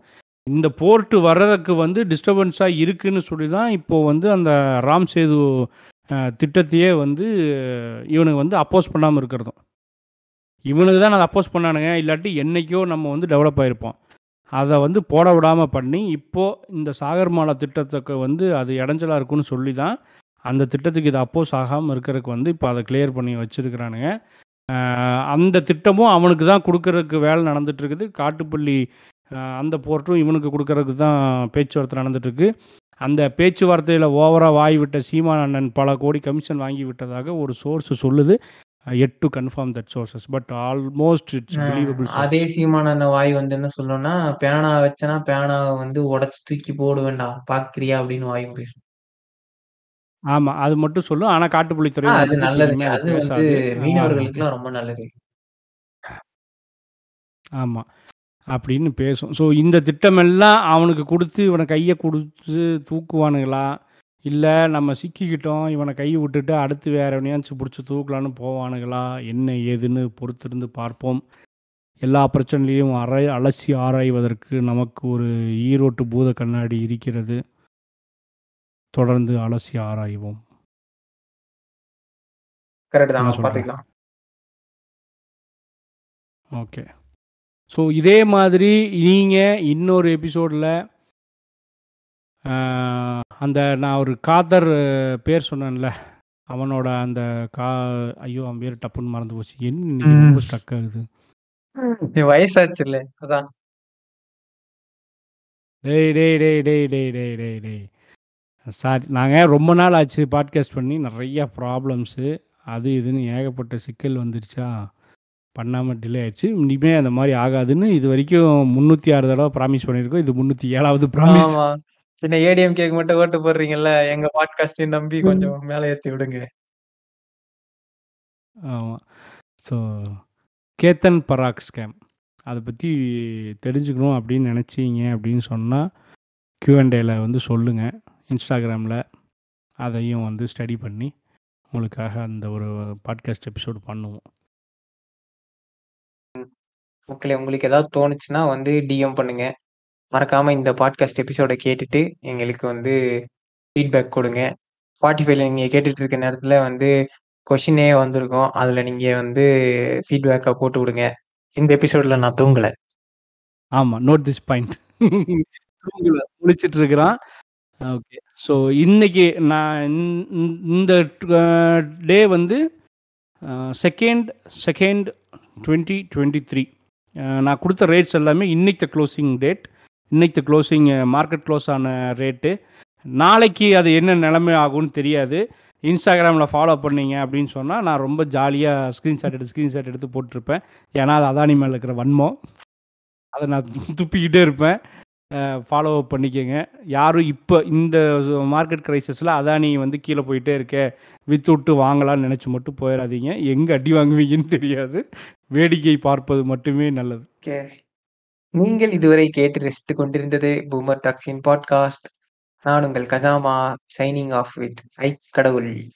இந்த போர்ட்டு வர்றதுக்கு வந்து டிஸ்டர்பன்ஸாக இருக்குன்னு சொல்லி தான் இப்போது வந்து அந்த ராம் சேது திட்டத்தையே வந்து இவனுங்க வந்து அப்போஸ் பண்ணாமல் இருக்கிறதும். இவனுங்க தான் அதை அப்போஸ் பண்ணானுங்க. இல்லாட்டி என்றைக்கோ நம்ம வந்து டெவலப் ஆகிருப்போம் அதை வந்து போட விடாமல் பண்ணி, இப்போது இந்த சாகர்மாலா திட்டத்துக்கு வந்து அது இடைஞ்சலாக இருக்குன்னு சொல்லி தான், அந்த திட்டத்துக்கு இது அப்போஸ் ஆகாமல் இருக்கிறதுக்கு வந்து இப்போ அதை கிளியர் பண்ணி வச்சிருக்கிறானுங்க. அந்த திட்டமும் அவனுக்கு தான் கொடுக்கறதுக்கு வேலை நடந்துட்டு இருக்குது. காட்டுப்பள்ளி அந்த போர்ட்டும் இவனுக்கு குடுக்கறதுக்கு தான் பேச்சுவார்த்தை நடந்துட்டு இருக்கு. அந்த பேச்சுவார்த்தையில ஓவரா வாய் விட்ட சீமான் அண்ணன் பல கோடி கமிஷன் வாங்கி விட்டதாக ஒரு சோர்ஸ் சொல்லுது. Yet to confirm that sources. But almost it's believable.
அதே சீமான் அண்ணன் வாய் வந்து என்ன சொல்லும்னா, "பேனா வச்சேன்னா பேனாவ வந்து உடைச்சு தூக்கி போடுவேன்டா. பார்க்கிறியா?" அப்படின்னு வாய் பேசும்.
ஆமா. அது மட்டும் சொல்லும். ஆனா காட்டுப்பள்ளி
ஆ அது.
இனிமே அது
வந்து. மீனவர்களுக்கெல்லாம் ரொம்ப நல்லது.
ஆமா. அப்படின்னு பேசும். ஸோ இந்த திட்டமெல்லாம் அவனுக்கு குடுத்து, இவன கைய குடுத்து தூக்குவானுங்களா? இல்ல நம்ம சிக்கிக்கிட்டோம், இவன கைய விட்டுட்டு அடுத்து வேற எவனையாச்சும் புடிச்சு தூக்கலான்னு போவானுங்களா? என்ன ஏதுன்னு பொறுத்திருந்து பார்ப்போம். எல்லா பிரச்சனையிலயும் அரை அலசி ஆராய்வதற்கு நமக்கு ஒரு ஈரோட்டு பூத கண்ணாடி இருக்கிறது. தொடர்ந்து அலசி ஆராய்வோம்.
கரெக்ட் தான்.
ஓகே. ஸோ இதே மாதிரி நீங்க இன்னொரு எபிசோட்ல அந்த நான் ஒரு காதர் பேர் சொன்னேன்ல. அவனோட அந்த கா ஐயோ! அவன் பேரு டப்புன்னு மறந்து போச்சு. என்ன. ரொம்ப ஸ்டக் ஆகுது.
ம். வயசாச்சுல்ல. அதான்.
டேய், டேய், டேய், டேய், டேய், டேய், டேய், டேய். சாரி. நாங்க ரொம்ப நாள் ஆச்சு பாட்காஸ்ட் பண்ணி. நெறைய ப்ராப்ளம்ஸு. அது இதுன்னு ஏகப்பட்ட சிக்கல் வந்துருச்சா, பண்ணாம டிலே ஆயிடுச்சு. இனிமே அந்த மாரி ஆகாதுன்னு இதுவரைக்கும் 306 தடவ ப்ராமிஸ் பண்ணியிருக்கோம். இது 307வது ப்ராமிஸ்.
ஆமா. பின்ன ஏடிஎம்கேக்கு மட்டும் ஓட்டு போடுறீங்கல்ல. எங்க பாட்காஸ்டையும் நம்பி. கொஞ்சம் மேல ஏத்தி விடுங்க.
ஆமா. So Ketan Parekh scam. அத பத்தி தெரிஞ்சுக்கணும் அப்படின்னு நெனச்சீங்க அப்படின்னு சொன்னா, Q&Aல வந்து சொல்லுங்க. Instagramல. அதையும் வந்து ஸ்டடி பண்ணி, உங்களுக்காக அந்த ஒரு பாட்காஸ்ட் எபிசோட் பண்ணுவோம்.
மக்களே உங்களுக்கு ஏதாவது தோணுச்சுன்னா வந்து டிஎம் பண்ணுங்க. மறக்காம இந்த பாட்காஸ்ட் எபிசோட கேட்டுட்டு, எங்களுக்கு வந்து ஃபீட்பேக் கொடுங்க ஸ்பாட்டிஃபைல நீங்க கேட்டுட்டு இருக்க நேரத்துல வந்து கொஷினே வந்திருக்கும். அதுல நீங்க வந்து ஃபீட்பேக்கை போட்டு விடுங்க. இந்த எபிசோட்ல நான் தூங்கல.
ஆமா. Note this point. தூங்கல. முடிச்சிட்டு இருக்கிறான். ஓகே. ஸோ இன்னைக்கு நான் இந்த டே வந்து second second twenty twenty three நான் கொடுத்த ரேட்ஸ் எல்லாமே இன்னைக்கு த க்ளோசிங் டேட். இன்னைக்கு த க்ளோசிங் மார்க்கெட் க்ளோஸ் ஆன ரேட்டு. நாளைக்கு அது என்ன நிலைமை ஆகும்னு தெரியாது. இன்ஸ்டாகிராமில் ஃபாலோ பண்ணீங்க அப்படின்னு சொன்னால் நான் ரொம்ப ஜாலியாக ஸ்க்ரீன்ஷாட் எடுத்து ஸ்க்ரீன்ஷாட் எடுத்து போட்டுருப்பேன். ஏன்னா, அது அதானி மேலே இருக்கிற வன்மம். அதை நான் துப்பிக்கிட்டே இருப்பேன். ஃபாலோ அப் பண்ணிக்கோங்க யாரும் இப்போ இந்த மார்க்கெட் க்ரைசஸில் அதானி வந்து கீழே போயிட்டே இருக்கே, வித்துட்டு வாங்கலாம்னு நினச்சி மட்டும் போயிடாதீங்க எங்கே அடி வாங்குவீங்கன்னு தெரியாது. வேடிக்கை பார்ப்பது மட்டுமே நல்லது.
நீங்கள் இதுவரை கேட்டு ரசித்துக் கொண்டிருந்தது பூமர் டாக்ஸின் பாட்காஸ்ட். நான் உங்கள் கஜாமா சைனிங் ஆஃப் வித் ஐ கடவுள்.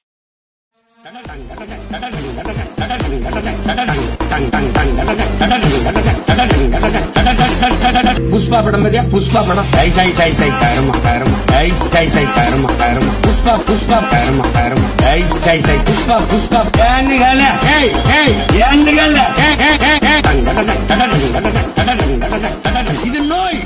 புஷ்பா படம் பத்தியா? புஷ்பா படம். சை சை சை சை கருமா கருமா சை சை சை கருமா கருமா புஷ்பா புஷ்பா கருமா கருமா சை சை சை புஷ்பா புஷ்பா. ஏன்னுகள ஏய் ஏய் ஏன்னுகள இது நோய்.